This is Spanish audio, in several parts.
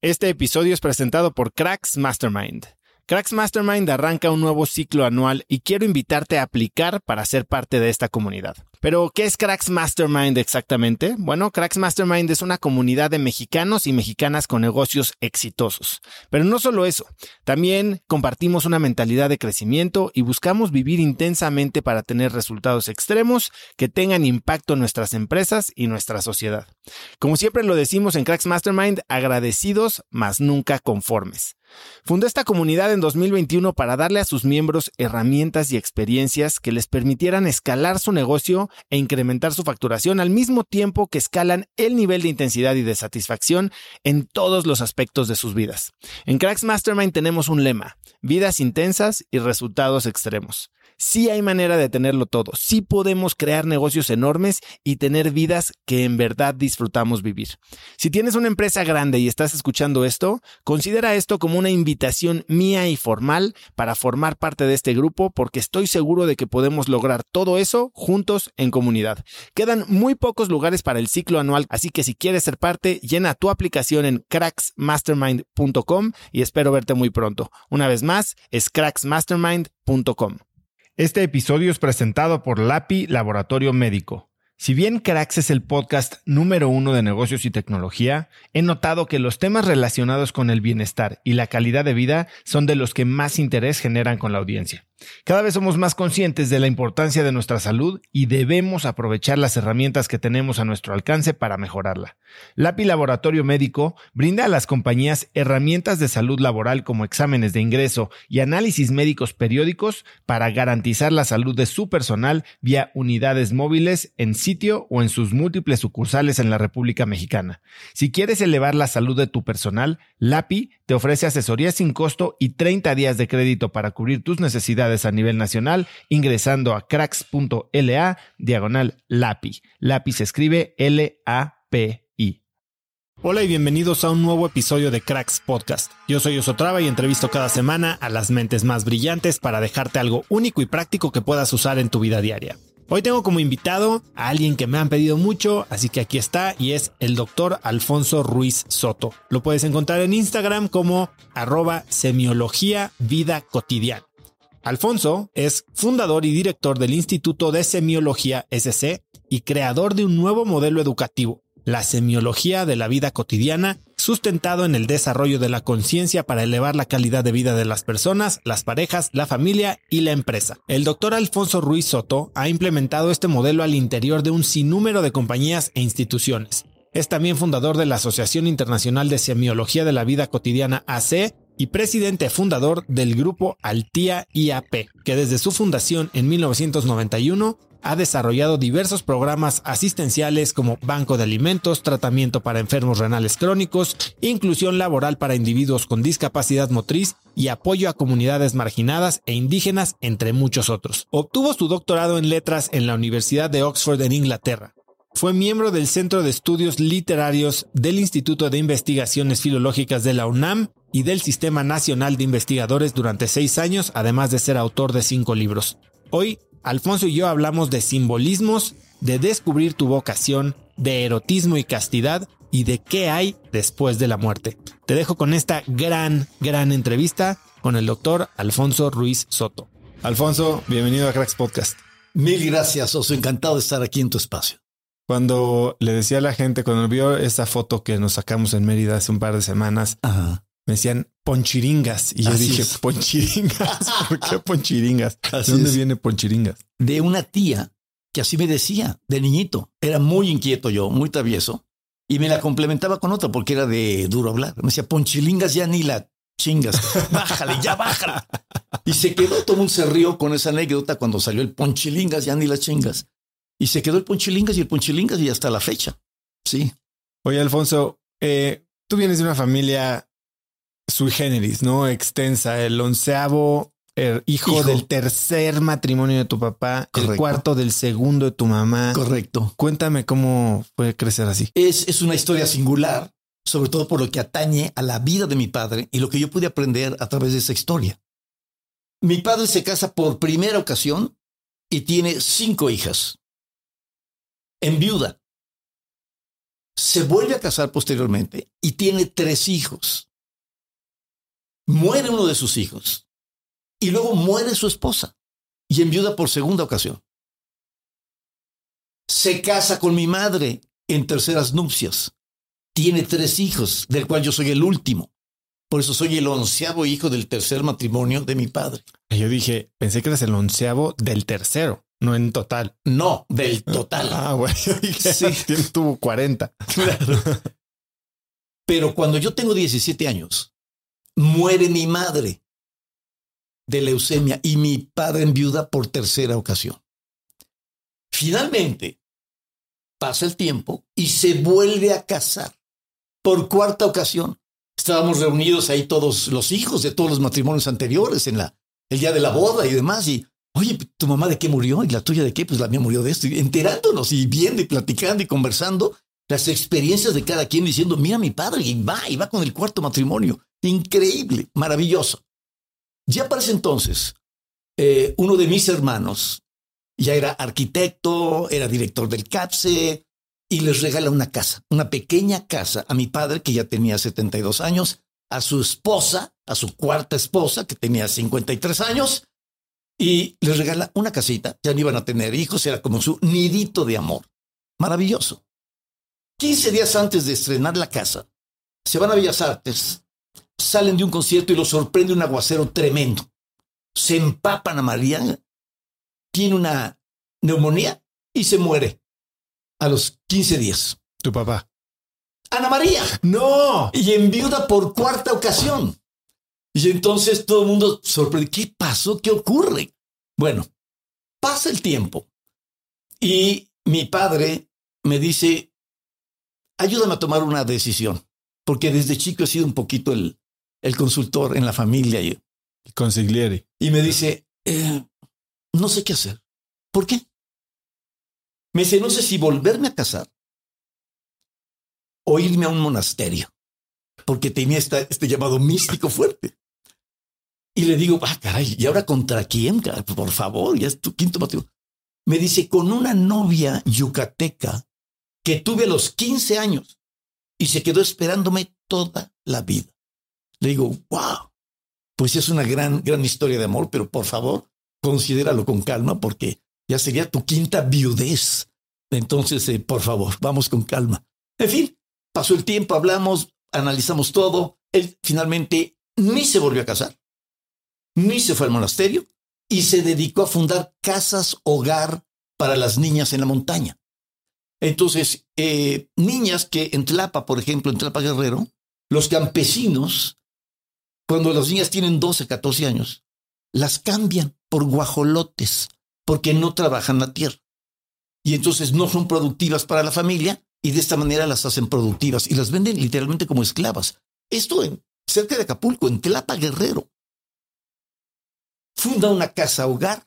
Este episodio es presentado por Cracks Mastermind. Cracks Mastermind arranca un nuevo ciclo anual y quiero invitarte a aplicar para ser parte de esta comunidad. Pero, ¿qué es Cracks Mastermind exactamente? Bueno, Cracks Mastermind es una comunidad de mexicanos y mexicanas con negocios exitosos. Pero no solo eso, también compartimos una mentalidad de crecimiento y buscamos vivir intensamente para tener resultados extremos que tengan impacto en nuestras empresas y nuestra sociedad. Como siempre lo decimos en Cracks Mastermind, agradecidos, mas nunca conformes. Fundó esta comunidad en 2021 para darle a sus miembros herramientas y experiencias que les permitieran escalar su negocio e incrementar su facturación al mismo tiempo que escalan el nivel de intensidad y de satisfacción en todos los aspectos de sus vidas. En Cracks Mastermind tenemos un lema, vidas intensas y resultados extremos. Sí hay manera de tenerlo todo, sí podemos crear negocios enormes y tener vidas que en verdad disfrutamos vivir. Si tienes una empresa grande y estás escuchando esto, considera esto como una invitación mía y formal para formar parte de este grupo porque estoy seguro de que podemos lograr todo eso juntos en comunidad. Quedan muy pocos lugares para el ciclo anual, así que si quieres ser parte, llena tu aplicación en cracksmastermind.com y espero verte muy pronto. Una vez más, es cracksmastermind.com. Este episodio es presentado por LAPI Laboratorio Médico. Si bien Cracks es el podcast número uno de negocios y tecnología, he notado que los temas relacionados con el bienestar y la calidad de vida son de los que más interés generan con la audiencia. Cada vez somos más conscientes de la importancia de nuestra salud y debemos aprovechar las herramientas que tenemos a nuestro alcance para mejorarla. LAPI Laboratorio Médico brinda a las compañías herramientas de salud laboral como exámenes de ingreso y análisis médicos periódicos para garantizar la salud de su personal vía unidades móviles en sitio o en sus múltiples sucursales en la República Mexicana. Si quieres elevar la salud de tu personal, LAPI te ofrece asesoría sin costo y 30 días de crédito para cubrir tus necesidades a nivel nacional ingresando a cracks.la diagonal LAPI. LAPI se escribe L-A-P-I. Hola y bienvenidos a un nuevo episodio de Cracks Podcast. Yo soy Osotrava y entrevisto cada semana a las mentes más brillantes para dejarte algo único y práctico que puedas usar en tu vida diaria. Hoy tengo como invitado a alguien que me han pedido mucho, así que aquí está y es el doctor Alfonso Ruiz Soto. Lo puedes encontrar en Instagram como arroba semiología vida cotidiana. Alfonso es fundador y director del Instituto de Semiología SC y creador de un nuevo modelo educativo, la semiología de la vida cotidiana, sustentado en el desarrollo de la conciencia para elevar la calidad de vida de las personas, las parejas, la familia y la empresa. El doctor Alfonso Ruiz Soto ha implementado este modelo al interior de un sinnúmero de compañías e instituciones. Es también fundador de la Asociación Internacional de Semiología de la Vida Cotidiana AC y presidente fundador del grupo Altia IAP, que desde su fundación en 1991 ha desarrollado diversos programas asistenciales como banco de alimentos, tratamiento para enfermos renales crónicos, inclusión laboral para individuos con discapacidad motriz y apoyo a comunidades marginadas e indígenas, entre muchos otros. Obtuvo su doctorado en letras en la Universidad de Oxford en Inglaterra. Fue miembro del Centro de Estudios Literarios del Instituto de Investigaciones Filológicas de la UNAM y del Sistema Nacional de Investigadores durante seis años, además de ser autor de cinco libros. Hoy, Alfonso y yo hablamos de simbolismos, de descubrir tu vocación, de erotismo y castidad y de qué hay después de la muerte. Te dejo con esta gran, gran entrevista con el doctor Alfonso Ruiz Soto. Alfonso, bienvenido a Cracks Podcast. Mil gracias, os encantado de estar aquí en tu espacio. Cuando le decía a la gente, cuando vio esa foto que nos sacamos en Mérida hace un par de semanas, me decían ponchiringas. Y yo dije, ponchiringas. ¿Por qué ponchiringas? ¿De dónde viene ponchiringas? De una tía que así me decía de niñito. Era muy inquieto yo, muy travieso. Y me la complementaba con otra porque era de duro hablar. Me decía, ponchilingas ya ni la chingas. Bájale, ya bájale. Y se quedó, todo un se rió con esa anécdota cuando salió el ponchilingas ya ni las chingas. Y se quedó el Ponchilingas y el Ponchilingas y hasta la fecha. Sí. Oye, Alfonso, eh, tú vienes de una familia sui generis, ¿no? Extensa, el onceavo er, hijo, del tercer matrimonio de tu papá, el cuarto del segundo de tu mamá. Correcto. Cuéntame cómo puede crecer así. Es, es una historia singular, sobre todo por lo que atañe a la vida de mi padre y lo que yo pude aprender a través de esa historia. Mi padre se casa por primera ocasión y tiene cinco hijas en viuda. Se vuelve a casar posteriormente y tiene tres hijos. Muere uno de sus hijos y luego muere su esposa y enviuda por segunda ocasión. Se casa con mi madre en terceras nupcias. Tiene tres hijos, del cual yo soy el último. Por eso soy el onceavo hijo del tercer matrimonio de mi padre. Yo dije, pensé que eras el onceavo del tercero, no en total. No, del total. Ah, bueno, sí. tuvo 40. Claro. Pero cuando yo tengo 17 años, muere mi madre de leucemia y mi padre enviuda por tercera ocasión. Finalmente, pasa el tiempo y se vuelve a casar por cuarta ocasión. Estábamos reunidos ahí todos los hijos de todos los matrimonios anteriores en la, el día de la boda y demás. Y, oye, ¿tu mamá de qué murió? ¿Y la tuya de qué? Pues la mía murió de esto. Y enterándonos y viendo y platicando y conversando las experiencias de cada quien diciendo, mira mi padre, y va, y va con el cuarto matrimonio. Increíble, maravilloso. Ya para ese entonces, eh, uno de mis hermanos ya era arquitecto, era director del CAPSE y les regala una casa, una pequeña casa a mi padre que ya tenía 72 años, a su esposa, a su cuarta esposa que tenía 53 años y les regala una casita, ya no iban a tener hijos, era como su nidito de amor. Maravilloso. 15 días antes de estrenar la casa, se van a Bellas Artes, salen de un concierto y los sorprende un aguacero tremendo. Se empapan a María, tiene una neumonía y se muere a los 15 días. Tu papá. Ana María. No. Y enviuda por cuarta ocasión. Y entonces todo el mundo sorprende. ¿Qué pasó? ¿Qué ocurre? Bueno, pasa el tiempo y mi padre me dice, ayúdame a tomar una decisión, porque desde chico he sido un poquito el, el consultor en la familia. Y, Consigliere. y me dice, eh, no sé qué hacer. ¿Por qué? Me dice, no sé si volverme a casar o irme a un monasterio, porque tenía esta, este llamado místico fuerte. Y le digo, ah, caray, ¿y ahora contra quién? Por favor, ya es tu quinto matrimonio. Me dice, con una novia yucateca que tuve a los 15 años y se quedó esperándome toda la vida. Le digo, wow, pues es una gran, gran historia de amor, pero por favor, considéralo con calma porque ya sería tu quinta viudez. Entonces, eh, por favor, vamos con calma. En fin, pasó el tiempo, hablamos, analizamos todo. Él finalmente ni se volvió a casar, ni se fue al monasterio y se dedicó a fundar casas hogar para las niñas en la montaña. Entonces, eh, niñas que en Tlapa, por ejemplo, en Tlapa Guerrero, los campesinos cuando las niñas tienen 12, 14 años, las cambian por guajolotes porque no trabajan la tierra. Y entonces no son productivas para la familia y de esta manera las hacen productivas y las venden literalmente como esclavas. Esto en, cerca de Acapulco, en Tlapa Guerrero. Funda una casa hogar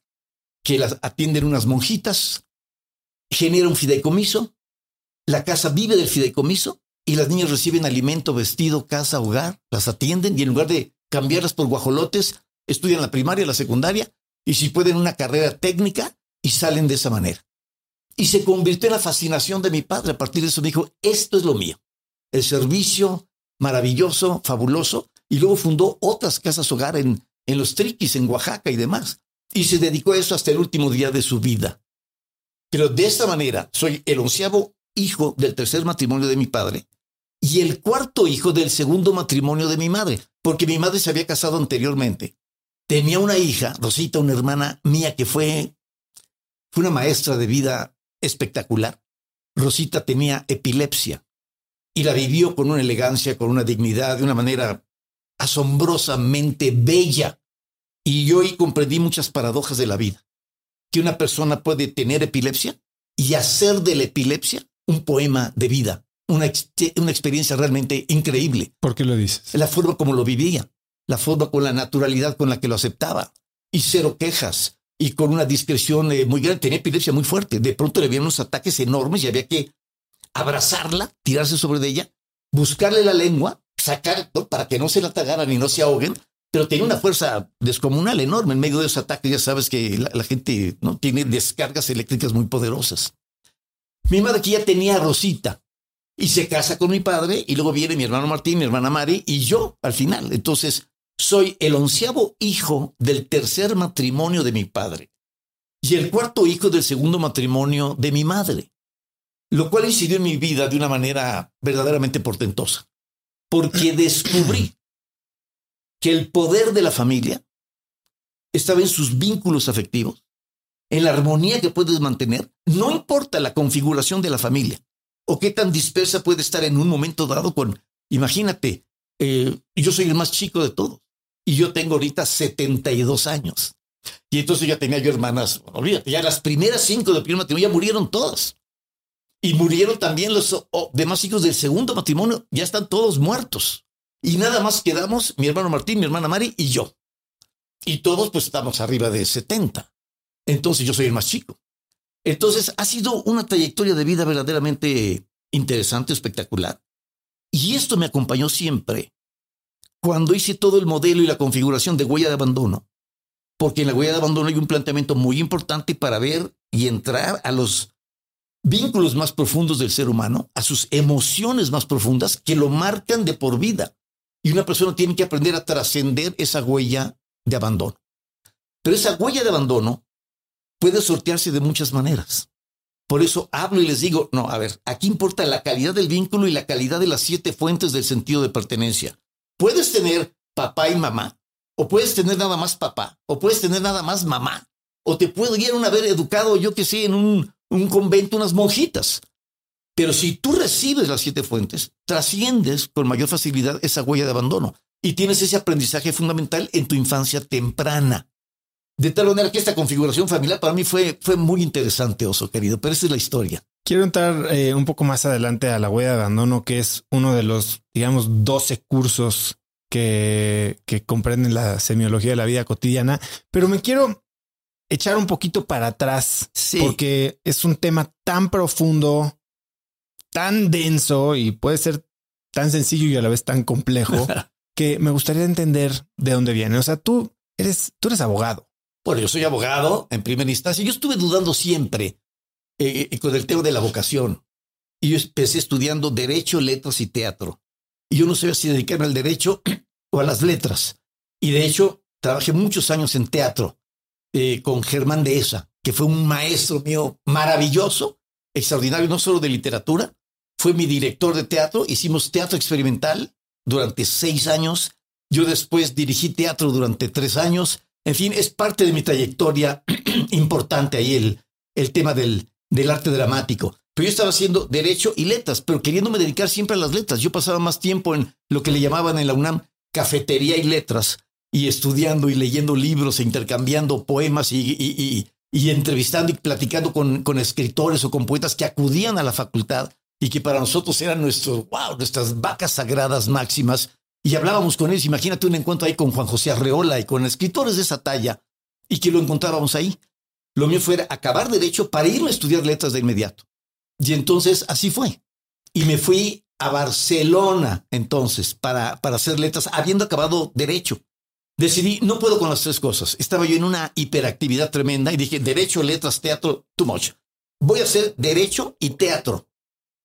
que las atienden unas monjitas, genera un fideicomiso, la casa vive del fideicomiso y las niñas reciben alimento, vestido, casa, hogar, las atienden y en lugar de cambiarlas por guajolotes, estudian la primaria, la secundaria y si pueden una carrera técnica y salen de esa manera. Y se convirtió en la fascinación de mi padre. A partir de eso me dijo, esto es lo mío. El servicio maravilloso, fabuloso. Y luego fundó otras casas hogar en, en los triquis, en Oaxaca y demás. Y se dedicó a eso hasta el último día de su vida. Pero de esta manera soy el onceavo hijo del tercer matrimonio de mi padre y el cuarto hijo del segundo matrimonio de mi madre, porque mi madre se había casado anteriormente. Tenía una hija, Rosita, una hermana mía que fue, fue una maestra de vida espectacular. Rosita tenía epilepsia y la vivió con una elegancia, con una dignidad, de una manera asombrosamente bella. Y yo ahí comprendí muchas paradojas de la vida. Que una persona puede tener epilepsia y hacer de la epilepsia un poema de vida, una, una experiencia realmente increíble. ¿Por qué lo dices? La forma como lo vivía, la forma con la naturalidad con la que lo aceptaba y cero quejas y con una discreción eh, muy grande. Tenía epilepsia muy fuerte. De pronto le habían unos ataques enormes y había que abrazarla, tirarse sobre ella, buscarle la lengua, sacar para que no se la tagaran y no se ahoguen. Pero tenía una fuerza descomunal enorme en medio de esos ataques. Ya sabes que la, la gente no tiene descargas eléctricas muy poderosas. Mi madre que ya tenía a Rosita, y se casa con mi padre y luego viene mi hermano Martín, mi hermana Mari y yo al final. Entonces, soy el onceavo hijo del tercer matrimonio de mi padre y el cuarto hijo del segundo matrimonio de mi madre, lo cual incidió en mi vida de una manera verdaderamente portentosa, porque descubrí que el poder de la familia estaba en sus vínculos afectivos, en la armonía que puedes mantener, no importa la configuración de la familia o qué tan dispersa puede estar en un momento dado con, imagínate, eh, yo soy el más chico de todos y yo tengo ahorita 72 años. Y entonces ya tenía yo hermanas, olvídate, ya las primeras cinco del primer matrimonio ya murieron todas. Y murieron también los demás hijos del segundo matrimonio, ya están todos muertos. Y nada más quedamos mi hermano Martín, mi hermana Mari y yo. Y todos pues estamos arriba de 70. Entonces yo soy el más chico. Entonces ha sido una trayectoria de vida verdaderamente interesante, espectacular. Y esto me acompañó siempre cuando hice todo el modelo y la configuración de huella de abandono. Porque en la huella de abandono hay un planteamiento muy importante para ver y entrar a los vínculos más profundos del ser humano, a sus emociones más profundas que lo marcan de por vida. Y una persona tiene que aprender a trascender esa huella de abandono. Pero esa huella de abandono puede sortearse de muchas maneras. Por eso hablo y les digo, no, a ver, aquí importa la calidad del vínculo y la calidad de las siete fuentes del sentido de pertenencia. Puedes tener papá y mamá, o puedes tener nada más papá, o puedes tener nada más mamá, o te pudieron haber educado, yo que sé, en un, un convento, unas monjitas. Pero si tú recibes las siete fuentes, trasciendes con mayor facilidad esa huella de abandono y tienes ese aprendizaje fundamental en tu infancia temprana. De tal manera que esta configuración familiar para mí fue, fue muy interesante, oso querido, pero esa es la historia. Quiero entrar eh, un poco más adelante a la huella de abandono, que es uno de los, digamos, 12 cursos que, que comprenden la semiología de la vida cotidiana, pero me quiero echar un poquito para atrás, porque es un tema tan profundo, tan denso y puede ser tan sencillo y a la vez tan complejo que me gustaría entender de dónde viene. O sea, tú eres, tú eres abogado. Bueno, yo soy abogado en primera instancia. Yo estuve dudando siempre eh, eh, con el tema de la vocación. Y yo empecé estudiando Derecho, Letras y Teatro. Y yo no sabía si dedicarme al derecho o a las letras. Y de hecho, trabajé muchos años en teatro eh, con Germán Dehesa, que fue un maestro mío maravilloso, extraordinario, no solo de literatura, fue mi director de teatro. Hicimos teatro experimental durante seis años. Yo después dirigí teatro durante tres años. En fin, es parte de mi trayectoria importante ahí el, el tema del, del arte dramático. Pero yo estaba haciendo derecho y letras, pero queriéndome dedicar siempre a las letras. Yo pasaba más tiempo en lo que le llamaban en la UNAM cafetería y letras, y estudiando y leyendo libros e intercambiando poemas y, y, entrevistando y platicando con, con, escritores o con poetas que acudían a la facultad y que para nosotros eran nuestros, wow, nuestras vacas sagradas máximas. Y hablábamos con ellos. Imagínate un encuentro ahí con Juan José Arreola y con escritores de esa talla y que lo encontrábamos ahí. Lo mío fue acabar derecho para irme a estudiar letras de inmediato. Y entonces así fue. Y me fui a Barcelona entonces para, para hacer letras, habiendo acabado derecho. Decidí, no puedo con las tres cosas. Estaba yo en una hiperactividad tremenda y dije, derecho, letras, teatro, too much. Voy a hacer derecho y teatro.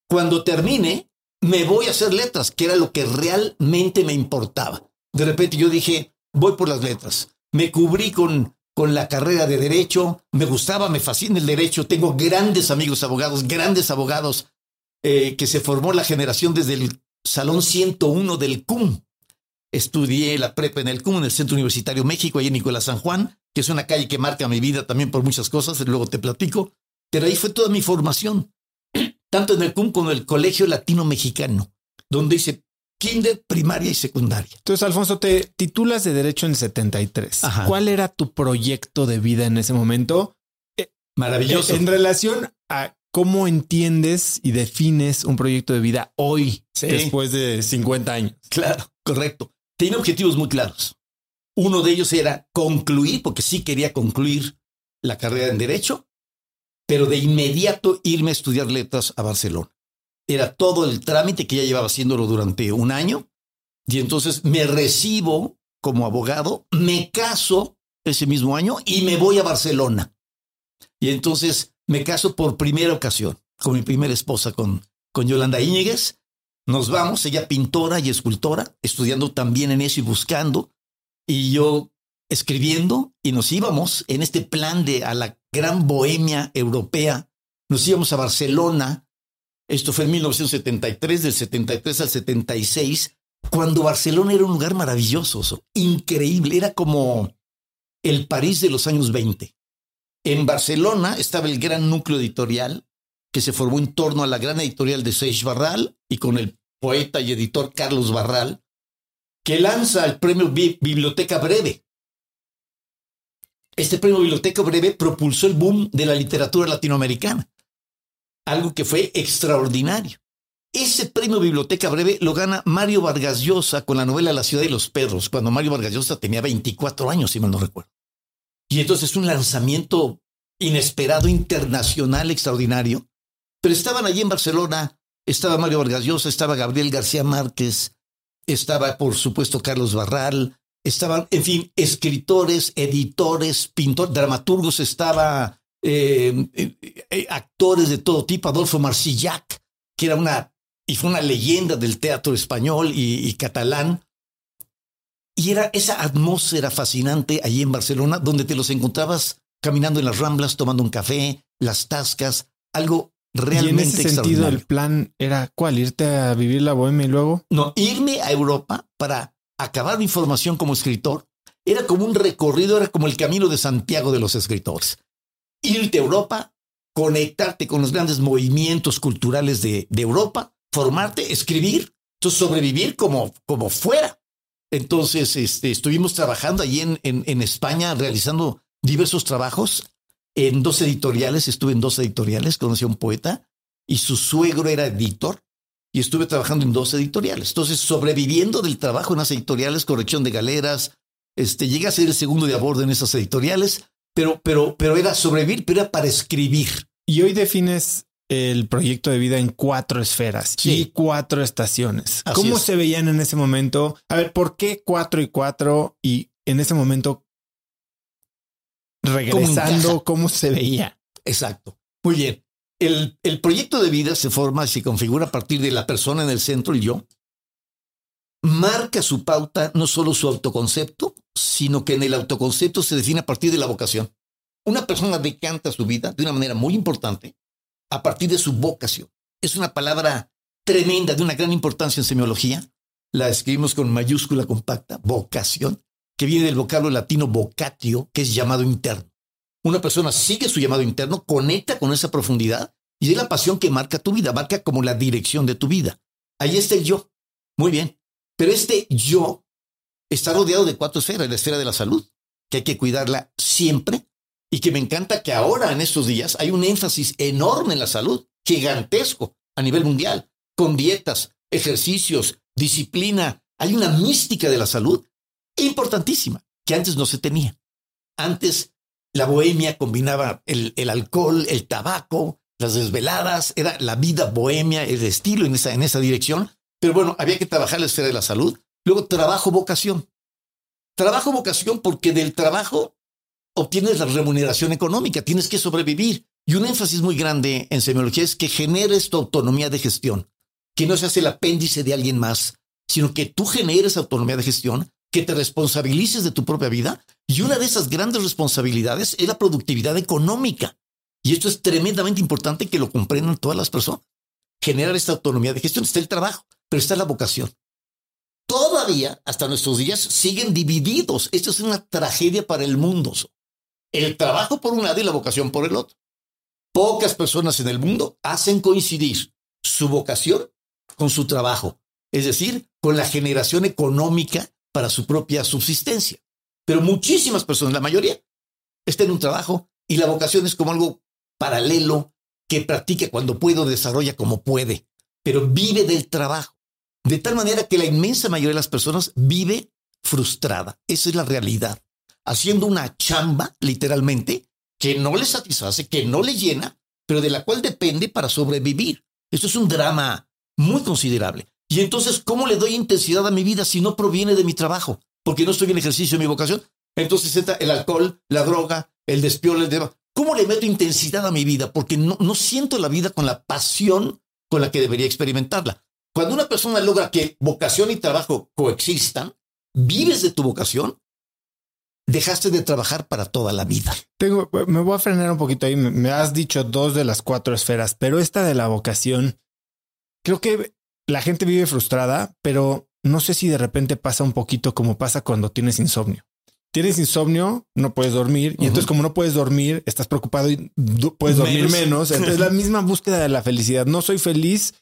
Cuando termine, me voy a hacer letras, que era lo que realmente me importaba. De repente yo dije, voy por las letras. Me cubrí con, con la carrera de derecho, me gustaba, me fascina el derecho, tengo grandes amigos abogados, grandes abogados, eh, que se formó la generación desde el Salón 101 del CUM. Estudié la prepa en el CUM, en el Centro Universitario México, ahí en Nicolás San Juan, que es una calle que marca mi vida también por muchas cosas, luego te platico, pero ahí fue toda mi formación tanto en el CUM como en el Colegio Latino Mexicano, donde hice kinder, primaria y secundaria. Entonces, Alfonso, te titulas de Derecho en el 73. ¿Cuál era tu proyecto de vida en ese momento? Eh, Maravilloso. En relación a cómo entiendes y defines un proyecto de vida hoy, después de 50 años. Claro, correcto. Tenía objetivos muy claros. Uno de ellos era concluir, porque sí quería concluir la carrera en Derecho, pero de inmediato irme a estudiar letras a Barcelona. Era todo el trámite que ya llevaba haciéndolo durante un año. Y entonces me recibo como abogado, me caso ese mismo año y me voy a Barcelona. Y entonces me caso por primera ocasión con mi primera esposa, con, con Yolanda Íñiguez. Nos vamos, ella pintora y escultora, estudiando también en eso y buscando. Y yo escribiendo y nos íbamos en este plan de a la gran bohemia europea. Nos íbamos a Barcelona. Esto fue en 1973, del 73 al 76, cuando Barcelona era un lugar maravilloso, increíble. Era como el París de los años 20. En Barcelona estaba el gran núcleo editorial que se formó en torno a la gran editorial de Seix Barral y con el poeta y editor Carlos Barral, que lanza el premio Biblioteca Breve. Este premio Biblioteca Breve propulsó el boom de la literatura latinoamericana, algo que fue extraordinario. Ese premio Biblioteca Breve lo gana Mario Vargas Llosa con la novela La ciudad y los perros, cuando Mario Vargas Llosa tenía 24 años, si mal no recuerdo. Y entonces un lanzamiento inesperado, internacional, extraordinario. Pero estaban allí en Barcelona, estaba Mario Vargas Llosa, estaba Gabriel García Márquez, estaba por supuesto Carlos Barral, estaban, en fin, escritores, editores, pintores, dramaturgos, estaba eh, eh, eh, actores de todo tipo, Adolfo Marsillac, que era una, y fue una leyenda del teatro español y catalán. Y era esa atmósfera fascinante allí en Barcelona, donde te los encontrabas caminando en las ramblas, tomando un café, las tascas, algo realmente ¿Y en ese sentido el plan era cuál? ¿Irte a vivir la bohemia y luego? No, irme a Europa para acabar mi formación como escritor. Era como un recorrido, era como el camino de Santiago de los escritores. Irte a Europa, conectarte con los grandes movimientos culturales de, de Europa, formarte, escribir, sobrevivir como, como fuera. Entonces, este, estuvimos trabajando allí en, en, España, realizando diversos trabajos en dos editoriales. Estuve en dos editoriales, conocí a un poeta y su suegro era editor y estuve trabajando en dos editoriales. Entonces, sobreviviendo del trabajo en las editoriales, corrección de galeras, este, llegué a ser el segundo de a bordo en esas editoriales, pero, pero, pero era sobrevivir, pero era para escribir. Y hoy defines el proyecto de vida en cuatro esferas y cuatro estaciones. ¿Cómo se veían en ese momento? A ver, ¿por qué cuatro y cuatro? Y en ese momento, regresando, ¿cómo, se veía? Exacto. Muy bien. El, proyecto de vida se forma y se configura a partir de la persona en el centro, el yo. Marca su pauta no solo su autoconcepto, sino que en el autoconcepto se define a partir de la vocación. Una persona decanta su vida de una manera muy importante a partir de su vocación. Es una palabra tremenda, de una gran importancia en semiología. La escribimos con mayúscula compacta, vocación, que viene del vocablo latino vocatio, que es llamado interno. Una persona sigue su llamado interno, conecta con esa profundidad y es la pasión que marca tu vida, marca como la dirección de tu vida. Ahí está el yo. Muy bien. Pero este yo está rodeado de cuatro esferas. La esfera de la salud, que hay que cuidarla siempre y que me encanta que ahora en estos días hay un énfasis enorme en la salud, gigantesco a nivel mundial, con dietas, ejercicios, disciplina. Hay una mística de la salud importantísima que antes no se tenía. Antes la bohemia combinaba el, alcohol, el tabaco, las desveladas, era la vida bohemia, el estilo en esa, en esa dirección. Pero bueno, había que trabajar la esfera de la salud. Luego trabajo vocación. Trabajo vocación porque del trabajo obtienes la remuneración económica, tienes que sobrevivir. Y un énfasis muy grande en semiología es que generes tu autonomía de gestión, que no seas el apéndice de alguien más, sino que tú generes autonomía de gestión, que te responsabilices de tu propia vida. Y una de esas grandes responsabilidades es la productividad económica. Y esto es tremendamente importante que lo comprendan todas las personas. Generar esta autonomía de gestión está el trabajo, pero está la vocación. Todavía, hasta nuestros días, siguen divididos. Esto es una tragedia para el mundo el trabajo por un lado y la vocación por el otro. Pocas personas en el mundo hacen coincidir su vocación con su trabajo, es decir, con la generación económica para su propia subsistencia. Pero muchísimas personas, la mayoría, están en un trabajo y la vocación es como algo paralelo que practica cuando puede o desarrolla como puede, pero vive del trabajo. De tal manera que la inmensa mayoría de las personas vive frustrada. Esa es la realidad haciendo una chamba, literalmente, que no le satisface, que no le llena, pero de la cual depende para sobrevivir. Esto es un drama muy considerable. Y entonces, ¿cómo le doy intensidad a mi vida si no proviene de mi trabajo? Porque no estoy en ejercicio de mi vocación. Entonces entra el alcohol, la droga, el despiole, el demás. ¿Cómo le meto intensidad a mi vida? Porque no, no siento la vida con la pasión con la que debería experimentarla. Cuando una persona logra que vocación y trabajo coexistan, vives de tu vocación, dejaste de trabajar para toda la vida. Tengo, me voy a frenar un poquito ahí. Me has dicho dos de las cuatro esferas, pero esta de la vocación, creo que la gente vive frustrada, pero no sé si de repente pasa un poquito como pasa cuando tienes insomnio. Tienes insomnio, no puedes dormir, y entonces como no puedes dormir, estás preocupado y puedes dormir menos. Entonces la misma búsqueda de la felicidad. No soy feliz,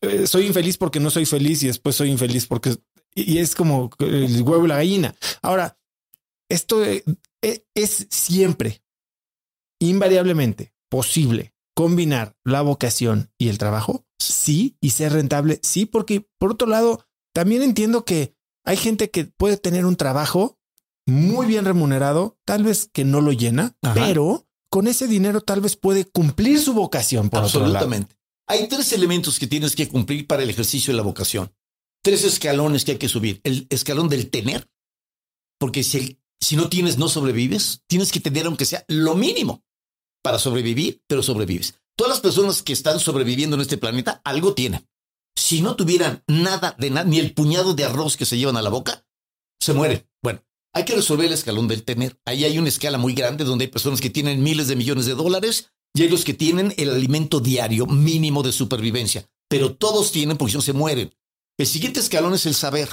eh, soy infeliz porque no soy feliz y después soy infeliz porque... Y es como el huevo y la gallina. Ahora, esto eh, eh, es siempre, invariablemente posible combinar la vocación y el trabajo. Sí, y ser rentable. Sí, porque por otro lado, también entiendo que hay gente que puede tener un trabajo muy bien remunerado, tal vez que no lo llena, pero con ese dinero tal vez puede cumplir su vocación. Por Absolutamente. Hay tres elementos que tienes que cumplir para el ejercicio de la vocación. Tres escalones que hay que subir. El escalón del tener, porque si, si no tienes, no sobrevives. Tienes que tener, aunque sea lo mínimo, para sobrevivir, pero sobrevives. Todas las personas que están sobreviviendo en este planeta algo tienen. Si no tuvieran nada de nada, ni el puñado de arroz que se llevan a la boca, se mueren. Bueno, hay que resolver el escalón del tener. Ahí hay una escala muy grande donde hay personas que tienen miles de millones de dólares y hay los que tienen el alimento diario mínimo de supervivencia. Pero todos tienen porque si no se mueren. El siguiente escalón es el saber.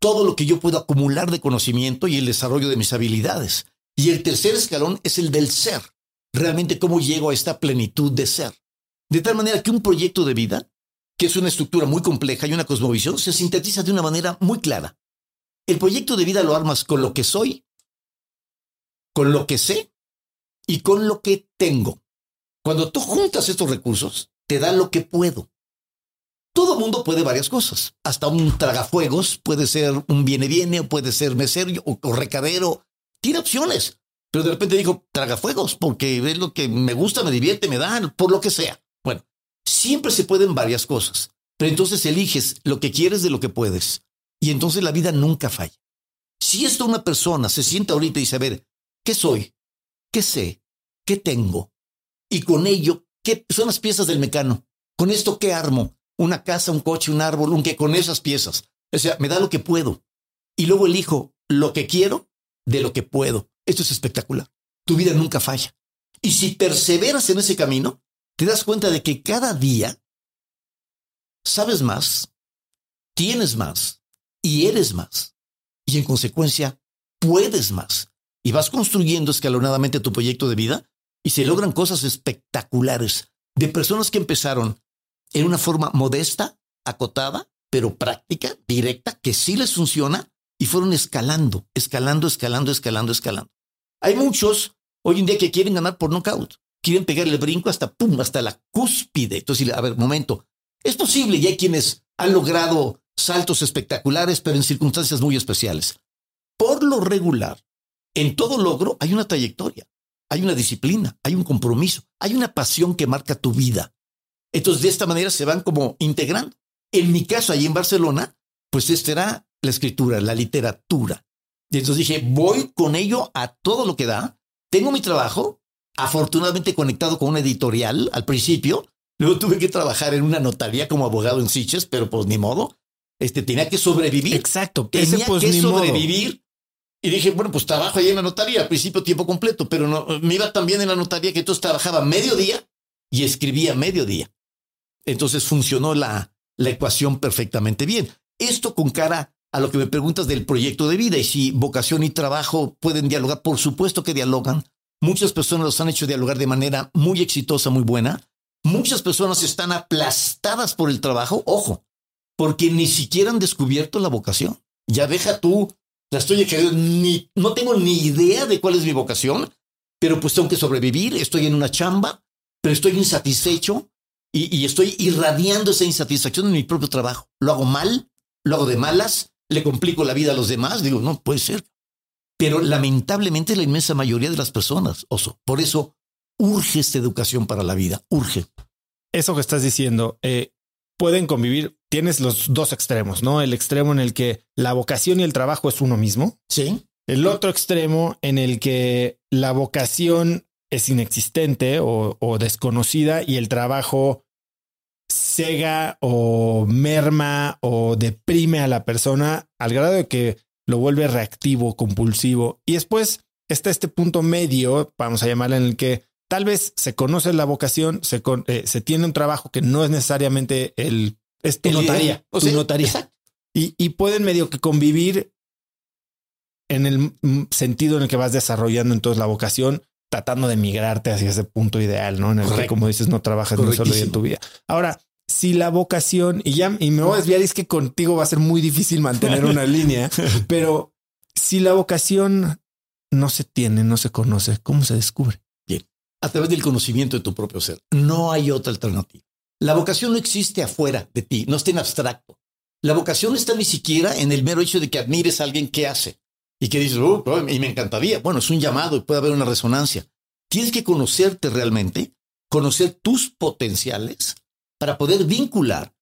Todo lo que yo puedo acumular de conocimiento y el desarrollo de mis habilidades. Y el tercer escalón es el del ser. Realmente cómo llego a esta plenitud de ser. De tal manera que un proyecto de vida, que es una estructura muy compleja y una cosmovisión, se sintetiza de una manera muy clara. El proyecto de vida lo armas con lo que soy, con lo que sé y con lo que tengo. Cuando tú juntas estos recursos, te da lo que puedo. Todo mundo puede varias cosas. Hasta un tragafuegos puede ser un viene-viene, o puede ser mesero o, o recadero. Tiene opciones. Pero de repente digo, tragafuegos, porque es lo que me gusta, me divierte, me da, por lo que sea. Siempre se pueden varias cosas. Pero entonces eliges lo que quieres de lo que puedes. Y entonces la vida nunca falla. Si esto una persona se sienta ahorita y dice, a ver, ¿qué soy? ¿Qué sé? ¿Qué tengo? Y con ello, ¿qué son las piezas del mecano? ¿Con esto qué armo? Una casa, un coche, un árbol, un qué con esas piezas. O sea, me da lo que puedo. Y luego elijo lo que quiero de lo que puedo. Esto es espectacular. Tu vida nunca falla. Y si perseveras en ese camino, te das cuenta de que cada día sabes más, tienes más, y eres más. Y en consecuencia, puedes más. Y vas construyendo escalonadamente tu proyecto de vida y se logran cosas espectaculares de personas que empezaron en una forma modesta, acotada, pero práctica, directa, que sí les funciona y fueron escalando, escalando, escalando, escalando, escalando. Hay muchos hoy en día que quieren ganar por knockout, quieren pegar el brinco hasta pum, hasta la cúspide. Entonces, a ver, momento, es posible y hay quienes han logrado saltos espectaculares, pero en circunstancias muy especiales. Por lo regular, en todo logro hay una trayectoria, hay una disciplina, hay un compromiso, hay una pasión que marca tu vida. Entonces, de esta manera se van como integrando. En mi caso, ahí en Barcelona, pues esta era la escritura, la literatura. Y entonces dije, voy con ello a todo lo que da. Tengo mi trabajo, afortunadamente conectado con una editorial al principio. Luego tuve que trabajar en una notaría como abogado en Siches, pero pues ni modo este, tenía que sobrevivir. Exacto. Tenía pues, que sobrevivir. Y dije, bueno, pues trabajo ahí en la notaría, al principio tiempo completo, pero no, me iba también en la notaría que entonces trabajaba mediodía y escribía mediodía. Entonces funcionó la, la ecuación perfectamente bien. Esto con cara a lo que me preguntas del proyecto de vida y si vocación y trabajo pueden dialogar, por supuesto que dialogan. Muchas personas los han hecho dialogar de manera muy exitosa, muy buena. Muchas personas están aplastadas por el trabajo. Ojo, porque ni siquiera han descubierto la vocación. Ya deja tú, la estoy ni, no tengo ni idea de cuál es mi vocación, pero pues tengo que sobrevivir, estoy en una chamba, pero estoy insatisfecho y, y estoy irradiando esa insatisfacción en mi propio trabajo. Lo hago mal, lo hago de malas, le complico la vida a los demás, digo, no puede ser. Pero lamentablemente la inmensa mayoría de las personas, oso, por eso urge esta educación para la vida, urge. Eso que estás diciendo, eh, pueden convivir. Tienes los dos extremos, ¿no? El extremo en el que la vocación y el trabajo es uno mismo. Sí. El otro extremo en el que la vocación es inexistente o, desconocida y el trabajo cega o merma o deprime a la persona al grado de que lo vuelve reactivo, compulsivo. Y después está este punto medio, vamos a llamarle, en el que tal vez se conoce la vocación, se, eh, se tiene un trabajo que no es necesariamente el... Es tu notaría, tu notaría. Y, y pueden medio que convivir en el sentido en el que vas desarrollando entonces la vocación, tratando de migrarte hacia ese punto ideal, ¿no? En el que, como dices, no trabajas un solo día en tu vida. Ahora, si la vocación, y ya, y me voy a desviar, es que contigo va a ser muy difícil mantener una línea, pero si la vocación no se tiene, no se conoce, ¿cómo se descubre? Bien, a través del conocimiento de tu propio ser. No hay otra alternativa. La vocación no existe afuera de ti, no está en abstracto. La vocación está ni siquiera en el mero hecho de que admires a alguien que hace y que dices, oh, y me encantaría. Bueno, es un llamado y puede haber una resonancia. Tienes que conocerte realmente, conocer tus potenciales para poder vincular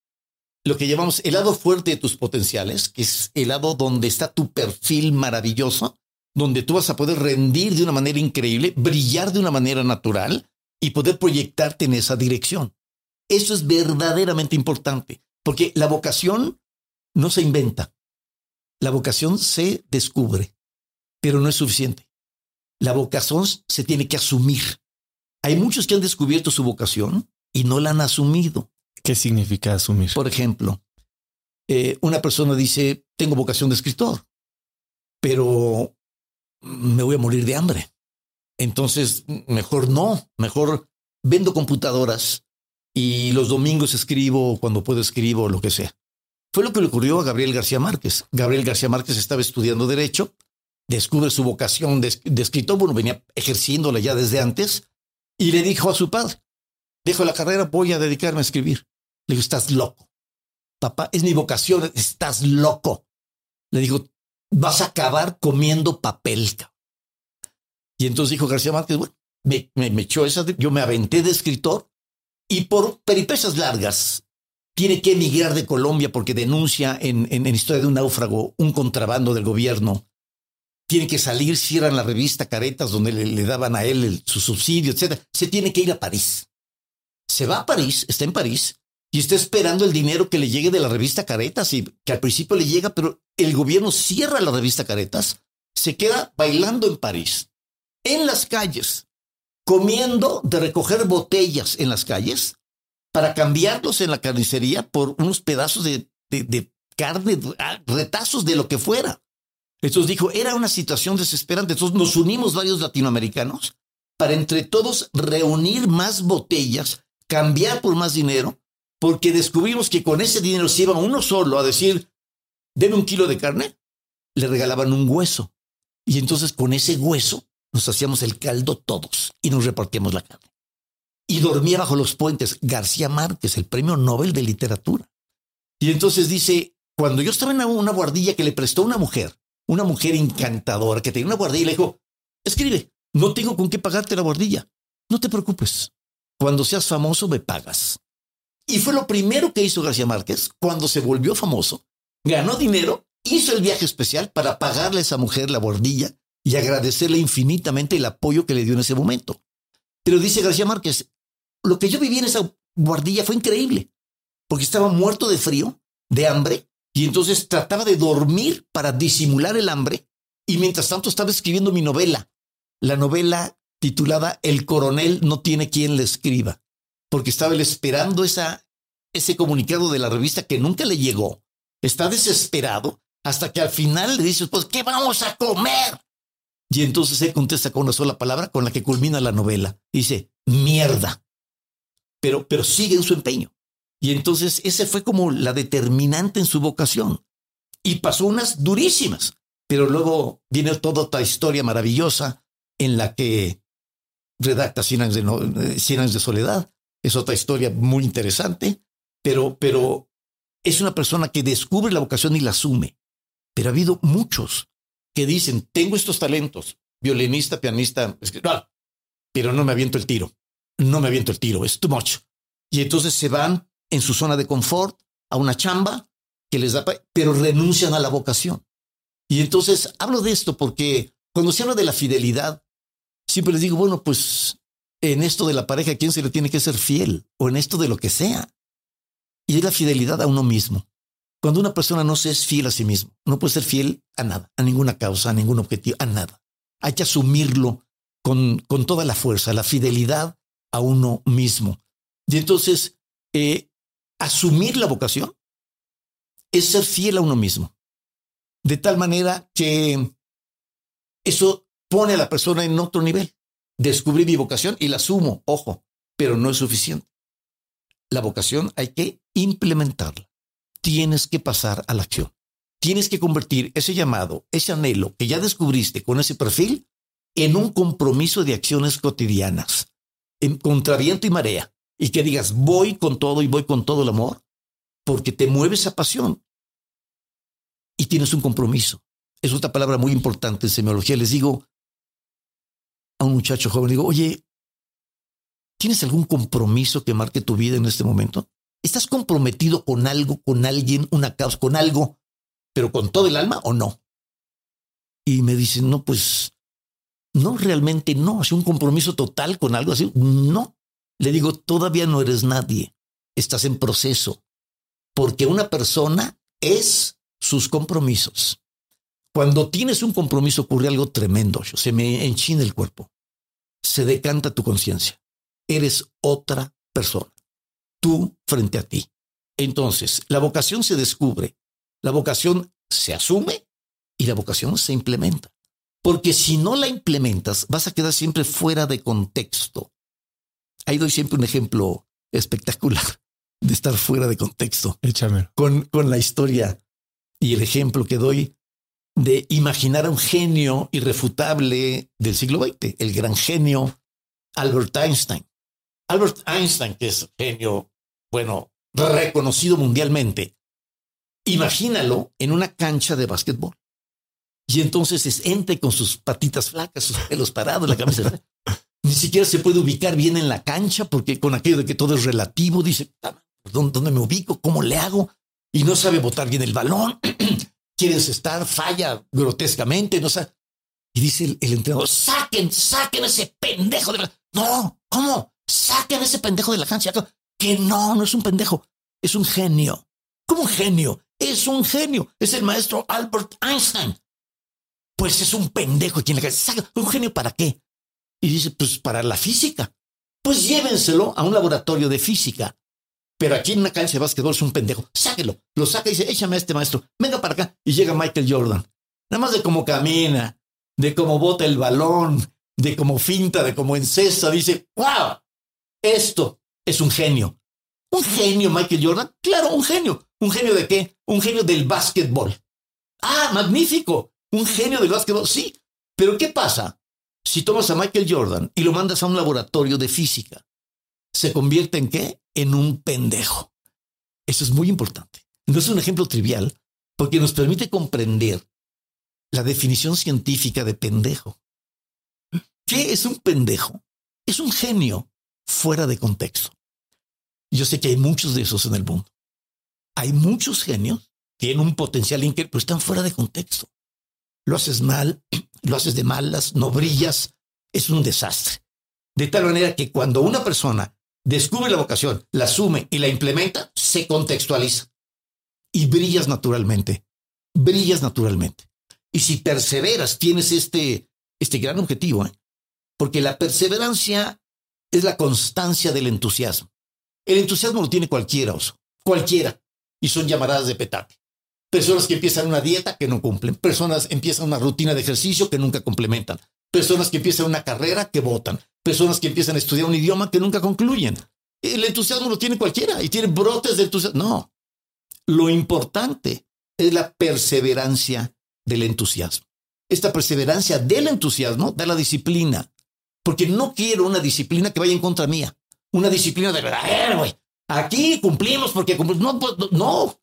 lo que llamamos el lado fuerte de tus potenciales, que es el lado donde está tu perfil maravilloso, donde tú vas a poder rendir de una manera increíble, brillar de una manera natural y poder proyectarte en esa dirección. Eso es verdaderamente importante, porque la vocación no se inventa. La vocación se descubre, pero no es suficiente. La vocación se tiene que asumir. Hay muchos que han descubierto su vocación y no la han asumido. ¿Qué significa asumir? Por ejemplo, eh, una persona dice, tengo vocación de escritor, pero me voy a morir de hambre. Entonces, mejor no, mejor vendo computadoras y los domingos escribo, cuando puedo escribo, lo que sea. Fue lo que le ocurrió a Gabriel García Márquez. Gabriel García Márquez estaba estudiando Derecho, descubre su vocación de, escritor, bueno, venía ejerciéndola ya desde antes, y le dijo a su padre, dejo la carrera, voy a dedicarme a escribir. Le dijo, estás loco. Papá, es mi vocación, estás loco. Le dijo, vas a acabar comiendo papel. Y entonces dijo García Márquez, bueno, me, me echó esa, yo me aventé de escritor y por peripecias largas tiene que emigrar de Colombia porque denuncia en, en, Historia de un náufrago un contrabando del gobierno. Tiene que salir, cierran la revista Caretas donde le, daban a él su subsidio, etc. Se tiene que ir a París. Se va a París, está en París y está esperando el dinero que le llegue de la revista Caretas y que al principio le llega, pero el gobierno cierra la revista Caretas, se queda bailando en París, en las calles, comiendo de recoger botellas en las calles para cambiarlos en la carnicería por unos pedazos de, carne, ah, retazos de lo que fuera. Entonces dijo, era una situación desesperante. Entonces nos unimos varios latinoamericanos para entre todos reunir más botellas, cambiar por más dinero, porque descubrimos que con ese dinero si iba uno solo a decir, deme un kilo de carne, le regalaban un hueso. Y entonces con ese hueso nos hacíamos el caldo todos y nos repartíamos la carne y dormía bajo los puentes. García Márquez, el premio Nobel de Literatura. Y entonces dice, cuando yo estaba en una guardilla que le prestó una mujer, una mujer encantadora que tenía una guardilla y le dijo, escribe, no tengo con qué pagarte la guardilla. No te preocupes. Cuando seas famoso me pagas. Y fue lo primero que hizo García Márquez cuando se volvió famoso. Ganó dinero, hizo el viaje especial para pagarle a esa mujer la guardilla y agradecerle infinitamente el apoyo que le dio en ese momento. Pero dice García Márquez, lo que yo viví en esa guardilla fue increíble, porque estaba muerto de frío, de hambre, y entonces trataba de dormir para disimular el hambre, y mientras tanto estaba escribiendo mi novela, la novela titulada El coronel no tiene quien le escriba, porque estaba él esperando esa, ese comunicado de la revista que nunca le llegó. Está desesperado hasta que al final le dice, pues, ¿qué vamos a comer? Y entonces él contesta con una sola palabra con la que culmina la novela. Dice, mierda pero, pero sigue en su empeño. Y entonces ese fue como la determinante en su vocación. Y pasó unas durísimas, pero luego viene toda otra historia maravillosa en la que redacta Cien años de, Cien años de soledad. Es otra historia muy interesante, pero, pero es una persona que descubre la vocación y la asume. Pero ha habido muchos que dicen, tengo estos talentos, violinista, pianista, pero no me aviento el tiro no me aviento el tiro, es too much. Y entonces se van en su zona de confort a una chamba que les da, pero renuncian a la vocación. Y entonces hablo de esto porque cuando se habla de la fidelidad, siempre les digo, bueno, pues en esto de la pareja, ¿quién se le tiene que ser fiel? O en esto de lo que sea. y es la fidelidad a uno mismo. Cuando una persona no se es fiel a sí mismo, no puede ser fiel a nada, a ninguna causa, a ningún objetivo, a nada. Hay que asumirlo con, con toda la fuerza, la fidelidad a uno mismo. Y entonces, eh, asumir la vocación es ser fiel a uno mismo. De tal manera que eso pone a la persona en otro nivel. Descubrí mi vocación y la asumo, ojo, pero no es suficiente. La vocación hay que implementarla. Tienes que pasar a la acción. Tienes que convertir ese llamado, ese anhelo que ya descubriste con ese perfil en un compromiso de acciones cotidianas, en contraviento y marea, y que digas, voy con todo y voy con todo el amor, porque te mueve esa pasión y tienes un compromiso. Es otra palabra muy importante en semiología. Les digo a un muchacho joven, digo, oye, ¿tienes algún compromiso que marque tu vida en este momento? ¿Estás comprometido con algo, con alguien, una causa, con algo, pero con todo el alma o no? Y me dicen, no, pues, no, realmente no. ¿Es un compromiso total con algo así? No. Le digo, todavía no eres nadie. Estás en proceso. Porque una persona es sus compromisos. Cuando tienes un compromiso ocurre algo tremendo. Se me enchina el cuerpo. Se decanta tu conciencia. Eres otra persona. Tú frente a ti. Entonces, la vocación se descubre, la vocación se asume y la vocación se implementa. Porque si no la implementas, vas a quedar siempre fuera de contexto. Ahí doy siempre un ejemplo espectacular de estar fuera de contexto. Échame. Con, con la historia y el ejemplo que doy de imaginar a un genio irrefutable del siglo XX, el gran genio Albert Einstein. Albert Einstein, que es genio, bueno, reconocido mundialmente, imagínalo en una cancha de básquetbol. Y entonces es ente con sus patitas flacas, sus pelos parados, la cabeza. Ni siquiera se puede ubicar bien en la cancha porque con aquello de que todo es relativo, dice, ¿dónde me ubico? ¿Cómo le hago? y no sabe botar bien el balón, quiere estar, falla grotescamente, no sabe. Y dice el, entrenador, saquen, saquen ese pendejo de la... No, ¿cómo? Saquen ese pendejo de la cancha. Que no, no es un pendejo, es un genio. ¿Cómo un genio? Es un genio. Es el maestro Albert Einstein. Pues es un pendejo quien le saca. ¿Un genio para qué? Y dice, pues para la física. Pues llévenselo a un laboratorio de física. Pero aquí en una cancha de básquetbol es un pendejo. Sáquelo. Lo saca y dice, échame a este maestro. Venga para acá. Y llega Michael Jordan. Nada más de cómo camina, de cómo bota el balón, de cómo finta, de cómo encesta. Dice, wow, esto es un genio. ¿Un genio Michael Jordan? Claro, un genio. ¿Un genio de qué? Un genio del básquetbol. Ah, magnífico. Un genio del básquetbol. Sí. Pero ¿qué pasa si tomas a Michael Jordan y lo mandas a un laboratorio de física? ¿Se convierte en qué? en un pendejo. Eso es muy importante. No es un ejemplo trivial porque nos permite comprender la definición científica de pendejo. ¿Qué es un pendejo? Es un genio fuera de contexto. Yo sé que hay muchos de esos en el mundo. Hay muchos genios tienen un potencial increíble, pero están fuera de contexto. Lo haces mal, lo haces de malas, no brillas, es un desastre. De tal manera que cuando una persona descubre la vocación, la asume y la implementa, se contextualiza. Y brillas naturalmente. Brillas naturalmente. Y si perseveras, tienes este, este gran objetivo, ¿eh? porque la perseverancia es la constancia del entusiasmo. El entusiasmo lo tiene cualquiera, oso. Cualquiera. Y son llamaradas de petate. Personas que empiezan una dieta que no cumplen. Personas empiezan una rutina de ejercicio que nunca complementan. Personas que empiezan una carrera que votan personas que empiezan a estudiar un idioma que nunca concluyen. El entusiasmo lo tiene cualquiera y tiene brotes de entusiasmo. No, lo importante es la perseverancia del entusiasmo. Esta perseverancia del entusiasmo da la disciplina, porque no quiero una disciplina que vaya en contra mía. Una disciplina de verdad, güey. Aquí cumplimos porque cumplimos. No, pues, no.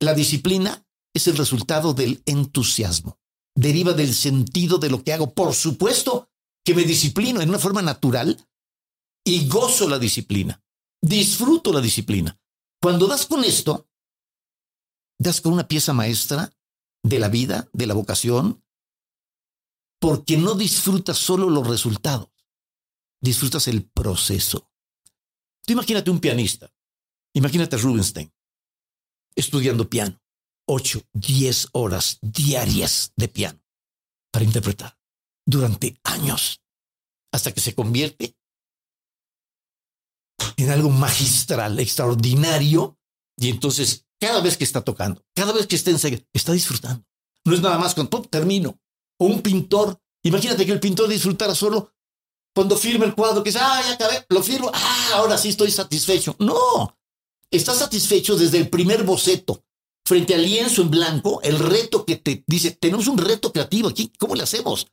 La disciplina es el resultado del entusiasmo. Deriva del sentido de lo que hago. Por supuesto, que me disciplino en una forma natural y gozo la disciplina, disfruto la disciplina. Cuando das con esto, das con una pieza maestra de la vida, de la vocación, porque no disfrutas solo los resultados, disfrutas el proceso. Tú imagínate un pianista, imagínate a Rubinstein, estudiando piano. Ocho, diez horas diarias de piano para interpretar durante años hasta que se convierte en algo magistral, extraordinario. Y entonces, cada vez que está tocando, cada vez que está en está disfrutando. No es nada más cuando termino. O un pintor, imagínate que el pintor disfrutara solo cuando firma el cuadro, que dice, ah, ya acabé, lo firmo, ah, ahora sí estoy satisfecho. No, está satisfecho desde el primer boceto, frente al lienzo en blanco, el reto que te dice, tenemos un reto creativo aquí, ¿cómo le hacemos?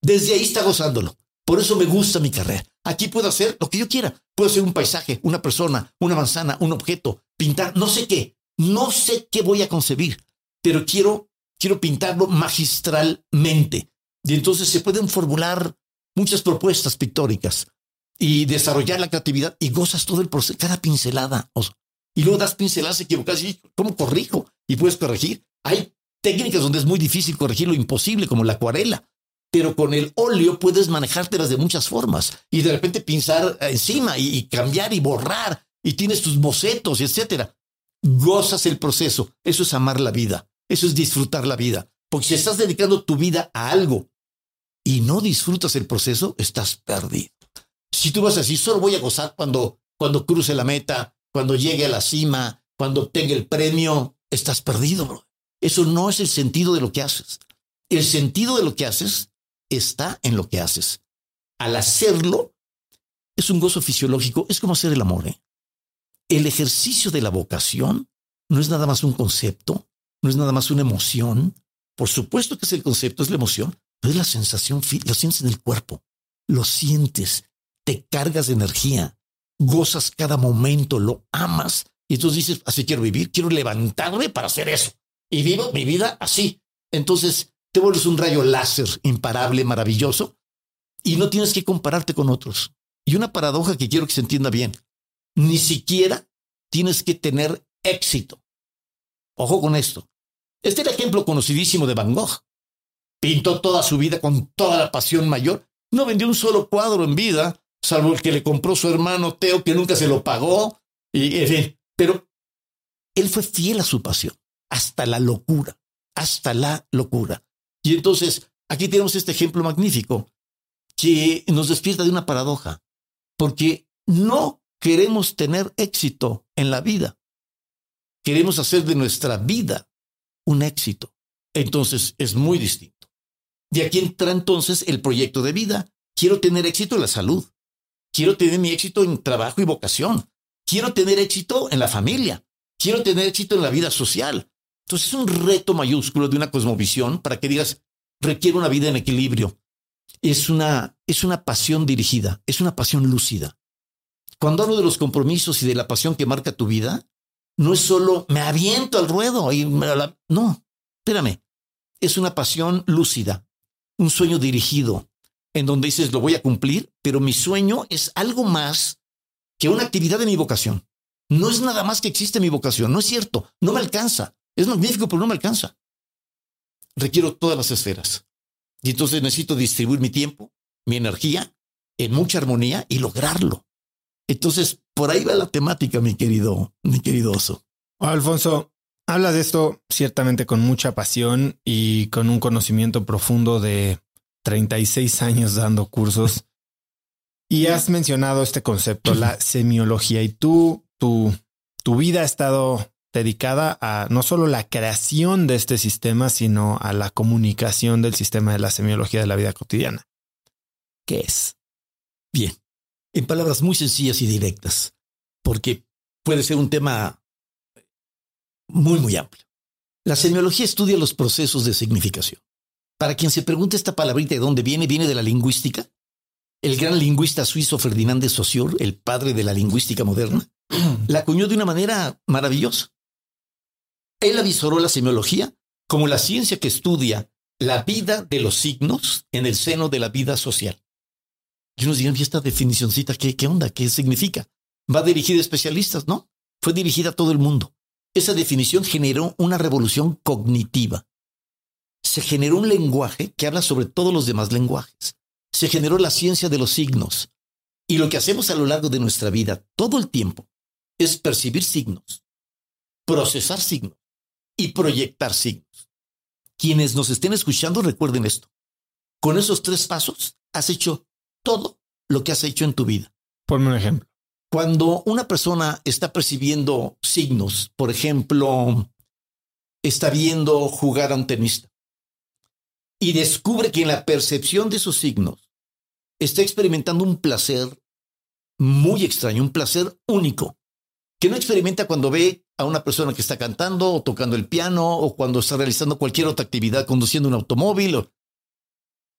Desde ahí está gozándolo. Por eso me gusta mi carrera. Aquí puedo hacer lo que yo quiera. Puedo hacer un paisaje, una persona, una manzana, un objeto, pintar, no sé qué. No sé qué voy a concebir, pero quiero, quiero pintarlo magistralmente. Y entonces se pueden formular muchas propuestas pictóricas y desarrollar la creatividad y gozas todo el proceso, cada pincelada. y luego das pinceladas equivocadas y ¿cómo corrijo? Y puedes corregir. Hay técnicas donde es muy difícil corregir lo imposible, como la acuarela. Pero con el óleo puedes manejártelas de muchas formas y de repente pinzar encima y, y cambiar y borrar y tienes tus bocetos, etcétera. Gozas el proceso. Eso es amar la vida. Eso es disfrutar la vida. Porque si estás dedicando tu vida a algo y no disfrutas el proceso, estás perdido. Si tú vas así, solo voy a gozar cuando, cuando cruce la meta, cuando llegue a la cima, cuando obtenga el premio, estás perdido, bro. Eso no es el sentido de lo que haces. El sentido de lo que haces está en lo que haces. Al hacerlo, es un gozo fisiológico, es como hacer el amor. ¿eh? El ejercicio de la vocación no es nada más un concepto, no es nada más una emoción. Por supuesto que es el concepto, es la emoción, es la sensación, lo sientes en el cuerpo, lo sientes, te cargas de energía, gozas cada momento, lo amas. Y entonces dices, así quiero vivir, quiero levantarme para hacer eso. Y vivo mi vida así. Entonces te vuelves un rayo láser imparable, maravilloso, y no tienes que compararte con otros. Y una paradoja que quiero que se entienda bien, ni siquiera tienes que tener éxito. Ojo con esto. Este es el ejemplo conocidísimo de Van Gogh. Pintó toda su vida con toda la pasión mayor. No vendió un solo cuadro en vida, salvo el que le compró su hermano Teo, que nunca se lo pagó. Y, en fin, pero él fue fiel a su pasión, hasta la locura, hasta la locura. Y entonces, aquí tenemos este ejemplo magnífico que nos despierta de una paradoja, porque no queremos tener éxito en la vida. Queremos hacer de nuestra vida un éxito. Entonces, es muy distinto. De aquí entra entonces el proyecto de vida. Quiero tener éxito en la salud. Quiero tener mi éxito en trabajo y vocación. Quiero tener éxito en la familia. Quiero tener éxito en la vida social. Entonces es un reto mayúsculo de una cosmovisión para que digas, requiere una vida en equilibrio. Es una, es una pasión dirigida, es una pasión lúcida. Cuando hablo de los compromisos y de la pasión que marca tu vida, no es solo me aviento al ruedo y me la... no, espérame, es una pasión lúcida, un sueño dirigido, en donde dices, lo voy a cumplir, pero mi sueño es algo más que una actividad de mi vocación. No es nada más que existe mi vocación, no es cierto, no me alcanza. Es magnífico, pero no me alcanza. Requiero todas las esferas. Y entonces necesito distribuir mi tiempo, mi energía, en mucha armonía y lograrlo. Entonces, por ahí va la temática, mi querido, mi querido oso. Alfonso, Hablas de esto ciertamente con mucha pasión y con un conocimiento profundo de 36 años dando cursos. Y has mencionado este concepto, la semiología, y tú, tu, tu vida ha estado dedicada a no solo la creación de este sistema, sino a la comunicación del sistema de la semiología de la vida cotidiana. ¿Qué es? Bien, en palabras muy sencillas y directas, porque puede ser un tema muy, muy amplio. La semiología estudia los procesos de significación. Para quien se pregunte esta palabrita de dónde viene, viene de la lingüística. El gran lingüista suizo Ferdinand de Saussure, el padre de la lingüística moderna, la acuñó de una manera maravillosa. Él avisoró la semiología como la ciencia que estudia la vida de los signos en el seno de la vida social. Y unos dirán, ¿y esta definicióncita qué, qué onda? ¿Qué significa? ¿Va dirigida a especialistas? No, fue dirigida a todo el mundo. Esa definición generó una revolución cognitiva. Se generó un lenguaje que habla sobre todos los demás lenguajes. Se generó la ciencia de los signos. Y lo que hacemos a lo largo de nuestra vida, todo el tiempo, es percibir signos. procesar signos y proyectar signos. Quienes nos estén escuchando, recuerden esto. Con esos tres pasos has hecho todo lo que has hecho en tu vida. Ponme un ejemplo. Cuando una persona está percibiendo signos, por ejemplo, está viendo jugar a un tenista y descubre que en la percepción de esos signos está experimentando un placer muy extraño, un placer único, que no experimenta cuando ve a una persona que está cantando o tocando el piano o cuando está realizando cualquier otra actividad, conduciendo un automóvil.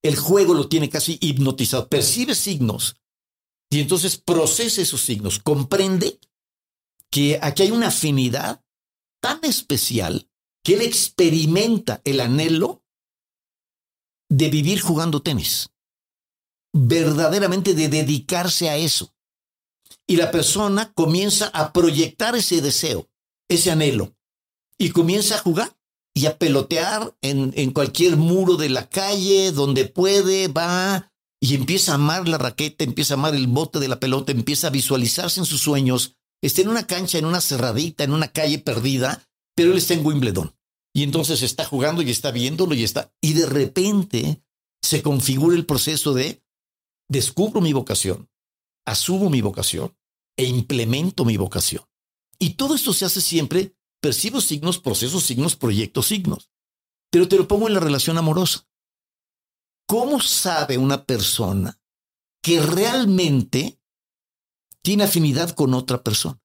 El juego lo tiene casi hipnotizado, percibe signos y entonces procesa esos signos, comprende que aquí hay una afinidad tan especial que él experimenta el anhelo de vivir jugando tenis, verdaderamente de dedicarse a eso. Y la persona comienza a proyectar ese deseo, ese anhelo, y comienza a jugar y a pelotear en, en cualquier muro de la calle, donde puede, va y empieza a amar la raqueta, empieza a amar el bote de la pelota, empieza a visualizarse en sus sueños. Está en una cancha, en una cerradita, en una calle perdida, pero él está en Wimbledon. Y entonces está jugando y está viéndolo y está. Y de repente se configura el proceso de descubro mi vocación, asumo mi vocación e implemento mi vocación. Y todo esto se hace siempre, percibo signos, procesos, signos, proyectos, signos. Pero te lo pongo en la relación amorosa. ¿Cómo sabe una persona que realmente tiene afinidad con otra persona?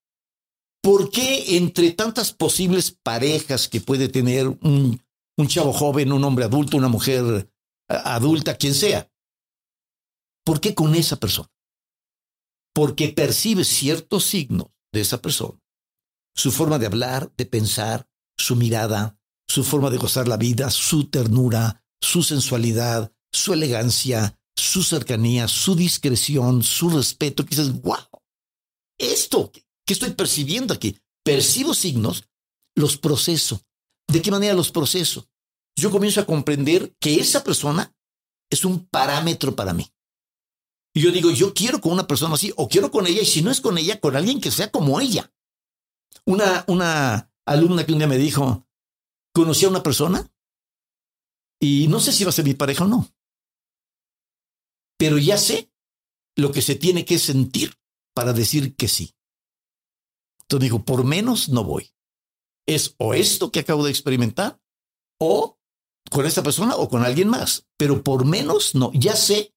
¿Por qué entre tantas posibles parejas que puede tener un, chavo joven, un hombre adulto, una mujer adulta, quien sea? ¿Por qué con esa persona? Porque percibe ciertos signos de esa persona. Su forma de hablar, de pensar, su mirada, su forma de gozar la vida, su ternura, su sensualidad, su elegancia, su cercanía, su discreción, su respeto, que dices, wow, esto que estoy percibiendo aquí, percibo signos, los proceso. ¿De qué manera los proceso? Yo comienzo a comprender que esa persona es un parámetro para mí. Y yo digo, yo quiero con una persona así, o quiero con ella, y si no es con ella, con alguien que sea como ella. Una, una alumna que un día me dijo, conocí a una persona y no sé si va a ser mi pareja o no pero ya sé lo que se tiene que sentir para decir que sí. Entonces digo, por menos no voy. Es o esto que acabo de experimentar, o con esta persona o con alguien más, pero por menos no. Ya sé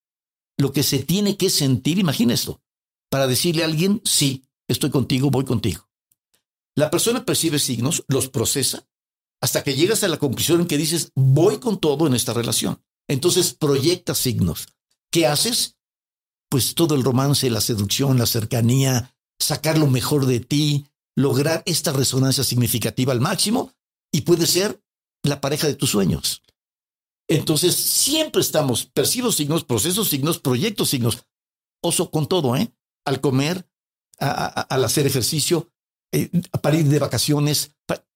lo que se tiene que sentir, imagina esto, para decirle a alguien, sí, estoy contigo, voy contigo. La persona percibe signos, los procesa, hasta que llegas a la conclusión en que dices, voy con todo en esta relación. Entonces proyecta signos. ¿Qué haces? Pues todo el romance, la seducción, la cercanía, sacar lo mejor de ti, lograr esta resonancia significativa al máximo y puede ser la pareja de tus sueños. Entonces, siempre estamos, percibo signos, procesos signos, proyectos signos. Oso con todo, ¿eh? Al comer, al hacer ejercicio, eh, para ir de vacaciones,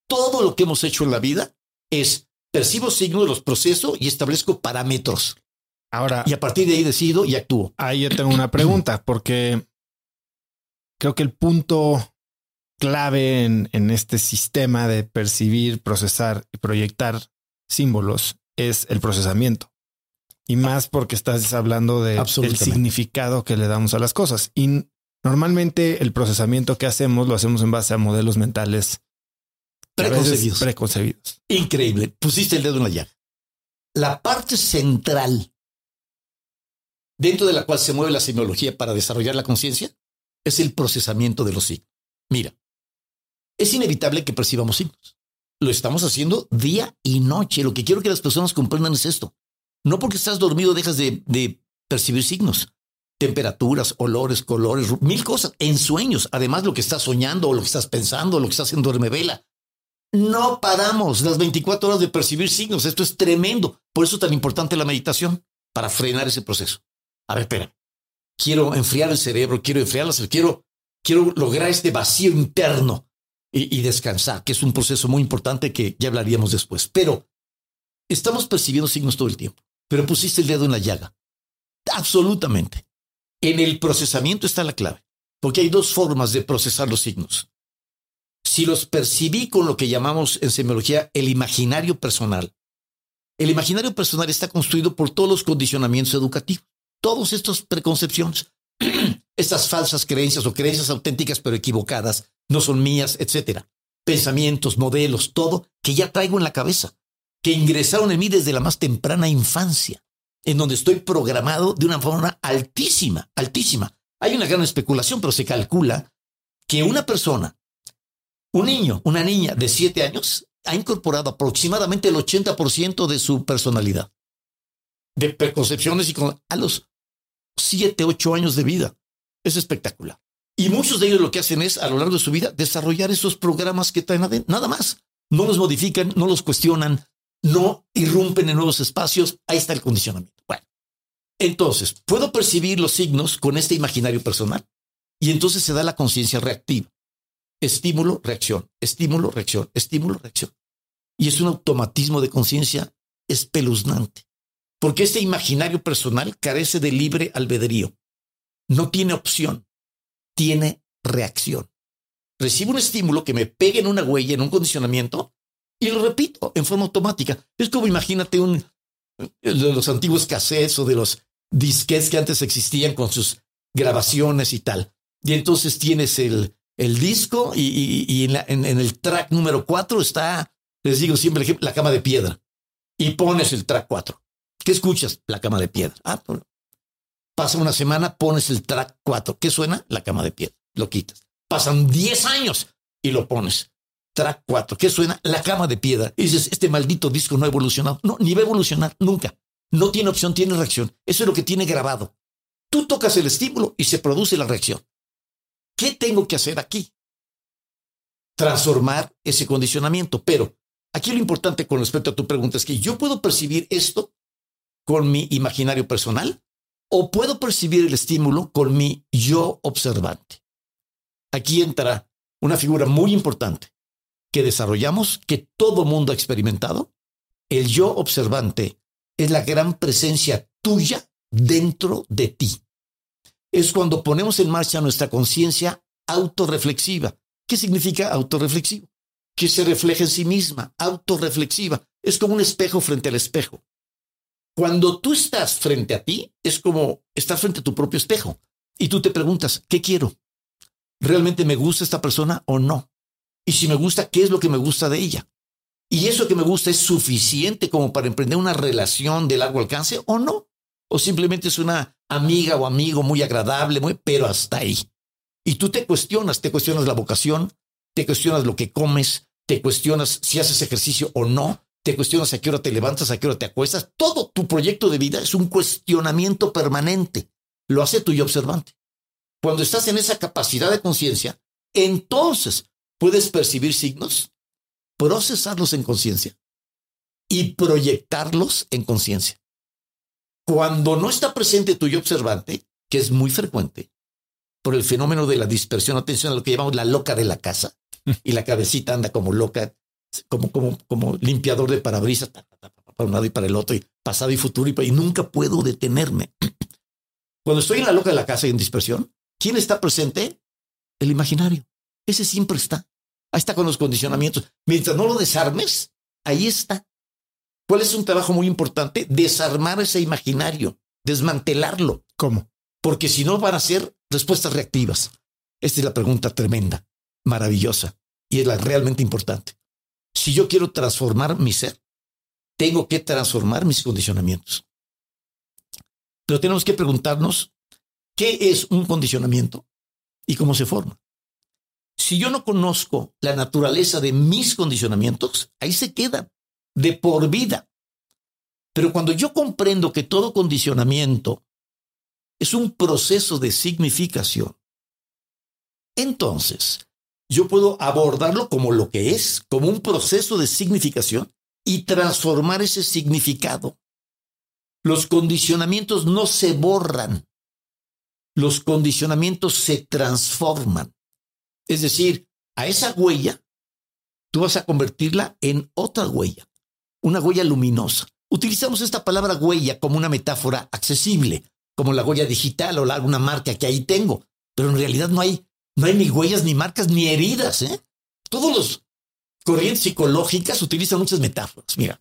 todo lo que hemos hecho en la vida es percibo signos, los proceso y establezco parámetros. Ahora. Y a partir de ahí decido y actúo. Ahí yo tengo una pregunta, porque creo que el punto clave en, en, este sistema de percibir, procesar y proyectar símbolos es el procesamiento. Y más porque estás hablando de el significado que le damos a las cosas. Y normalmente el procesamiento que hacemos lo hacemos en base a modelos mentales preconcebidos. preconcebidos. Increíble. Pusiste el dedo en la llaga. La parte central dentro de la cual se mueve la semiología para desarrollar la conciencia, es el procesamiento de los signos. Mira, es inevitable que percibamos signos. Lo estamos haciendo día y noche. Lo que quiero que las personas comprendan es esto. No porque estás dormido dejas de, percibir signos. Temperaturas, olores, colores, mil cosas. En sueños, además lo que estás soñando o lo que estás pensando, lo que estás en vela. No paramos las 24 horas de percibir signos. Esto es tremendo. Por eso es tan importante la meditación, para frenar ese proceso a ver, espera, quiero enfriar el cerebro, quiero enfriar la quiero, quiero lograr este vacío interno y, y descansar, que es un proceso muy importante que ya hablaríamos después. Pero estamos percibiendo signos todo el tiempo, pero pusiste el dedo en la llaga. Absolutamente. En el procesamiento está la clave, porque hay dos formas de procesar los signos. si los percibí con lo que llamamos en semiología el imaginario personal, el imaginario personal está construido por todos los condicionamientos educativos, todos estos preconcepciones, estas falsas creencias o creencias auténticas pero equivocadas, no son mías, etcétera. Pensamientos, modelos, todo que ya traigo en la cabeza, que ingresaron en mí desde la más temprana infancia, en donde estoy programado de una forma altísima, altísima. Hay una gran especulación, pero se calcula que una persona, un niño, una niña de siete años, ha incorporado aproximadamente el 80% de su personalidad, de preconcepciones y con, a los 7, 8 años de vida. Es espectacular. Y muchos de ellos lo que hacen es, a lo largo de su vida, desarrollar esos programas que traen adentro, nada más. No los modifican, no los cuestionan, no irrumpen en nuevos espacios. Ahí está el condicionamiento. Bueno, entonces, puedo percibir los signos con este imaginario personal y entonces se da la conciencia reactiva. Estímulo, reacción, estímulo, reacción, estímulo, reacción. Y es un automatismo de conciencia espeluznante, porque este imaginario personal carece de libre albedrío. No tiene opción, tiene reacción. Recibo un estímulo que me pegue en una huella, en un condicionamiento, y lo repito en forma automática. Es como imagínate un de los antiguos cassettes o de los disquetes que antes existían con sus grabaciones y tal. Y entonces tienes el, el disco y, en, el track número 4 está, les digo siempre, la cama de piedra. Y pones el track 4. ¿Qué escuchas? La cama de piedra. Ah, pues, pasa una semana, pones el track 4. ¿Qué suena? La cama de piedra. Lo quitas. Pasan 10 años y lo pones. Track 4. ¿Qué suena? La cama de piedra. Y dices, este maldito disco no ha evolucionado. No, ni va a evolucionar nunca. No tiene opción, tiene reacción. Eso es lo que tiene grabado. Tú tocas el estímulo y se produce la reacción. ¿Qué tengo que hacer aquí? Transformar ese condicionamiento. Pero aquí lo importante con respecto a tu pregunta es que yo puedo percibir esto con mi imaginario personal o puedo percibir el estímulo con mi yo observante. Aquí entra una figura muy importante que desarrollamos, que todo mundo ha experimentado. El yo observante es la gran presencia tuya dentro de ti es cuando ponemos en marcha nuestra conciencia autorreflexiva. ¿Qué significa autorreflexivo? Que se refleja en sí misma, autorreflexiva. Es como un espejo frente al espejo. Cuando tú estás frente a ti, es como estar frente a tu propio espejo. Y tú te preguntas, ¿qué quiero? ¿Realmente me gusta esta persona o no? Y si me gusta, ¿qué es lo que me gusta de ella? ¿Y eso que me gusta es suficiente como para emprender una relación de largo alcance o no? ¿O simplemente es una amiga o amigo muy agradable, muy, pero hasta ahí. Y tú te cuestionas, te cuestionas la vocación, te cuestionas lo que comes, te cuestionas si haces ejercicio o no, te cuestionas a qué hora te levantas, a qué hora te acuestas. Todo tu proyecto de vida es un cuestionamiento permanente. Lo hace tu observante. Cuando estás en esa capacidad de conciencia, entonces puedes percibir signos, procesarlos en conciencia y proyectarlos en conciencia. Cuando no está presente tu observante, que es muy frecuente, por el fenómeno de la dispersión atención a lo que llamamos la loca de la casa, y la cabecita anda como loca, como, como, como limpiador de parabrisas, para un lado y para el otro, y pasado y futuro, y, y nunca puedo detenerme. Cuando estoy en la loca de la casa y en dispersión, ¿quién está presente? El imaginario. Ese siempre está. Ahí está con los condicionamientos. Mientras no lo desarmes, ahí está. ¿Cuál es un trabajo muy importante? Desarmar ese imaginario, desmantelarlo. ¿Cómo? Porque si no van a ser respuestas reactivas. Esta es la pregunta tremenda, maravillosa y es la realmente importante. Si yo quiero transformar mi ser, tengo que transformar mis condicionamientos. Pero tenemos que preguntarnos qué es un condicionamiento y cómo se forma. Si yo no conozco la naturaleza de mis condicionamientos, ahí se quedan de por vida. Pero cuando yo comprendo que todo condicionamiento es un proceso de significación, entonces yo puedo abordarlo como lo que es, como un proceso de significación y transformar ese significado. Los condicionamientos no se borran, los condicionamientos se transforman. Es decir, a esa huella, tú vas a convertirla en otra huella una huella luminosa. Utilizamos esta palabra huella como una metáfora accesible, como la huella digital o alguna marca que ahí tengo, pero en realidad no hay, no hay ni huellas, ni marcas, ni heridas. ¿eh? Todos los corrientes psicológicas utilizan muchas metáforas, mira,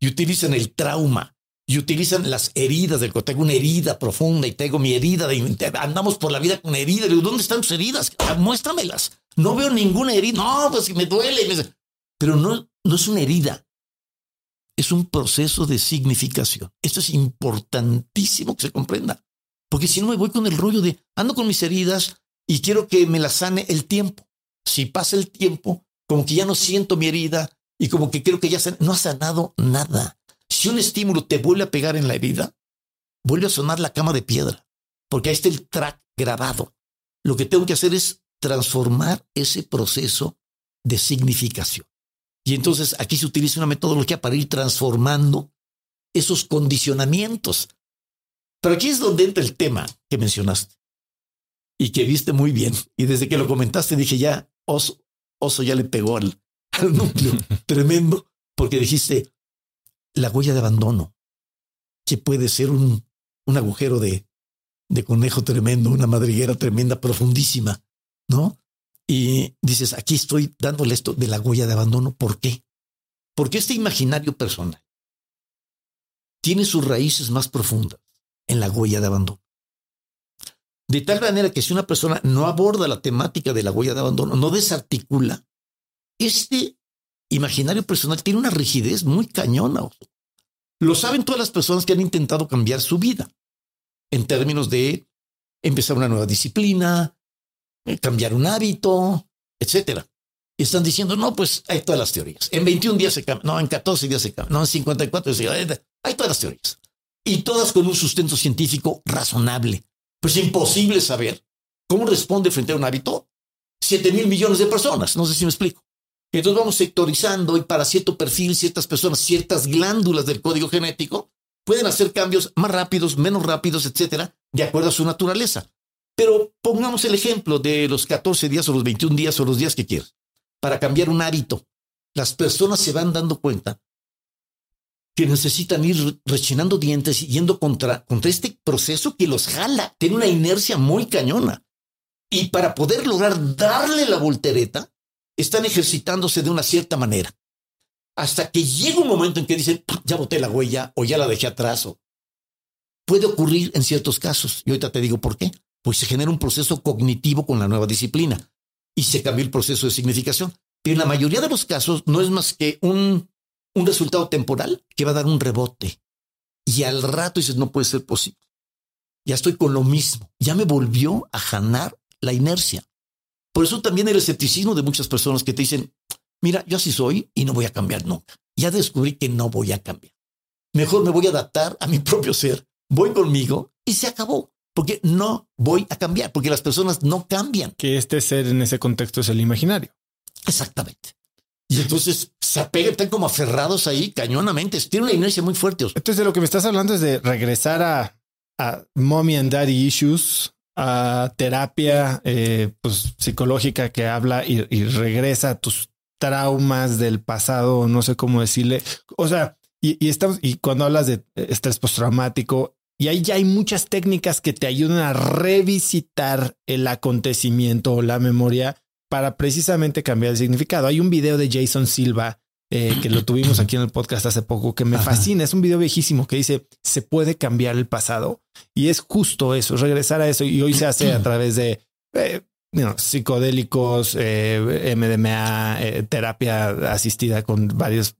y utilizan el trauma, y utilizan las heridas del Tengo una herida profunda y tengo mi herida. De, andamos por la vida con herida. digo, ¿dónde están tus heridas? Ah, muéstramelas. No veo ninguna herida. No, pues me duele. Pero no, no es una herida. Es un proceso de significación. Esto es importantísimo que se comprenda. Porque si no me voy con el rollo de ando con mis heridas y quiero que me las sane el tiempo. Si pasa el tiempo, como que ya no siento mi herida y como que creo que ya no ha sanado nada. Si un estímulo te vuelve a pegar en la herida, vuelve a sonar la cama de piedra, porque ahí está el track grabado. Lo que tengo que hacer es transformar ese proceso de significación. Y entonces aquí se utiliza una metodología para ir transformando esos condicionamientos. Pero aquí es donde entra el tema que mencionaste y que viste muy bien. Y desde que lo comentaste dije ya, oso, oso ya le pegó al, al núcleo. Tremendo, porque dijiste, la huella de abandono, que puede ser un, un agujero de, de conejo tremendo, una madriguera tremenda, profundísima, ¿no? Y dices, aquí estoy dándole esto de la huella de abandono. ¿Por qué? Porque este imaginario personal tiene sus raíces más profundas en la huella de abandono. De tal manera que si una persona no aborda la temática de la huella de abandono, no desarticula, este imaginario personal tiene una rigidez muy cañona. Lo saben todas las personas que han intentado cambiar su vida en términos de empezar una nueva disciplina, eh, cambiar un hábito, etcétera. Y están diciendo, no, pues hay todas las teorías. En 21 días se cambia, no, en 14 días se cambia, no, en 54 días se cambia. Hay todas las teorías. Y todas con un sustento científico razonable. Pues es imposible saber cómo responde frente a un hábito 7 mil millones de personas. No sé si me explico. Entonces vamos sectorizando y para cierto perfil, ciertas personas, ciertas glándulas del código genético pueden hacer cambios más rápidos, menos rápidos, etcétera, de acuerdo a su naturaleza. Pero pongamos el ejemplo de los 14 días o los 21 días o los días que quieras para cambiar un hábito. Las personas se van dando cuenta que necesitan ir rechinando dientes y yendo contra, contra este proceso que los jala, tiene una inercia muy cañona. Y para poder lograr darle la voltereta, están ejercitándose de una cierta manera. Hasta que llega un momento en que dicen, ya boté la huella o ya la dejé atrás. Puede ocurrir en ciertos casos. Y ahorita te digo por qué. Pues se genera un proceso cognitivo con la nueva disciplina y se cambia el proceso de significación. Pero en la mayoría de los casos no es más que un, un resultado temporal que va a dar un rebote. Y al rato dices, no puede ser posible. Ya estoy con lo mismo. Ya me volvió a janar la inercia. Por eso también el escepticismo de muchas personas que te dicen, mira, yo así soy y no voy a cambiar nunca. Ya descubrí que no voy a cambiar. Mejor me voy a adaptar a mi propio ser. Voy conmigo y se acabó. Porque no voy a cambiar, porque las personas no cambian. Que este ser en ese contexto es el imaginario. Exactamente. Y entonces se apegan, están como aferrados ahí cañonamente. Tiene una inercia muy fuerte. Entonces, de lo que me estás hablando es de regresar a, a mommy and daddy issues a terapia eh, pues, psicológica que habla y, regresa a tus traumas del pasado, no sé cómo decirle. O sea, y, estamos, y cuando hablas de estrés postraumático, y ahí ya hay muchas técnicas que te ayudan a revisitar el acontecimiento o la memoria para precisamente cambiar el significado. Hay un video de Jason Silva eh, que lo tuvimos aquí en el podcast hace poco, que me fascina. Es un video viejísimo que dice, se puede cambiar el pasado. Y es justo eso, regresar a eso. Y hoy se hace a través de eh, psicodélicos, eh, MDMA, terapia asistida con varios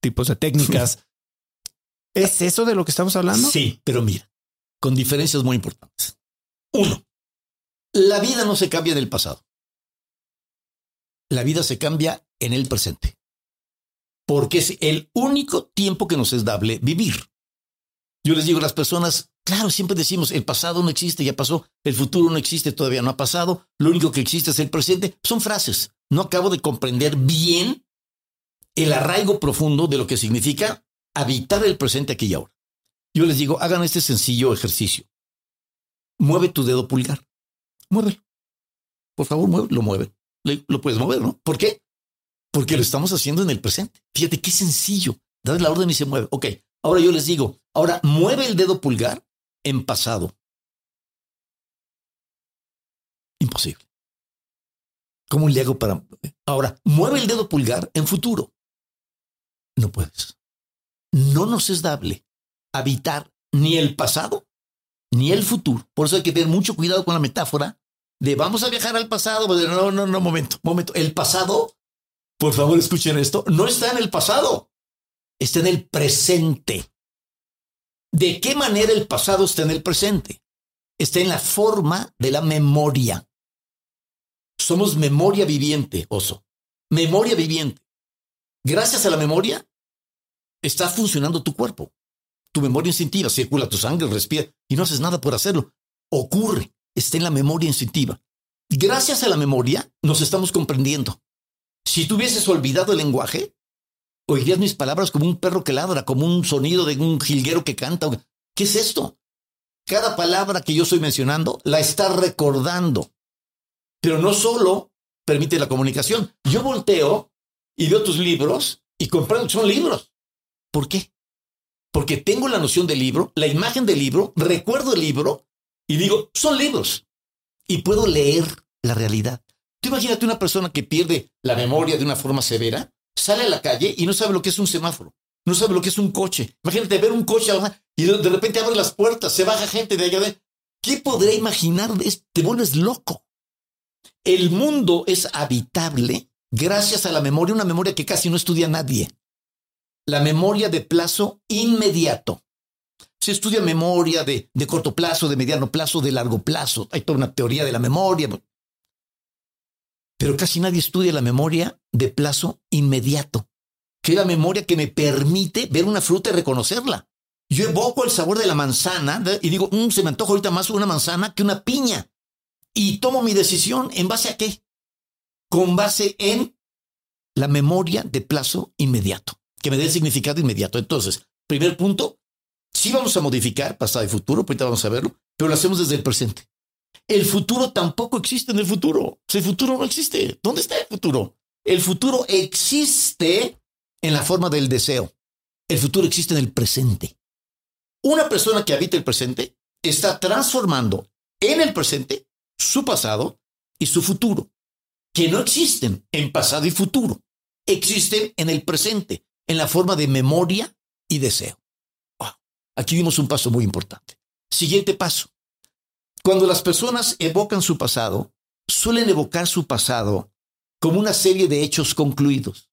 tipos de técnicas. ¿Es eso de lo que estamos hablando? Sí, pero mira, con diferencias muy importantes. Uno, la vida no se cambia en el pasado. La vida se cambia en el presente porque es el único tiempo que nos es dable vivir. Yo les digo a las personas, claro, siempre decimos, el pasado no existe, ya pasó, el futuro no existe, todavía no ha pasado, lo único que existe es el presente. Son frases. No acabo de comprender bien el arraigo profundo de lo que significa habitar el presente aquí y ahora. Yo les digo, hagan este sencillo ejercicio. Mueve tu dedo pulgar. Muévelo. Por favor, mueve, lo mueve. Lo puedes mover, ¿no? ¿Por qué? porque lo estamos haciendo en el presente. Fíjate qué sencillo. Das la orden y se mueve. Ok, ahora yo les digo, ahora mueve el dedo pulgar en pasado. Imposible. ¿Cómo le hago para... Ahora, mueve el dedo pulgar en futuro. No puedes. No nos es dable habitar ni el pasado ni el futuro. Por eso hay que tener mucho cuidado con la metáfora de vamos a viajar al pasado. No, no, no, momento, momento. El pasado, por favor, escuchen esto, no está en el pasado, está en el presente. ¿De qué manera el pasado está en el presente? Está en la forma de la memoria. Somos memoria viviente, oso. Memoria viviente. Gracias a la memoria, está funcionando tu cuerpo. Tu memoria instintiva circula tu sangre, respira y no haces nada por hacerlo. Ocurre, está en la memoria instintiva. Gracias a la memoria, nos estamos comprendiendo. Si tú hubieses olvidado el lenguaje, oirías mis palabras como un perro que ladra, como un sonido de un jilguero que canta. ¿Qué es esto? Cada palabra que yo estoy mencionando la está recordando. Pero no solo permite la comunicación. Yo volteo y veo tus libros y comprendo que son libros. ¿Por qué? Porque tengo la noción del libro, la imagen del libro, recuerdo el libro y digo, son libros. Y puedo leer la realidad. Tú imagínate una persona que pierde la memoria de una forma severa, sale a la calle y no sabe lo que es un semáforo, no sabe lo que es un coche. Imagínate ver un coche y de repente abre las puertas, se baja gente de allá. De... ¿Qué podrá imaginar? Te vuelves loco. El mundo es habitable gracias a la memoria, una memoria que casi no estudia nadie. La memoria de plazo inmediato. Se estudia memoria de, de corto plazo, de mediano plazo, de largo plazo. Hay toda una teoría de la memoria. Pero casi nadie estudia la memoria de plazo inmediato, que es la memoria que me permite ver una fruta y reconocerla. Yo evoco el sabor de la manzana y digo, mm, se me antoja ahorita más una manzana que una piña. Y tomo mi decisión en base a qué? Con base en la memoria de plazo inmediato, que me dé el significado inmediato. Entonces, primer punto, sí vamos a modificar pasado y futuro, ahorita vamos a verlo, pero lo hacemos desde el presente. El futuro tampoco existe en el futuro. El futuro no existe. ¿Dónde está el futuro? El futuro existe en la forma del deseo. El futuro existe en el presente. Una persona que habita el presente está transformando en el presente su pasado y su futuro, que no existen en pasado y futuro, existen en el presente, en la forma de memoria y deseo. Aquí vimos un paso muy importante. Siguiente paso. Cuando las personas evocan su pasado, suelen evocar su pasado como una serie de hechos concluidos.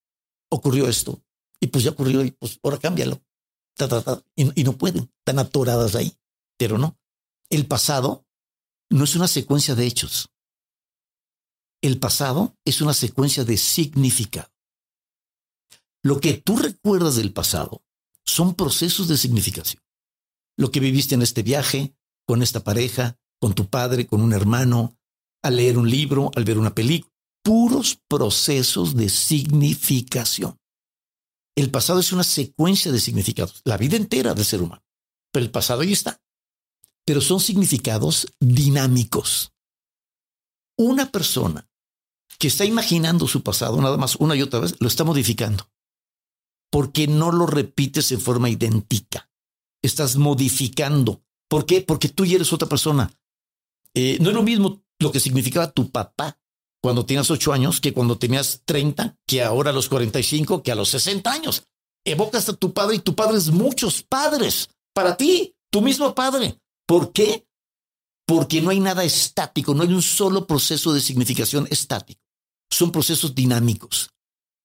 Ocurrió esto, y pues ya ocurrió, y pues ahora cámbialo. y, y, no pueden, están atoradas ahí. Pero no. El pasado no es una secuencia de hechos. El pasado es una secuencia de significado. Lo que tú recuerdas del pasado son procesos de significación. Lo que viviste en este viaje, con esta pareja, con tu padre, con un hermano, al leer un libro, al ver una película, puros procesos de significación. El pasado es una secuencia de significados, la vida entera del ser humano, pero el pasado ahí está. Pero son significados dinámicos. Una persona que está imaginando su pasado nada más una y otra vez, lo está modificando, porque no lo repites en forma idéntica. Estás modificando. ¿Por qué? Porque tú ya eres otra persona. Eh, no es lo mismo lo que significaba tu papá cuando tenías ocho años que cuando tenías 30, que ahora a los 45, que a los 60 años. Evocas a tu padre y tu padre es muchos padres para ti, tu mismo padre. ¿Por qué? Porque no hay nada estático, no hay un solo proceso de significación estático. Son procesos dinámicos.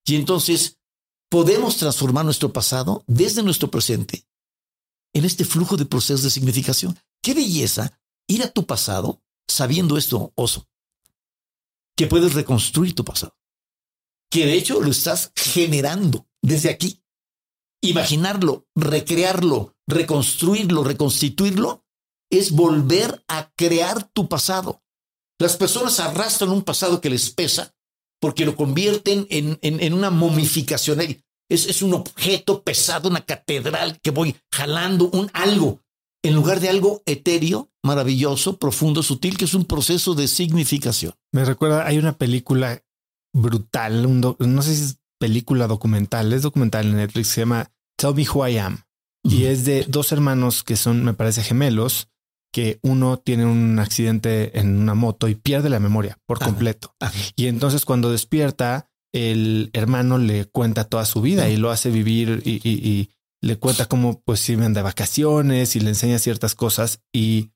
Y entonces podemos transformar nuestro pasado desde nuestro presente en este flujo de procesos de significación. Qué belleza ir a tu pasado sabiendo esto, oso, que puedes reconstruir tu pasado, que de hecho lo estás generando desde aquí. Imaginarlo, recrearlo, reconstruirlo, reconstituirlo, es volver a crear tu pasado. Las personas arrastran un pasado que les pesa porque lo convierten en, en, una momificación. Es, es un objeto pesado, una catedral que voy jalando, un algo en lugar de algo etéreo, maravilloso, profundo, sutil, que es un proceso de significación. Me recuerda, hay una película brutal, no sé si es película documental, es documental en Netflix, se llama Tell Me Who I Am. Y es de dos hermanos que son, me parece, gemelos, que uno tiene un accidente en una moto y pierde la memoria por completo. Y entonces cuando despierta, el hermano le cuenta toda su vida y lo hace vivir y, y- y le cuenta cómo pues iban de vacaciones y le enseña ciertas cosas y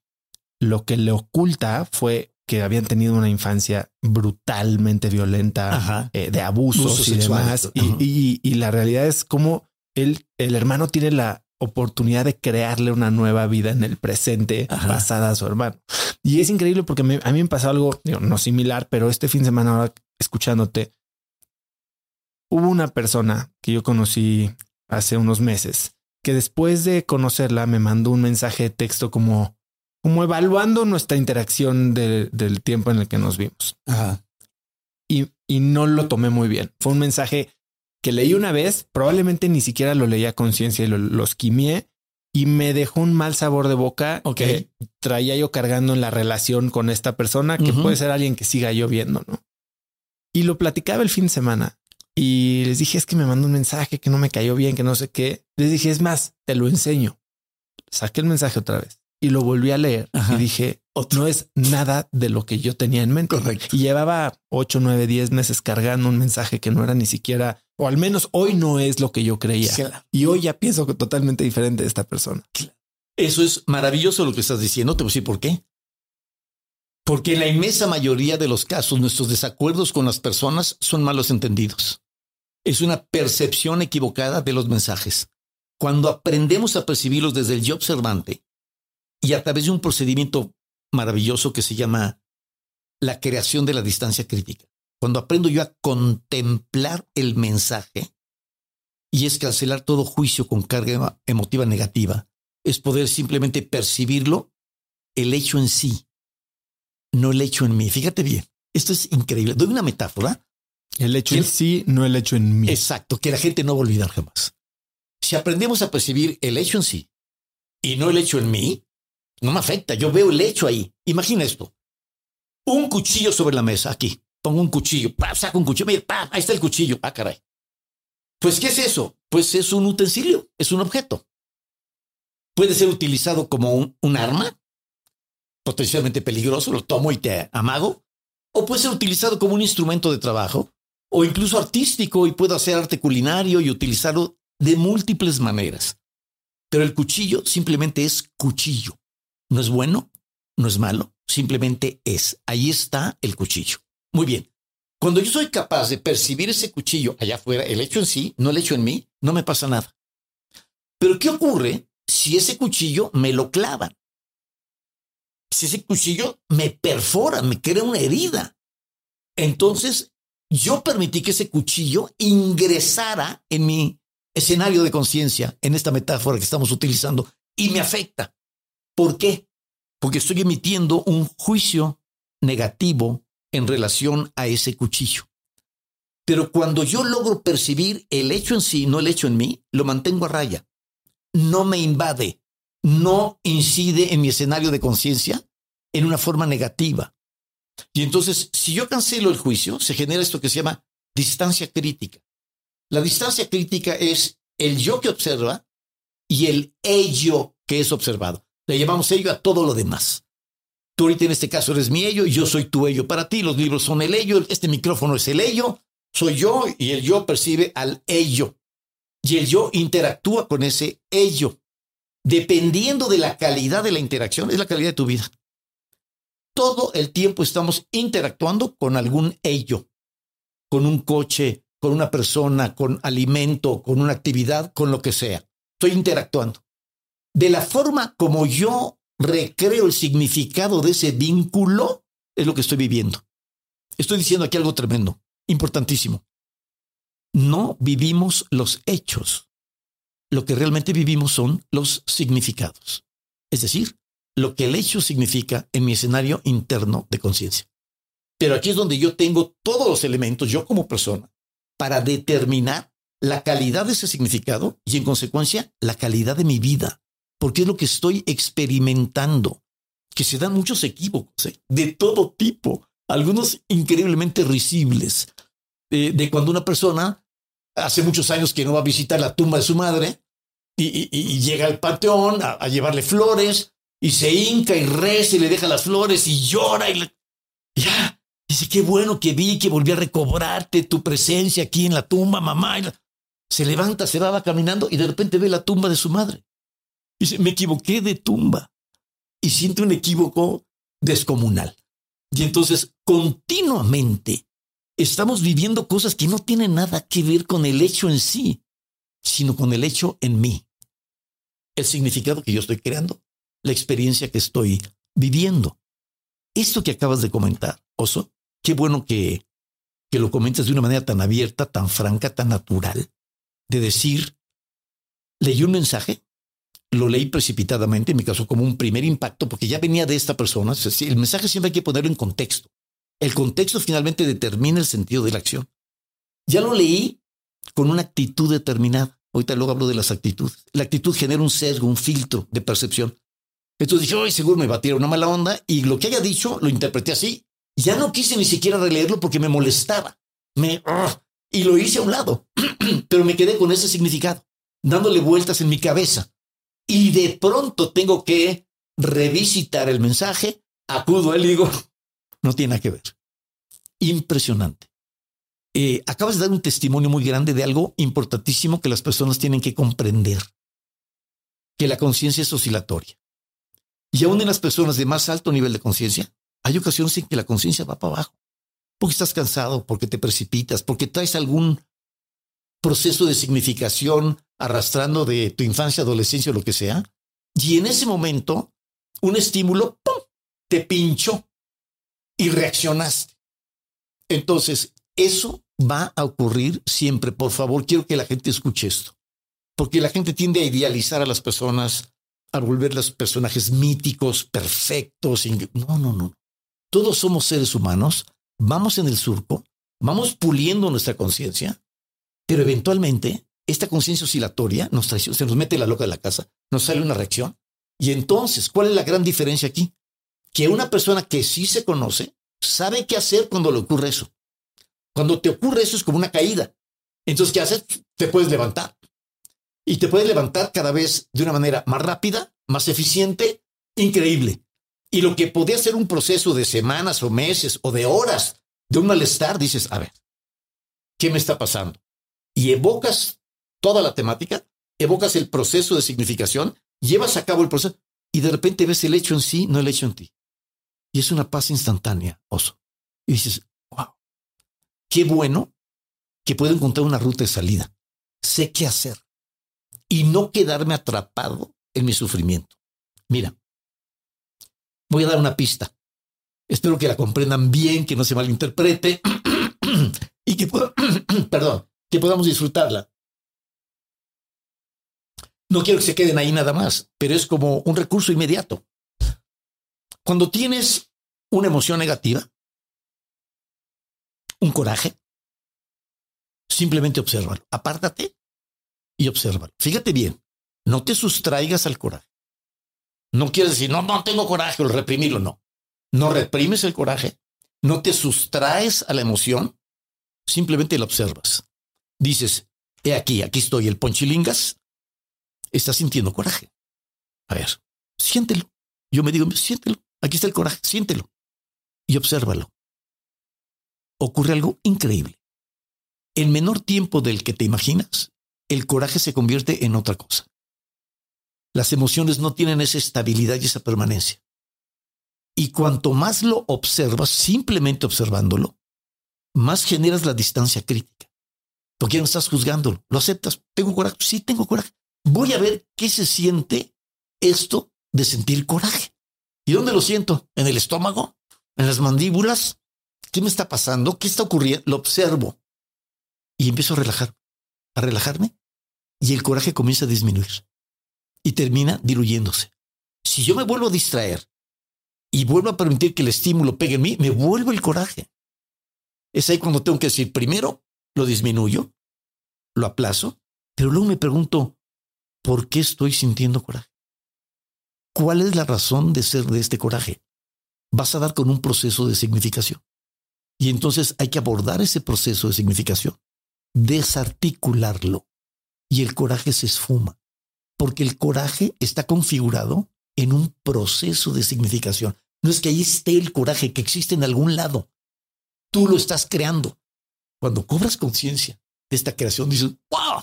lo que le oculta fue que habían tenido una infancia brutalmente violenta, eh, de abusos y demás. Y, y- y la realidad es como él, el hermano tiene la oportunidad de crearle una nueva vida en el presente Ajá. basada a su hermano. Y es increíble porque me- a mí me pasó algo digo, no similar, pero este fin de semana ahora escuchándote, hubo una persona que yo conocí hace unos meses que después de conocerla me mandó un mensaje de texto como, como evaluando nuestra interacción de- del tiempo en el que nos vimos Ajá. y, y no lo tomé muy bien. Fue un mensaje que leí una vez, probablemente ni siquiera lo leía a conciencia y lo, lo esquimié y me dejó un mal sabor de boca Ok. que traía yo cargando en la relación con esta persona que puede ser alguien que siga yo viendo, ¿no? Y lo platicaba el fin de semana y les dije es que me mandó un mensaje que no me cayó bien, que no sé qué. Les dije es más, te lo enseño. Saqué el mensaje otra vez y lo volví a leer Ajá. y dije no es nada de lo que yo tenía en mente. Correcto. Y llevaba 8, 9, 10 meses cargando un mensaje que no era ni siquiera, o al menos hoy no es lo que yo creía. Claro. Y hoy ya pienso que totalmente diferente de esta persona. Eso es maravilloso lo que estás diciendo. Te voy a decir por qué. Porque en la inmensa mayoría de los casos, nuestros desacuerdos con las personas son malos entendidos. Es una percepción equivocada de los mensajes. Cuando aprendemos a percibirlos desde el yo observante y a través de un procedimiento maravilloso que se llama la creación de la distancia crítica. Cuando aprendo yo a contemplar el mensaje y es cancelar todo juicio con carga emotiva negativa, es poder simplemente percibirlo, el hecho en sí, no el hecho en mí. Fíjate bien, esto es increíble. Doy una metáfora. El hecho en sí, no el hecho en mí. Exacto, que la gente no va a olvidar jamás. Si aprendemos a percibir el hecho en sí y no el hecho en mí, no me afecta. Yo veo el hecho ahí. Imagina esto. Un cuchillo sobre la mesa, aquí. Pongo un cuchillo, saco un cuchillo, mira, ahí está el cuchillo. Ah, caray. Pues, ¿qué es eso? Pues es un utensilio, es un objeto. Puede ser utilizado como un, un arma, potencialmente peligroso, lo tomo y te amago, o puede ser utilizado como un instrumento de trabajo, o incluso artístico y puedo hacer arte culinario y utilizarlo de múltiples maneras. Pero el cuchillo simplemente es cuchillo. No es bueno, no es malo, simplemente es. Ahí está el cuchillo. Muy bien. Cuando yo soy capaz de percibir ese cuchillo allá afuera, el hecho en sí, no el hecho en mí, no me pasa nada. Pero ¿qué ocurre si ese cuchillo me lo clavan? Si ese cuchillo me perfora, me crea una herida. Entonces, yo permití que ese cuchillo ingresara en mi escenario de conciencia, en esta metáfora que estamos utilizando, y me afecta. ¿Por qué? Porque estoy emitiendo un juicio negativo en relación a ese cuchillo. Pero cuando yo logro percibir el hecho en sí, no el hecho en mí, lo mantengo a raya. No me invade, no incide en mi escenario de conciencia en una forma negativa. Y entonces, si yo cancelo el juicio, se genera esto que se llama distancia crítica. La distancia crítica es el yo que observa y el ello que es observado. Le llamamos ello a todo lo demás. Tú ahorita en este caso eres mi ello y yo soy tu ello para ti. Los libros son el ello, este micrófono es el ello, soy yo y el yo percibe al ello. Y el yo interactúa con ese ello. Dependiendo de la calidad de la interacción, es la calidad de tu vida. Todo el tiempo estamos interactuando con algún ello, con un coche, con una persona, con alimento, con una actividad, con lo que sea. Estoy interactuando. De la forma como yo recreo el significado de ese vínculo, es lo que estoy viviendo. Estoy diciendo aquí algo tremendo, importantísimo. No vivimos los hechos. Lo que realmente vivimos son los significados. Es decir, lo que el hecho significa en mi escenario interno de conciencia. Pero aquí es donde yo tengo todos los elementos, yo como persona, para determinar la calidad de ese significado y en consecuencia la calidad de mi vida, porque es lo que estoy experimentando, que se dan muchos equívocos ¿eh? de todo tipo, algunos increíblemente risibles, eh, de cuando una persona hace muchos años que no va a visitar la tumba de su madre y, y- y llega al panteón a, a llevarle flores y se hinca y reza y le deja las flores y llora y le... ya. Dice, qué bueno que vi que volví a recobrarte tu presencia aquí en la tumba, mamá. Se levanta, se va, va caminando y de repente ve la tumba de su madre. Dice, me equivoqué de tumba. Y siente un equívoco descomunal. Y entonces continuamente estamos viviendo cosas que no tienen nada que ver con el hecho en sí, sino con el hecho en mí. El significado que yo estoy creando, la experiencia que estoy viviendo. Esto que acabas de comentar, Oso, qué bueno que, que lo comentas de una manera tan abierta, tan franca, tan natural, de decir, leí un mensaje, lo leí precipitadamente, en mi caso como un primer impacto, porque ya venía de esta persona. El mensaje siempre hay que ponerlo en contexto. El contexto finalmente determina el sentido de la acción. Ya lo leí con una actitud determinada. Ahorita luego hablo de las actitudes. La actitud genera un sesgo, un filtro de percepción. Entonces dije, hoy seguro me tirar una mala onda y lo que haya dicho lo interpreté así. Ya no quise ni siquiera releerlo porque me molestaba. Me, y lo hice a un lado, pero me quedé con ese significado, dándole vueltas en mi cabeza. Y de pronto tengo que revisitar el mensaje, acudo a él y digo, no tiene nada que ver. Impresionante. Eh, acabas de dar un testimonio muy grande de algo importantísimo que las personas tienen que comprender, que la conciencia es oscilatoria. Y aún en las personas de más alto nivel de conciencia, hay ocasiones en que la conciencia va para abajo, porque estás cansado, porque te precipitas, porque traes algún proceso de significación arrastrando de tu infancia, adolescencia o lo que sea, y en ese momento un estímulo ¡pum! te pinchó y reaccionaste. Entonces, eso va a ocurrir siempre. Por favor, quiero que la gente escuche esto. Porque la gente tiende a idealizar a las personas, a volverlas personajes míticos, perfectos. No, no, no. Todos somos seres humanos, vamos en el surco, vamos puliendo nuestra conciencia, pero eventualmente esta conciencia oscilatoria nos traiciona, se nos mete la loca de la casa, nos sale una reacción. Y entonces, ¿cuál es la gran diferencia aquí? que una persona que sí se conoce sabe qué hacer cuando le ocurre eso. Cuando te ocurre eso es como una caída. Entonces, ¿qué haces? Te puedes levantar. Y te puedes levantar cada vez de una manera más rápida, más eficiente, increíble. Y lo que podía ser un proceso de semanas o meses o de horas de un malestar, dices, a ver, ¿qué me está pasando? Y evocas toda la temática, evocas el proceso de significación, llevas a cabo el proceso y de repente ves el hecho en sí, no el hecho en ti. Y es una paz instantánea, oso. Y dices, wow, qué bueno que puedo encontrar una ruta de salida. Sé qué hacer y no quedarme atrapado en mi sufrimiento. Mira, voy a dar una pista. Espero que la comprendan bien, que no se malinterprete y que, perdón, que podamos disfrutarla. No quiero que se queden ahí nada más, pero es como un recurso inmediato. Cuando tienes una emoción negativa, un coraje, simplemente obsérvalo. Apártate y obsérvalo. Fíjate bien, no te sustraigas al coraje. No quieres decir, no, no tengo coraje, o reprimirlo, no. No reprimes el coraje, no te sustraes a la emoción, simplemente la observas. Dices, he aquí, aquí estoy, el ponchilingas, está sintiendo coraje. A ver, siéntelo. Yo me digo, siéntelo. Aquí está el coraje, siéntelo y obsérvalo. Ocurre algo increíble. En menor tiempo del que te imaginas, el coraje se convierte en otra cosa. Las emociones no tienen esa estabilidad y esa permanencia. Y cuanto más lo observas, simplemente observándolo, más generas la distancia crítica. Porque ya no estás juzgándolo, lo aceptas. Tengo coraje, sí tengo coraje. Voy a ver qué se siente esto de sentir coraje. ¿Y dónde lo siento? ¿En el estómago? ¿En las mandíbulas? ¿Qué me está pasando? ¿Qué está ocurriendo? Lo observo. Y empiezo a relajar, a relajarme. Y el coraje comienza a disminuir. Y termina diluyéndose. Si yo me vuelvo a distraer y vuelvo a permitir que el estímulo pegue en mí, me vuelvo el coraje. Es ahí cuando tengo que decir, primero lo disminuyo, lo aplazo, pero luego me pregunto, ¿por qué estoy sintiendo coraje? ¿Cuál es la razón de ser de este coraje? Vas a dar con un proceso de significación. Y entonces hay que abordar ese proceso de significación, desarticularlo. Y el coraje se esfuma, porque el coraje está configurado en un proceso de significación. No es que ahí esté el coraje, que existe en algún lado. Tú lo estás creando. Cuando cobras conciencia de esta creación, dices, wow,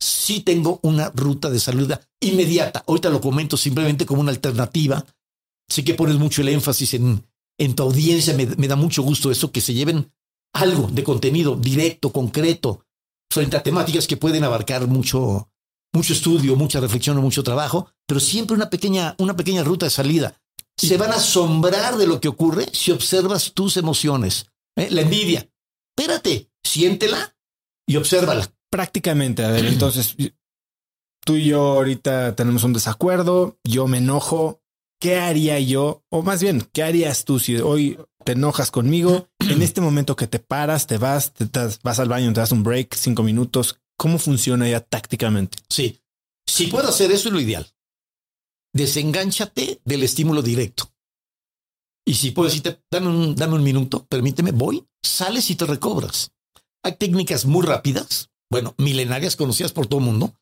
sí tengo una ruta de salida inmediata. Ahorita lo comento simplemente como una alternativa. Sé que pones mucho el énfasis en, en tu audiencia. Me, me da mucho gusto eso, que se lleven algo de contenido directo, concreto, frente a temáticas que pueden abarcar mucho, mucho estudio, mucha reflexión o mucho trabajo, pero siempre una pequeña, una pequeña ruta de salida. Se van a asombrar de lo que ocurre si observas tus emociones. ¿eh? La envidia. Espérate, siéntela y obsérvala. Prácticamente, a ver, entonces tú y yo ahorita tenemos un desacuerdo, yo me enojo, ¿qué haría yo? O más bien, ¿qué harías tú si hoy te enojas conmigo? En este momento que te paras, te vas, te, vas al baño, te das un break, cinco minutos, ¿cómo funciona ya tácticamente? Sí, si puedo hacer eso es lo ideal. Desengánchate del estímulo directo. Y si puedo decirte, dame un, dame un minuto, permíteme, voy, sales y te recobras. Hay técnicas muy rápidas, bueno, milenarias conocidas por todo el mundo.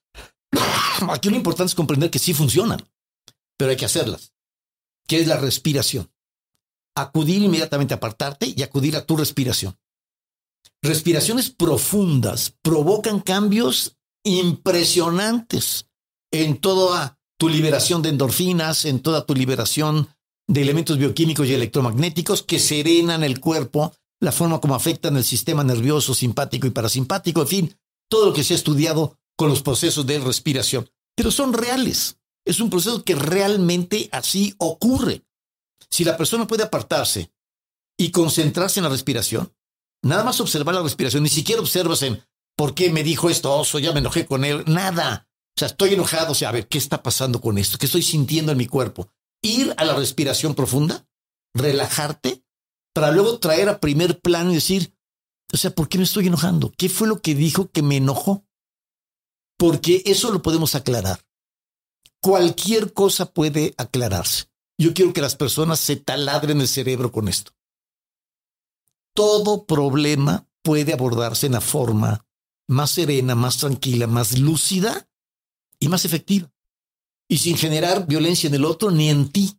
Aquí lo importante es comprender que sí funcionan, pero hay que hacerlas. ¿Qué es la respiración? Acudir inmediatamente a apartarte y acudir a tu respiración. Respiraciones profundas provocan cambios impresionantes en toda tu liberación de endorfinas, en toda tu liberación de elementos bioquímicos y electromagnéticos que serenan el cuerpo, la forma como afectan el sistema nervioso simpático y parasimpático, en fin, todo lo que se ha estudiado con los procesos de respiración. Pero son reales. Es un proceso que realmente así ocurre. Si la persona puede apartarse y concentrarse en la respiración, nada más observar la respiración, ni siquiera observas en por qué me dijo esto, oso, ya me enojé con él, nada. O sea, estoy enojado, o sea, a ver, ¿qué está pasando con esto? ¿Qué estoy sintiendo en mi cuerpo? Ir a la respiración profunda, relajarte, para luego traer a primer plano y decir, o sea, ¿por qué me estoy enojando? ¿Qué fue lo que dijo que me enojó? Porque eso lo podemos aclarar. Cualquier cosa puede aclararse. Yo quiero que las personas se taladren el cerebro con esto. Todo problema puede abordarse en la forma más serena, más tranquila, más lúcida y más efectiva. Y sin generar violencia en el otro ni en ti.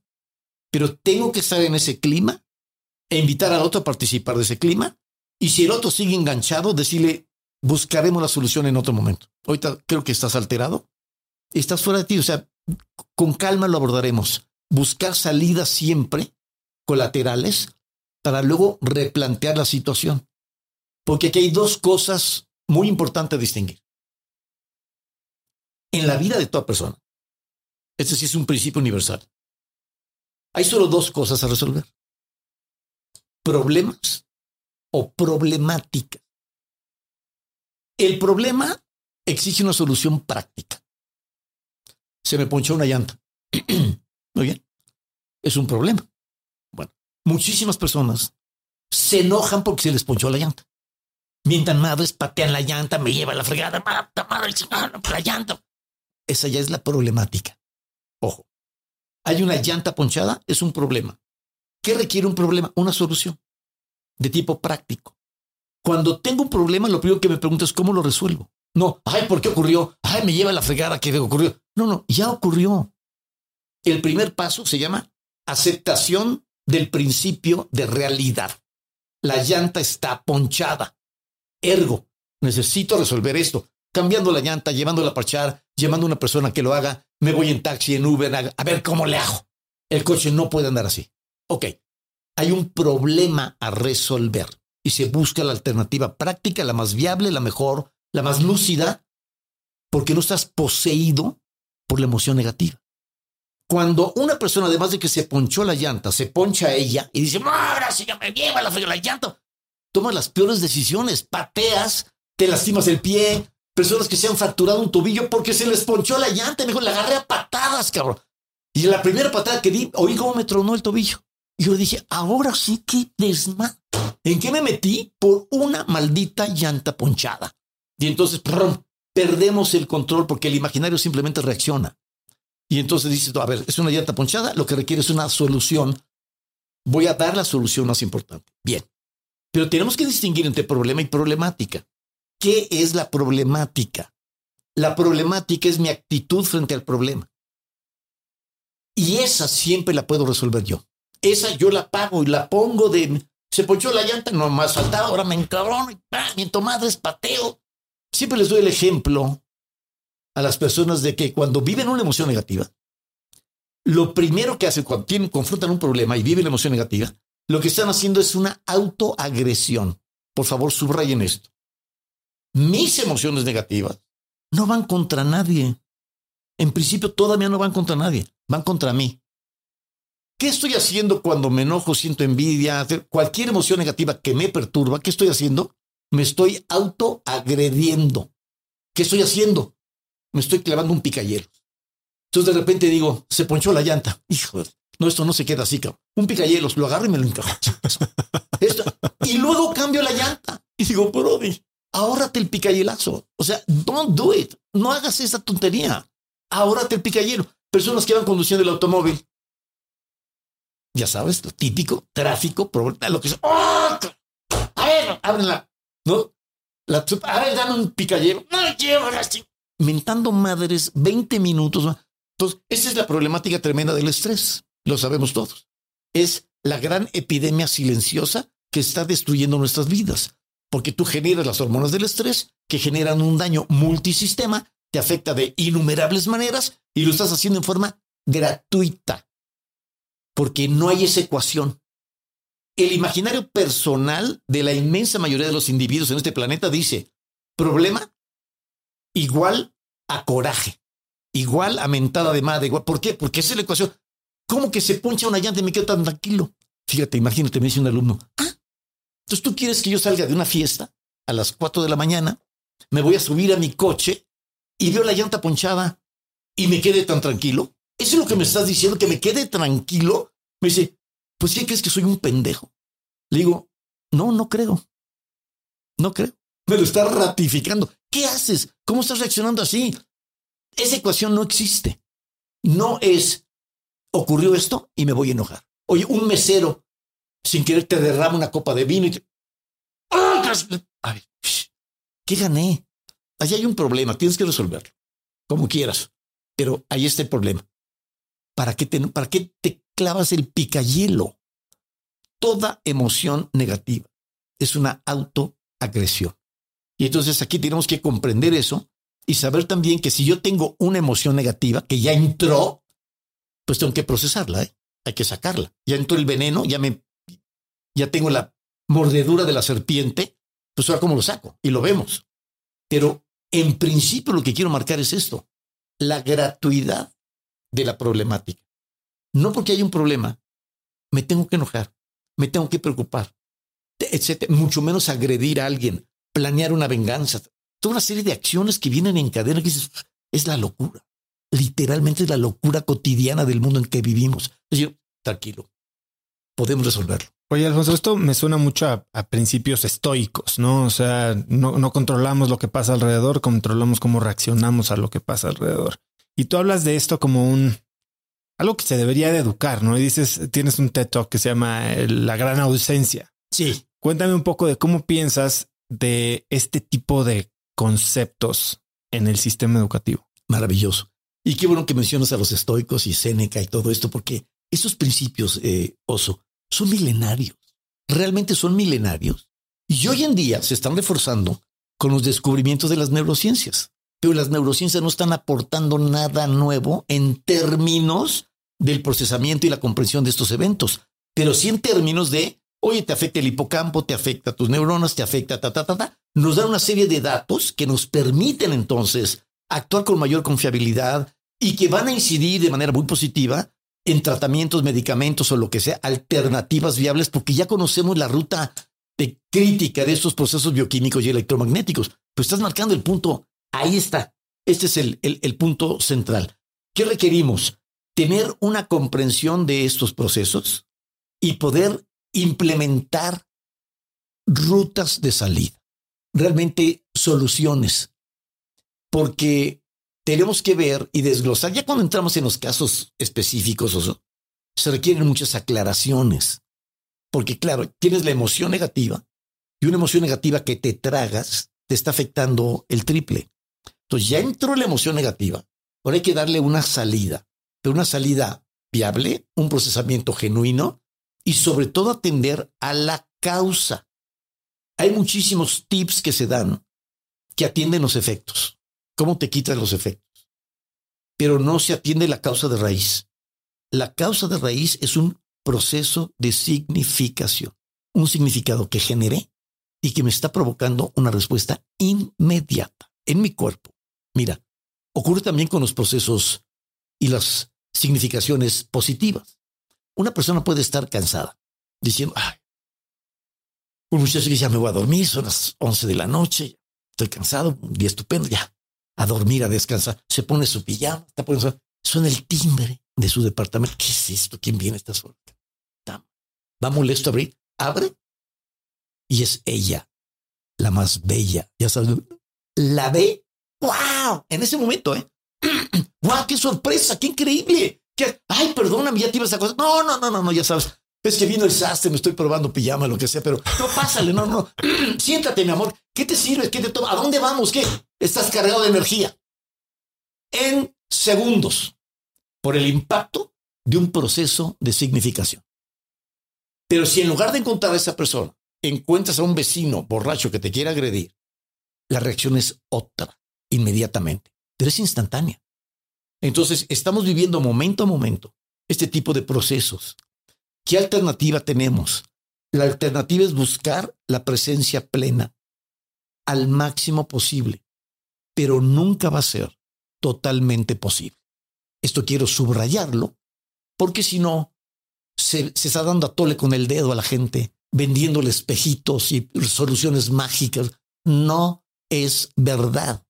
Pero tengo que estar en ese clima e invitar al otro a participar de ese clima. Y si el otro sigue enganchado, decirle, buscaremos la solución en otro momento. Ahorita creo que estás alterado. Estás fuera de ti. O sea, con calma lo abordaremos. Buscar salidas siempre colaterales para luego replantear la situación. Porque aquí hay dos cosas muy importantes a distinguir. En la vida de toda persona, este sí es un principio universal, hay solo dos cosas a resolver. Problemas o problemática. El problema exige una solución práctica. Se me ponchó una llanta. Muy bien. Es un problema. Bueno, muchísimas personas se enojan porque se les ponchó la llanta. Mientras madres, patean la llanta, me lleva la fregada, mata, madre, la llanta. Esa ya es la problemática. Ojo, hay una llanta ponchada, es un problema. ¿Qué requiere un problema? Una solución de tipo práctico. Cuando tengo un problema, lo primero que me pregunto es cómo lo resuelvo. No, ay, ¿por qué ocurrió? Ay, me lleva la fregada que ocurrió. No, no, ya ocurrió. El primer paso se llama aceptación del principio de realidad. La llanta está ponchada. Ergo, necesito resolver esto. Cambiando la llanta, llevándola a parchar, llamando a una persona que lo haga, me voy en taxi, en Uber, a, ver cómo le hago. El coche no puede andar así. Ok, hay un problema a resolver y se busca la alternativa práctica, la más viable, la mejor, la más lúcida, porque no estás poseído por la emoción negativa. Cuando una persona, además de que se ponchó la llanta, se poncha a ella y dice, ahora sí ya me lleva la, la llanta, tomas las peores decisiones, pateas, te lastimas el pie, personas que se han fracturado un tobillo porque se les ponchó la llanta, mejor la agarré a patadas, cabrón. Y la primera patada que di, oí cómo me tronó el tobillo. Y yo dije, ahora sí que desma. ¿En qué me metí? Por una maldita llanta ponchada. Y entonces, perdemos el control porque el imaginario simplemente reacciona. Y entonces dices, a ver, es una llanta ponchada, lo que requiere es una solución. Voy a dar la solución más importante. Bien. Pero tenemos que distinguir entre problema y problemática. ¿Qué es la problemática? La problemática es mi actitud frente al problema. Y esa siempre la puedo resolver yo. Esa yo la pago y la pongo de... Se ponchó la llanta, no más faltaba, ahora me encabrono y ¡pam! miento madres, pateo. Siempre les doy el ejemplo a las personas de que cuando viven una emoción negativa, lo primero que hacen cuando confrontan un problema y viven la emoción negativa, lo que están haciendo es una autoagresión. Por favor, subrayen esto. Mis emociones negativas no van contra nadie. En principio todavía no van contra nadie, van contra mí. ¿Qué estoy haciendo cuando me enojo, siento envidia, cualquier emoción negativa que me perturba? ¿Qué estoy haciendo? Me estoy autoagrediendo. ¿Qué estoy haciendo? Me estoy clavando un picayero. Entonces de repente digo, se ponchó la llanta. Hijo, no, esto no se queda así, cabrón. Un picayelos, lo agarro y me lo encajo. Y luego cambio la llanta. Y digo, Brody, ahórrate el picayelazo. O sea, don't do it. No hagas esa tontería. Ahórrate el picayelo. Personas que van conduciendo el automóvil. Ya sabes, lo típico, tráfico, lo que sea. ¡Oh! A ver, ábrenla. ¿No? La, a ver, dame un picayelo. No quiero así. Mentando madres 20 minutos. Entonces, esa es la problemática tremenda del estrés. Lo sabemos todos. Es la gran epidemia silenciosa que está destruyendo nuestras vidas, porque tú generas las hormonas del estrés que generan un daño multisistema, te afecta de innumerables maneras y lo estás haciendo en forma gratuita, porque no hay esa ecuación. El imaginario personal de la inmensa mayoría de los individuos en este planeta dice, problema igual a coraje, igual a mentada de madre, igual. ¿Por qué? Porque esa es la ecuación. ¿Cómo que se poncha una llanta y me quedo tan tranquilo? Fíjate, imagínate, me dice un alumno, ah, entonces tú quieres que yo salga de una fiesta a las 4 de la mañana, me voy a subir a mi coche y veo la llanta ponchada y me quede tan tranquilo. ¿Eso es lo que me estás diciendo? ¿Que me quede tranquilo? Me dice, pues ¿qué crees que soy un pendejo? Le digo, no, no creo. No creo. Me lo está ratificando. ¿Qué haces? ¿Cómo estás reaccionando así? Esa ecuación no existe. No es, ocurrió esto y me voy a enojar. Oye, un mesero sin querer te derrama una copa de vino y te... Ay, ¿Qué gané? Allí hay un problema, tienes que resolverlo, como quieras, pero ahí está el problema. ¿Para qué te, para qué te clavas el picayelo? Toda emoción negativa es una autoagresión. Y entonces aquí tenemos que comprender eso y saber también que si yo tengo una emoción negativa que ya entró, pues tengo que procesarla, ¿eh? hay que sacarla. Ya entró el veneno, ya me ya tengo la mordedura de la serpiente, pues ahora cómo lo saco y lo vemos. Pero en principio lo que quiero marcar es esto, la gratuidad de la problemática. No porque hay un problema, me tengo que enojar, me tengo que preocupar, etcétera, mucho menos agredir a alguien, planear una venganza, toda una serie de acciones que vienen en cadena que es la locura. Literalmente es la locura cotidiana del mundo en que vivimos. Es decir, tranquilo, podemos resolverlo. Oye, Alfonso, esto me suena mucho a, principios estoicos, ¿no? O sea, no, no, controlamos lo que pasa alrededor, controlamos cómo reaccionamos a lo que pasa alrededor. Y tú hablas de esto como un algo que se debería de educar, ¿no? Y dices, tienes un TED Talk que se llama La gran ausencia. Sí. Cuéntame un poco de cómo piensas de este tipo de conceptos en el sistema educativo. Maravilloso. Y qué bueno que mencionas a los estoicos y Séneca y todo esto, porque esos principios, eh, Oso, son milenarios. Realmente son milenarios. Y hoy en día se están reforzando con los descubrimientos de las neurociencias. Pero las neurociencias no están aportando nada nuevo en términos del procesamiento y la comprensión de estos eventos, pero sí en términos de, oye, te afecta el hipocampo, te afecta tus neuronas, te afecta, ta, ta, ta, ta. Nos da una serie de datos que nos permiten entonces actuar con mayor confiabilidad y que van a incidir de manera muy positiva en tratamientos, medicamentos o lo que sea, alternativas viables, porque ya conocemos la ruta de crítica de estos procesos bioquímicos y electromagnéticos. Pues estás marcando el punto, ahí está. Este es el, el punto central. ¿Qué requerimos? Tener una comprensión de estos procesos y poder implementar rutas de salida, realmente soluciones, porque tenemos que ver y desglosar. Ya cuando entramos en los casos específicos, se requieren muchas aclaraciones. Porque claro, tienes la emoción negativa y una emoción negativa que te tragas te está afectando el triple. Entonces ya entró la emoción negativa. Ahora hay que darle una salida, pero una salida viable, un procesamiento genuino y sobre todo atender a la causa. Hay muchísimos tips que se dan que atienden los efectos. ¿Cómo te quitas los efectos? Pero no se atiende la causa de raíz. La causa de raíz es un proceso de significación, un significado que generé y que me está provocando una respuesta inmediata en mi cuerpo. Mira, ocurre también con los procesos y las significaciones positivas. Una persona puede estar cansada, diciendo, ay, un muchacho que ya me voy a dormir, son las 11 de la noche, estoy cansado, un día estupendo, ya, a dormir, a descansar. Se pone su pijama, está poniendo, suena el timbre de su departamento. ¿Qué es esto? ¿Quién viene a esta hora? Va molesto a abrir, abre y es ella, la más bella. Ya sabes, la ve. ¡Wow! En ese momento, ¿eh? ¡Wow! ¡Qué sorpresa! ¡Qué increíble! Ay, perdóname, ya te ibas a cosa. No, no, no, no, no, ya sabes. Es que vino el sastre, me estoy probando pijama, lo que sea, pero no pásale, no, no. Siéntate, mi amor. ¿Qué te sirve? ¿Qué te toma? ¿A dónde vamos? ¿Qué? Estás cargado de energía. En segundos, por el impacto de un proceso de significación. Pero si en lugar de encontrar a esa persona, encuentras a un vecino borracho que te quiere agredir, la reacción es otra, inmediatamente, pero es instantánea. Entonces, estamos viviendo momento a momento este tipo de procesos. ¿Qué alternativa tenemos? La alternativa es buscar la presencia plena al máximo posible, pero nunca va a ser totalmente posible. Esto quiero subrayarlo, porque si no, se, está dando a tole con el dedo a la gente, vendiéndole espejitos y soluciones mágicas. No es verdad.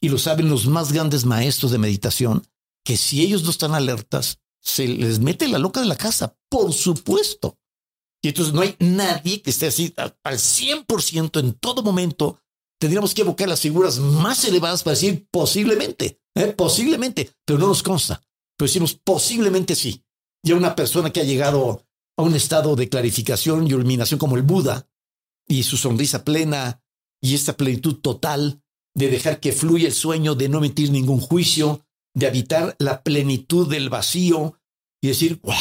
Y lo saben los más grandes maestros de meditación, que si ellos no están alertas, se les mete la loca de la casa, por supuesto. Y entonces no hay nadie que esté así al 100% en todo momento. Tendríamos que evocar las figuras más elevadas para decir posiblemente, ¿eh? posiblemente, pero no nos consta. Pero decimos posiblemente sí. Ya una persona que ha llegado a un estado de clarificación y iluminación como el Buda y su sonrisa plena y esta plenitud total de dejar que fluya el sueño, de no emitir ningún juicio, de habitar la plenitud del vacío y decir, wow,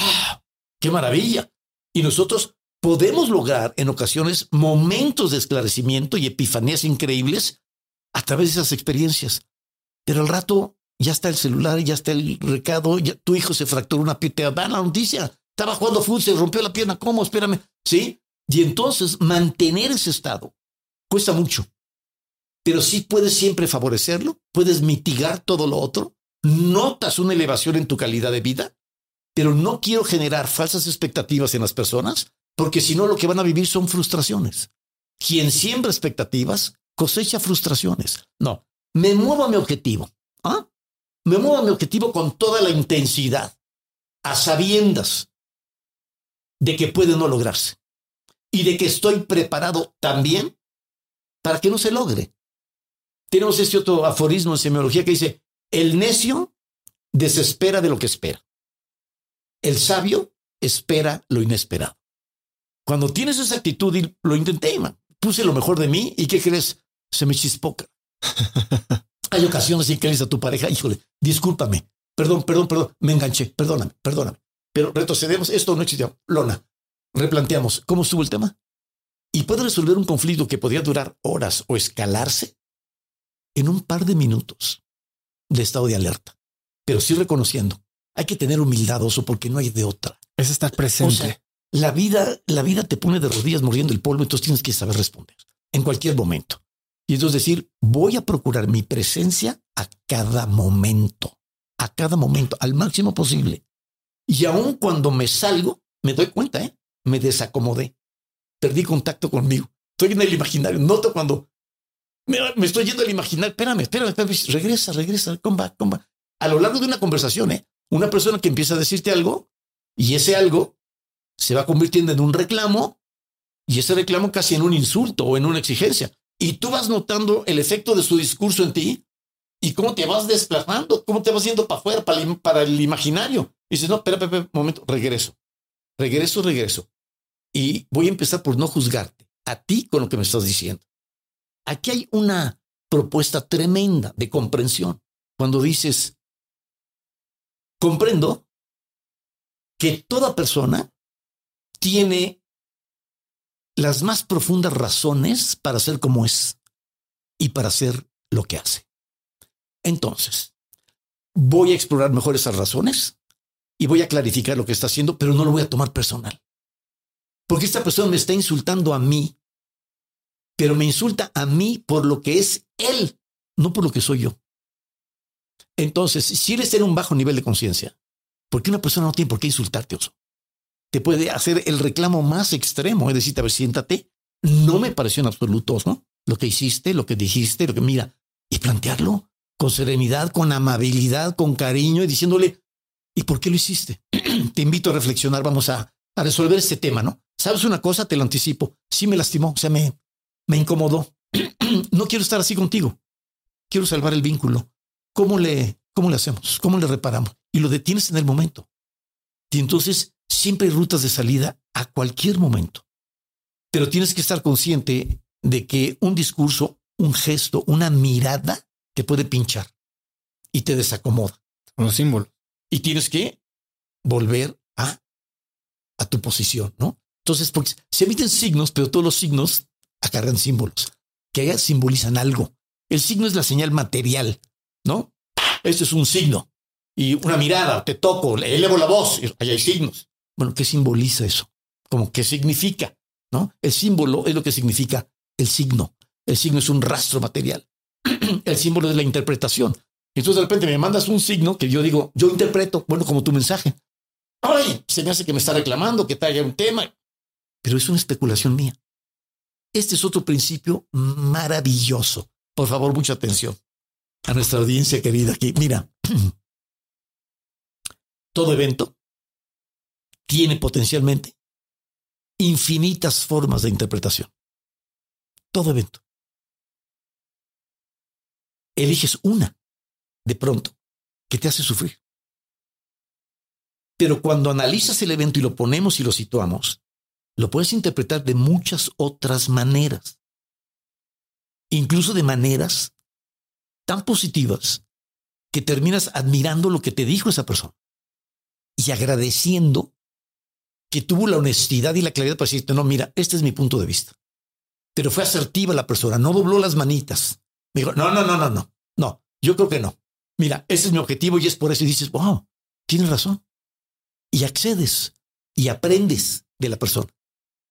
qué maravilla. Y nosotros podemos lograr en ocasiones momentos de esclarecimiento y epifanías increíbles a través de esas experiencias. Pero al rato ya está el celular, ya está el recado, ya, tu hijo se fracturó una pierna, te dan la noticia, estaba jugando fútbol, se rompió la pierna, ¿cómo? Espérame, ¿sí? Y entonces mantener ese estado cuesta mucho, pero sí puedes siempre favorecerlo, puedes mitigar todo lo otro, notas una elevación en tu calidad de vida, pero no quiero generar falsas expectativas en las personas, porque si no lo que van a vivir son frustraciones. Quien siembra expectativas cosecha frustraciones. No, me muevo a mi objetivo. ¿ah? me muevo a mi objetivo con toda la intensidad, a sabiendas de que puede no lograrse y de que estoy preparado también para que no se logre. Tenemos este otro aforismo en semiología que dice, el necio desespera de lo que espera. El sabio espera lo inesperado. Cuando tienes esa actitud y lo intenté, puse lo mejor de mí y ¿qué crees? Se me chispoca. Hay ocasiones en que le dices a tu pareja, híjole, discúlpame, perdón, perdón, perdón, me enganché, perdóname, perdóname. Pero retrocedemos, esto no existía. Lona, replanteamos, ¿cómo estuvo el tema? Y puede resolver un conflicto que podría durar horas o escalarse en un par de minutos de estado de alerta. Pero sí reconociendo, hay que tener humildad, oso, porque no hay de otra. Es estar presente. la vida, la vida te pone de rodillas mordiendo el polvo, entonces tienes que saber responder en cualquier momento. Y entonces decir, voy a procurar mi presencia a cada momento, a cada momento, al máximo posible. Y aun cuando me salgo, me doy cuenta, ¿eh? me desacomodé, perdí contacto conmigo. Estoy en el imaginario, noto cuando me, estoy yendo al imaginario, espérame, espérame, espérame, regresa, regresa, comba, comba. A lo largo de una conversación, ¿eh? una persona que empieza a decirte algo y ese algo se va convirtiendo en un reclamo y ese reclamo casi en un insulto o en una exigencia. Y tú vas notando el efecto de su discurso en ti y cómo te vas desplazando, cómo te vas yendo para afuera, para el, imaginario. Dices, no, espera, espera, un momento, regreso, regreso, regreso. Y voy a empezar por no juzgarte a ti con lo que me estás diciendo. Aquí hay una propuesta tremenda de comprensión. Cuando dices, comprendo que toda persona tiene las más profundas razones para ser como es y para hacer lo que hace. Entonces, voy a explorar mejor esas razones y voy a clarificar lo que está haciendo, pero no lo voy a tomar personal. Porque esta persona me está insultando a mí, pero me insulta a mí por lo que es él, no por lo que soy yo. Entonces, si eres en un bajo nivel de conciencia, ¿por qué una persona no tiene por qué insultarte, oso? Te puede hacer el reclamo más extremo, es decir, a ver, siéntate. No me pareció en absoluto, ¿no? Lo que hiciste, lo que dijiste, lo que mira, y plantearlo con serenidad, con amabilidad, con cariño y diciéndole, ¿y por qué lo hiciste? te invito a reflexionar, vamos a, a resolver este tema, ¿no? ¿Sabes una cosa? Te lo anticipo. Sí me lastimó, o sea, me, me incomodó. no quiero estar así contigo. Quiero salvar el vínculo. ¿Cómo le, cómo le hacemos? ¿Cómo le reparamos? Y lo detienes en el momento. Y entonces siempre hay rutas de salida a cualquier momento. Pero tienes que estar consciente de que un discurso, un gesto, una mirada te puede pinchar y te desacomoda. Un símbolo. Y tienes que volver a, a tu posición, ¿no? Entonces, porque se emiten signos, pero todos los signos acargan símbolos que simbolizan algo. El signo es la señal material, ¿no? Este es un signo y una mirada, te toco, elevo la voz, ahí hay signos. Bueno, ¿qué simboliza eso? Como qué significa, ¿no? El símbolo es lo que significa el signo. El signo es un rastro material. el símbolo es la interpretación. Entonces de repente me mandas un signo que yo digo, yo interpreto, bueno, como tu mensaje. Ay, se me hace que me está reclamando, que haya un tema. Pero es una especulación mía. Este es otro principio maravilloso. Por favor, mucha atención a nuestra audiencia querida aquí. Mira, todo evento tiene potencialmente infinitas formas de interpretación. Todo evento. Eliges una de pronto que te hace sufrir. Pero cuando analizas el evento y lo ponemos y lo situamos, lo puedes interpretar de muchas otras maneras. Incluso de maneras tan positivas que terminas admirando lo que te dijo esa persona y agradeciendo que tuvo la honestidad y la claridad para decirte, no, mira, este es mi punto de vista. Pero fue asertiva la persona, no dobló las manitas. Me dijo, no, no, no, no, no, no, yo creo que no. Mira, ese es mi objetivo y es por eso. Y dices, wow, tienes razón. Y accedes y aprendes de la persona.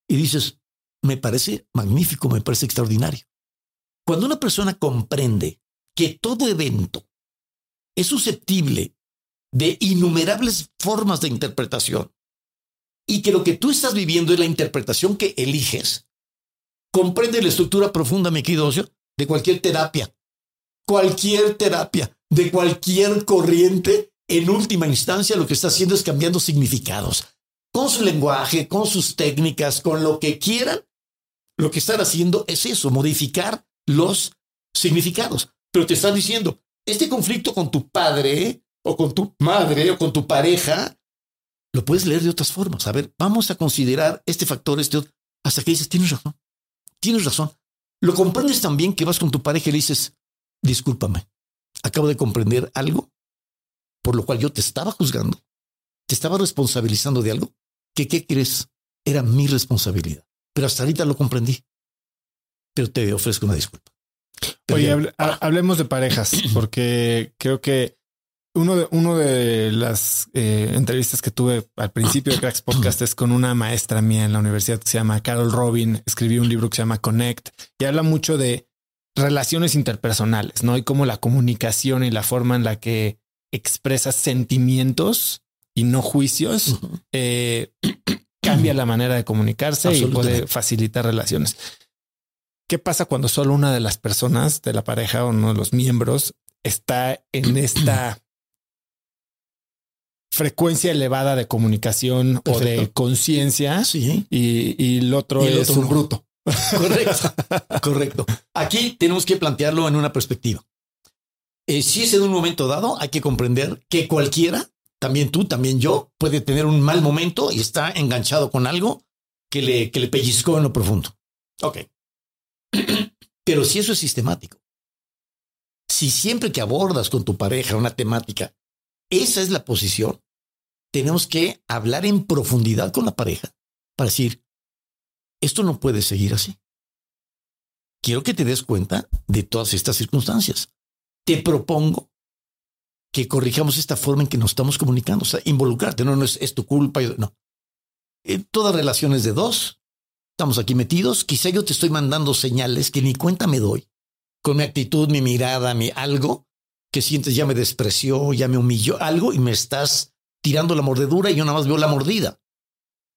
Y dices, me parece magnífico, me parece extraordinario. Cuando una persona comprende que todo evento es susceptible de innumerables formas de interpretación y que lo que tú estás viviendo es la interpretación que eliges, comprende la estructura profunda, mi querido de cualquier terapia, cualquier terapia, de cualquier corriente, en última instancia lo que está haciendo es cambiando significados. Con su lenguaje, con sus técnicas, con lo que quieran, lo que están haciendo es eso, modificar los significados pero te están diciendo, este conflicto con tu padre o con tu madre o con tu pareja, lo puedes leer de otras formas. A ver, vamos a considerar este factor, este otro, hasta que dices, tienes razón, tienes razón. Lo comprendes también que vas con tu pareja y le dices, discúlpame, acabo de comprender algo por lo cual yo te estaba juzgando, te estaba responsabilizando de algo que, ¿qué crees? Era mi responsabilidad. Pero hasta ahorita lo comprendí. Pero te ofrezco una disculpa. Oye, hablemos de parejas, porque creo que uno de, uno de las eh, entrevistas que tuve al principio de Cracks Podcast es con una maestra mía en la universidad que se llama Carol Robin. Escribió un libro que se llama Connect y habla mucho de relaciones interpersonales, ¿no? Y cómo la comunicación y la forma en la que expresas sentimientos y no juicios eh, cambia la manera de comunicarse y puede facilitar relaciones. ¿Qué pasa cuando solo una de las personas de la pareja o uno de los miembros está en esta frecuencia elevada de comunicación o de conciencia sí. y, el otro es un bruto? Correcto, correcto. Aquí tenemos que plantearlo en una perspectiva. Eh, si es en un momento dado, hay que comprender que cualquiera, también tú, también yo, puede tener un mal momento y está enganchado con algo que le, que le pellizcó en lo profundo. Ok. Pero si eso es sistemático, si siempre que abordas con tu pareja una temática, esa es la posición, tenemos que hablar en profundidad con la pareja para decir, esto no puede seguir así. Quiero que te des cuenta de todas estas circunstancias. Te propongo que corrijamos esta forma en que nos estamos comunicando. O sea, involucrarte, no, no es, tu culpa, no. En todas relaciones de dos, estamos aquí metidos. Quizá yo te estoy mandando señales que ni cuenta me doy, con mi actitud, mi mirada, mi algo, que sientes ya me despreció, ya me humilló, algo, y me estás tirando la mordedura y yo nada más veo la mordida.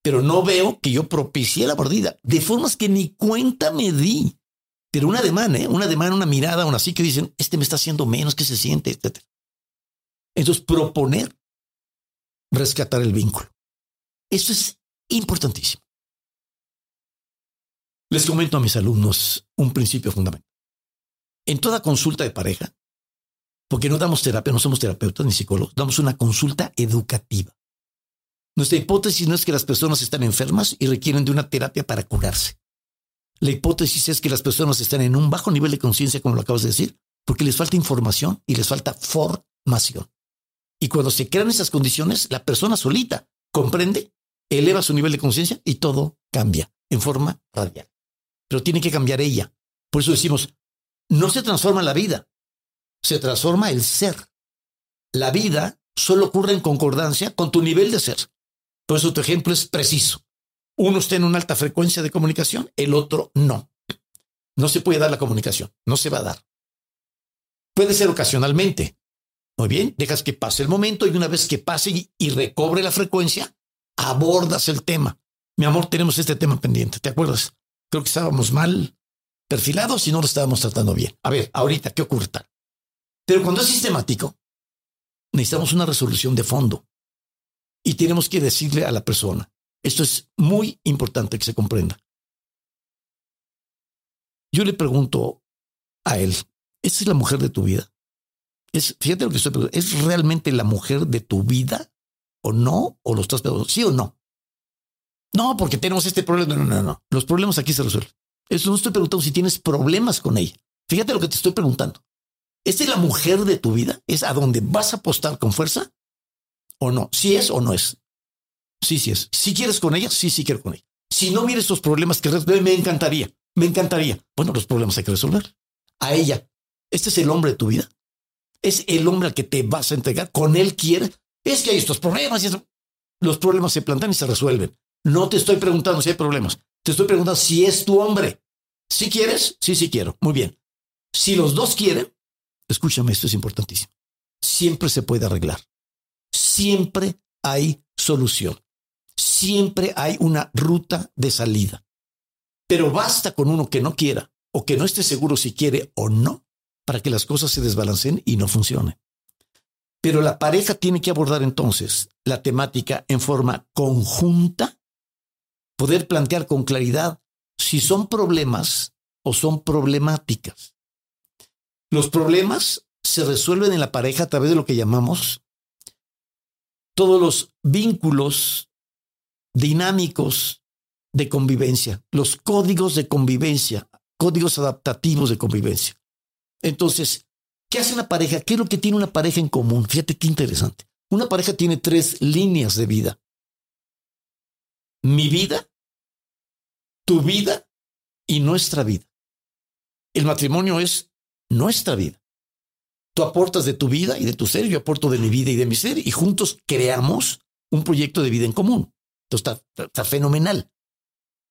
Pero no veo que yo propicié la mordida, de formas que ni cuenta me di. Pero una demanda, ¿eh? una demanda, una mirada, una así que dicen, este me está haciendo menos, que se siente, etc. Entonces, proponer rescatar el vínculo. Eso es importantísimo. Les comento a mis alumnos un principio fundamental. En toda consulta de pareja, porque no damos terapia, no somos terapeutas ni psicólogos, damos una consulta educativa. Nuestra hipótesis no es que las personas están enfermas y requieren de una terapia para curarse. La hipótesis es que las personas están en un bajo nivel de conciencia, como lo acabas de decir, porque les falta información y les falta formación. Y cuando se crean esas condiciones, la persona solita comprende, eleva su nivel de conciencia y todo cambia en forma radial. Pero tiene que cambiar ella. Por eso decimos, no se transforma la vida, se transforma el ser. La vida solo ocurre en concordancia con tu nivel de ser. Por eso tu ejemplo es preciso. Uno está en una alta frecuencia de comunicación, el otro no. No se puede dar la comunicación, no se va a dar. Puede ser ocasionalmente. Muy bien, dejas que pase el momento y una vez que pase y, recobre la frecuencia, abordas el tema. Mi amor, tenemos este tema pendiente, ¿te acuerdas? Creo que estábamos mal perfilados y no lo estábamos tratando bien. A ver, ahorita, ¿qué ocurre? Pero cuando es sistemático, necesitamos una resolución de fondo y tenemos que decirle a la persona, esto es muy importante que se comprenda. Yo le pregunto a él, ¿esta es la mujer de tu vida? Es, fíjate lo que estoy preguntando, ¿es realmente la mujer de tu vida o no? ¿O lo estás preguntando? ¿Sí o no? No, porque tenemos este problema. No, no, no. Los problemas aquí se resuelven. Eso no estoy preguntando si tienes problemas con ella. Fíjate lo que te estoy preguntando. ¿Esta es la mujer de tu vida? ¿Es a donde vas a apostar con fuerza? ¿O no? ¿Si es o no es? Sí, sí es. Si quieres con ella, sí, sí quiero con ella. Si no mires estos problemas que me encantaría, me encantaría. Bueno, los problemas hay que resolver. A ella. ¿Este es el hombre de tu vida? ¿Es el hombre al que te vas a entregar? ¿Con él quieres? Es que hay estos problemas y. Los problemas se plantan y se resuelven. No te estoy preguntando si hay problemas. Te estoy preguntando si es tu hombre. Si quieres, sí, sí quiero. Muy bien. Si los dos quieren, Escúchame, esto es importantísimo. Siempre se puede arreglar. Siempre hay solución. Siempre hay una ruta de salida. Pero basta con uno que no quiera o que no esté seguro si quiere o no para que las cosas se desbalancen y no funcionen. Pero la pareja tiene que abordar entonces la temática en forma conjunta, poder plantear con claridad si son problemas o son problemáticas. Los problemas se resuelven en la pareja a través de lo que llamamos todos los vínculos dinámicos de convivencia, los códigos de convivencia, códigos adaptativos de convivencia. Entonces, ¿qué hace una pareja? ¿Qué es lo que tiene una pareja en común? Fíjate qué interesante. Una pareja tiene tres líneas de vida. Mi vida, tu vida y nuestra vida. El matrimonio es nuestra vida. Tú aportas de tu vida y de tu ser, yo aporto de mi vida y de mi ser, y juntos creamos un proyecto de vida en común. Entonces está, fenomenal.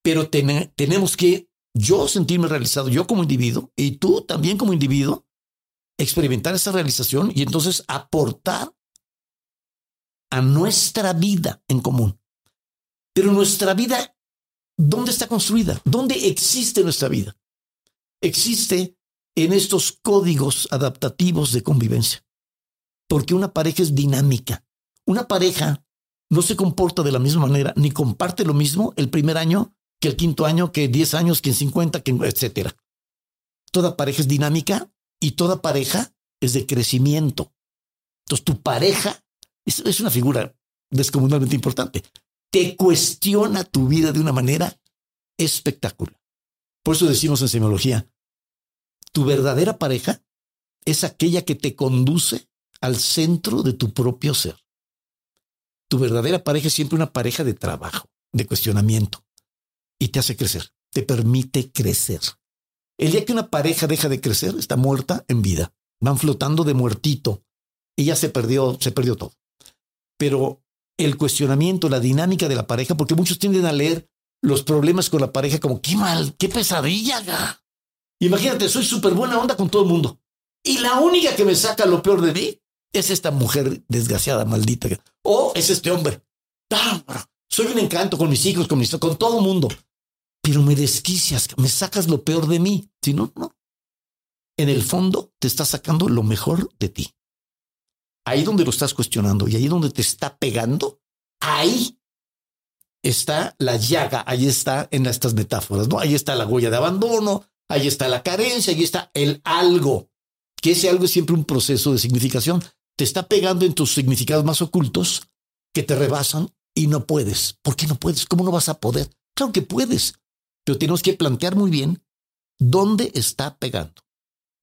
Pero tenemos que yo sentirme realizado, yo como individuo, y tú también como individuo, experimentar esa realización y entonces aportar a nuestra vida en común. Pero nuestra vida, ¿dónde está construida? ¿Dónde existe nuestra vida? Existe en estos códigos adaptativos de convivencia. Porque una pareja es dinámica. Una pareja no se comporta de la misma manera, ni comparte lo mismo el primer año que el quinto año, que 10 años, que en 50, que etcétera. Toda pareja es dinámica y toda pareja es de crecimiento. Entonces, tu pareja es, es una figura descomunalmente importante. Te cuestiona tu vida de una manera espectacular. Por eso decimos en semiología, tu verdadera pareja es aquella que te conduce al centro de tu propio ser. Tu verdadera pareja es siempre una pareja de trabajo, de cuestionamiento, y te hace crecer, te permite crecer. El día que una pareja deja de crecer, está muerta en vida. Van flotando de muertito ya se perdió, se perdió todo. Pero el cuestionamiento, la dinámica de la pareja, porque muchos tienden a leer los problemas con la pareja como, qué mal, qué pesadilla. Imagínate, soy súper buena onda con todo el mundo. Y la única que me saca lo peor de mí es esta mujer desgraciada, maldita. O es este hombre. soy un encanto con mis hijos, con, mis, con todo el mundo. Pero me desquicias, me sacas lo peor de mí. Si no, no. En el fondo te está sacando lo mejor de ti. Ahí donde lo estás cuestionando y ahí donde te está pegando, ahí está la llaga, ahí está en estas metáforas, ¿no? Ahí está la huella de abandono, ahí está la carencia, ahí está el algo, que ese algo es siempre un proceso de significación te está pegando en tus significados más ocultos que te rebasan y no puedes. ¿Por qué no puedes? ¿Cómo no vas a poder? Claro que puedes, pero tenemos que plantear muy bien dónde está pegando.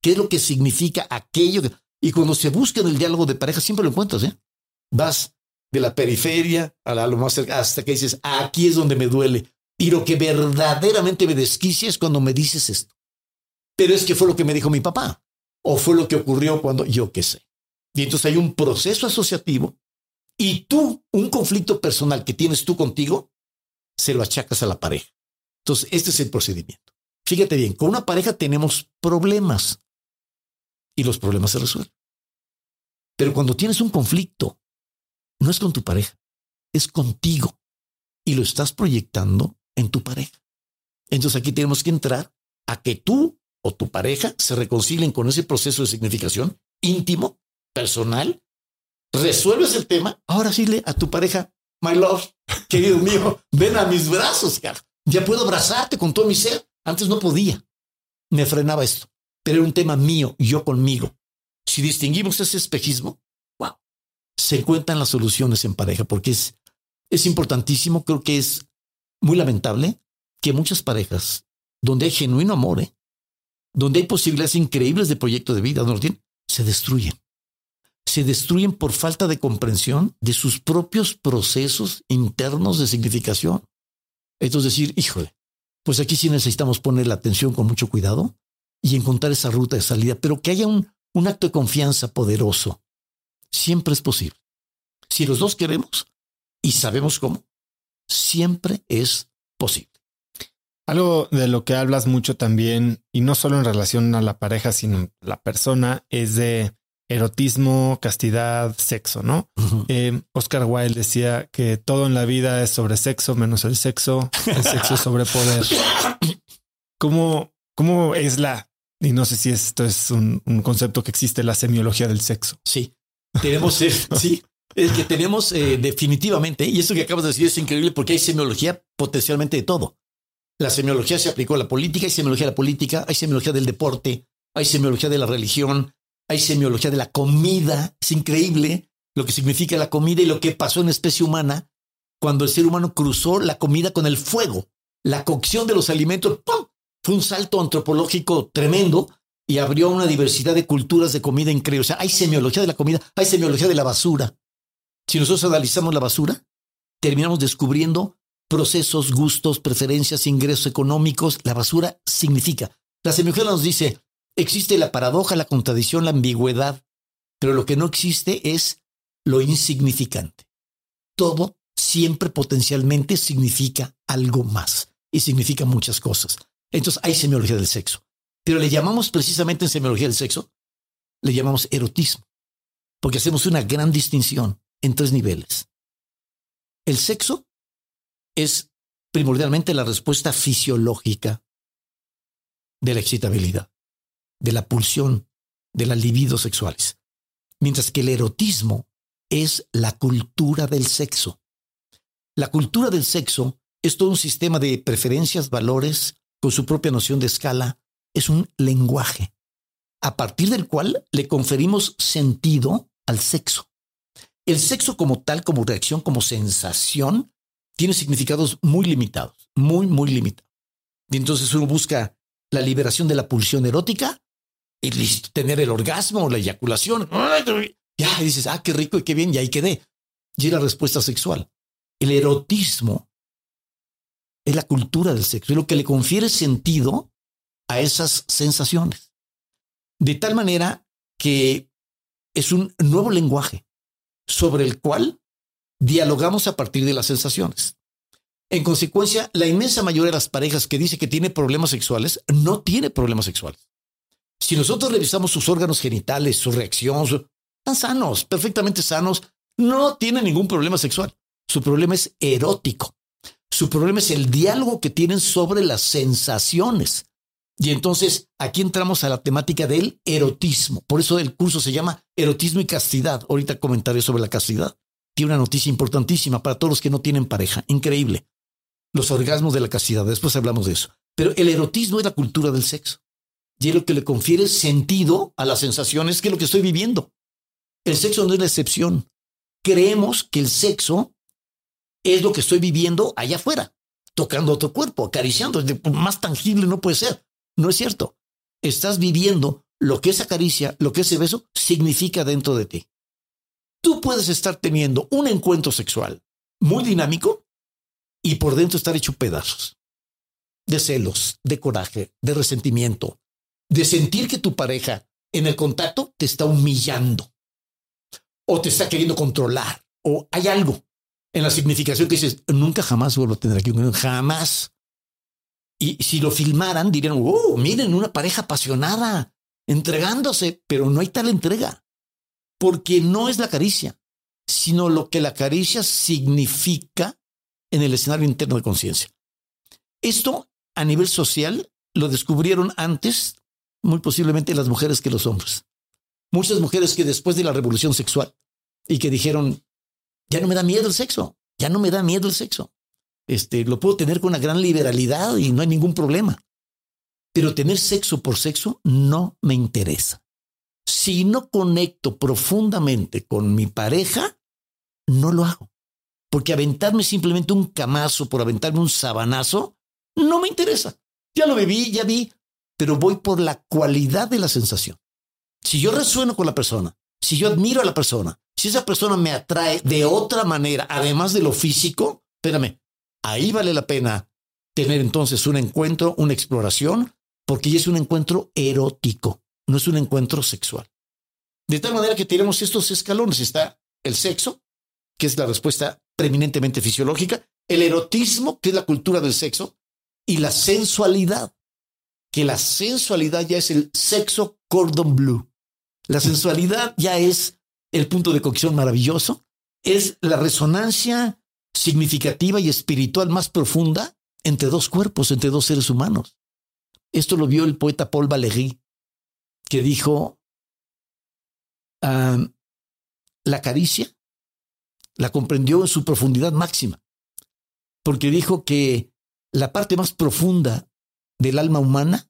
¿Qué es lo que significa aquello? Y cuando se busca en el diálogo de pareja, siempre lo encuentras, ¿eh? Vas de la periferia a, lo más cerca, hasta que dices, aquí es donde me duele. Y lo que verdaderamente me desquicia es cuando me dices esto. Pero es que fue lo que me dijo mi papá. O fue lo que ocurrió cuando yo qué sé. Y entonces hay un proceso asociativo y tú, un conflicto personal que tienes tú contigo, se lo achacas a la pareja. Entonces, este es el procedimiento. Fíjate bien, con una pareja tenemos problemas y los problemas se resuelven. Pero cuando tienes un conflicto, no es con tu pareja, es contigo y lo estás proyectando en tu pareja. Entonces aquí tenemos que entrar a que tú o tu pareja se reconcilien con ese proceso de significación íntimo personal, resuelves el tema, ahora sí le a tu pareja, my love, querido mío, ven a mis brazos, cara. Ya puedo abrazarte con todo mi ser. Antes no podía. Me frenaba esto. Pero era un tema mío, yo conmigo. Si distinguimos ese espejismo, wow, se encuentran las soluciones en pareja porque es, es importantísimo. Creo que es muy lamentable que muchas parejas, donde hay genuino amor, ¿eh? donde hay posibilidades increíbles de proyecto de vida, tienen, se destruyen se destruyen por falta de comprensión de sus propios procesos internos de significación. Esto es decir, híjole, pues aquí sí necesitamos poner la atención con mucho cuidado y encontrar esa ruta de salida, pero que haya un, un acto de confianza poderoso. Siempre es posible. Si los dos queremos y sabemos cómo, siempre es posible. Algo de lo que hablas mucho también, y no solo en relación a la pareja, sino la persona, es de erotismo, castidad, sexo, ¿no? Eh, Oscar Wilde decía que todo en la vida es sobre sexo menos el sexo, el sexo es sobre poder. ¿Cómo, cómo es la, y no sé si esto es un, concepto que existe, la semiología del sexo? Sí, tenemos, eh, sí, es que tenemos eh, definitivamente, y eso que acabas de decir es increíble porque hay semiología potencialmente de todo. La semiología se aplicó a la política, hay semiología de la política, hay semiología del deporte, hay semiología de la religión, hay semiología de la comida. Es increíble lo que significa la comida y lo que pasó en la especie humana cuando el ser humano cruzó la comida con el fuego. La cocción de los alimentos ¡pum! fue un salto antropológico tremendo y abrió una diversidad de culturas de comida increíble. O sea, hay semiología de la comida, hay semiología de la basura. Si nosotros analizamos la basura, terminamos descubriendo procesos, gustos, preferencias, ingresos económicos. La basura significa. La semiología nos dice, Existe la paradoja, la contradicción, la ambigüedad, pero lo que no existe es lo insignificante. Todo siempre potencialmente significa algo más y significa muchas cosas. Entonces hay semiología del sexo, pero le llamamos precisamente en semiología del sexo, le llamamos erotismo, porque hacemos una gran distinción en tres niveles. El sexo es primordialmente la respuesta fisiológica de la excitabilidad de la pulsión, de las libidos sexuales. Mientras que el erotismo es la cultura del sexo. La cultura del sexo es todo un sistema de preferencias, valores, con su propia noción de escala, es un lenguaje, a partir del cual le conferimos sentido al sexo. El sexo como tal, como reacción, como sensación, tiene significados muy limitados, muy, muy limitados. Y entonces uno busca la liberación de la pulsión erótica y listo, tener el orgasmo la eyaculación. Ya dices, ah, qué rico y qué bien, y ahí quedé. y la respuesta sexual. El erotismo es la cultura del sexo, es lo que le confiere sentido a esas sensaciones. De tal manera que es un nuevo lenguaje sobre el cual dialogamos a partir de las sensaciones. En consecuencia, la inmensa mayoría de las parejas que dice que tiene problemas sexuales no tiene problemas sexuales. Si nosotros revisamos sus órganos genitales, su reacción, están sanos, perfectamente sanos, no tienen ningún problema sexual. Su problema es erótico. Su problema es el diálogo que tienen sobre las sensaciones. Y entonces aquí entramos a la temática del erotismo. Por eso el curso se llama Erotismo y Castidad. Ahorita comentaré sobre la castidad. Tiene una noticia importantísima para todos los que no tienen pareja. Increíble. Los orgasmos de la castidad. Después hablamos de eso. Pero el erotismo es la cultura del sexo. Y es lo que le confiere sentido a las sensaciones que es lo que estoy viviendo. El sexo no es la excepción. Creemos que el sexo es lo que estoy viviendo allá afuera, tocando otro cuerpo, acariciando. Más tangible no puede ser. No es cierto. Estás viviendo lo que esa caricia, lo que ese beso significa dentro de ti. Tú puedes estar teniendo un encuentro sexual muy dinámico y por dentro estar hecho pedazos de celos, de coraje, de resentimiento, de sentir que tu pareja en el contacto te está humillando o te está queriendo controlar o hay algo en la significación que dices, nunca jamás vuelvo a tener aquí un jamás. Y si lo filmaran, dirían, oh, miren, una pareja apasionada, entregándose, pero no hay tal entrega, porque no es la caricia, sino lo que la caricia significa en el escenario interno de conciencia. Esto a nivel social lo descubrieron antes, muy posiblemente las mujeres que los hombres. Muchas mujeres que después de la revolución sexual y que dijeron, ya no me da miedo el sexo, ya no me da miedo el sexo este, lo puedo tener con una gran liberalidad y no hay ningún problema. Pero tener sexo por sexo no me interesa. Si no conecto profundamente con mi pareja, no lo hago. Porque aventarme simplemente un camazo por aventarme un sabanazo, no me interesa. Ya lo viví, ya vi, pero voy por la cualidad de la sensación. Si yo resueno con la persona, si yo admiro a la persona, si esa persona me atrae de otra manera, además de lo físico, espérame, ahí vale la pena tener entonces un encuentro, una exploración, porque ya es un encuentro erótico, no es un encuentro sexual. De tal manera que tenemos estos escalones. Está el sexo, que es la respuesta preeminentemente fisiológica, el erotismo, que es la cultura del sexo, y la sensualidad, que la sensualidad ya es el sexo cordon blue. La sensualidad ya es el punto de cocción maravilloso, es la resonancia significativa y espiritual más profunda entre dos cuerpos, entre dos seres humanos. Esto lo vio el poeta Paul Valéry, que dijo, la caricia la comprendió en su profundidad máxima, porque dijo que la parte más profunda del alma humana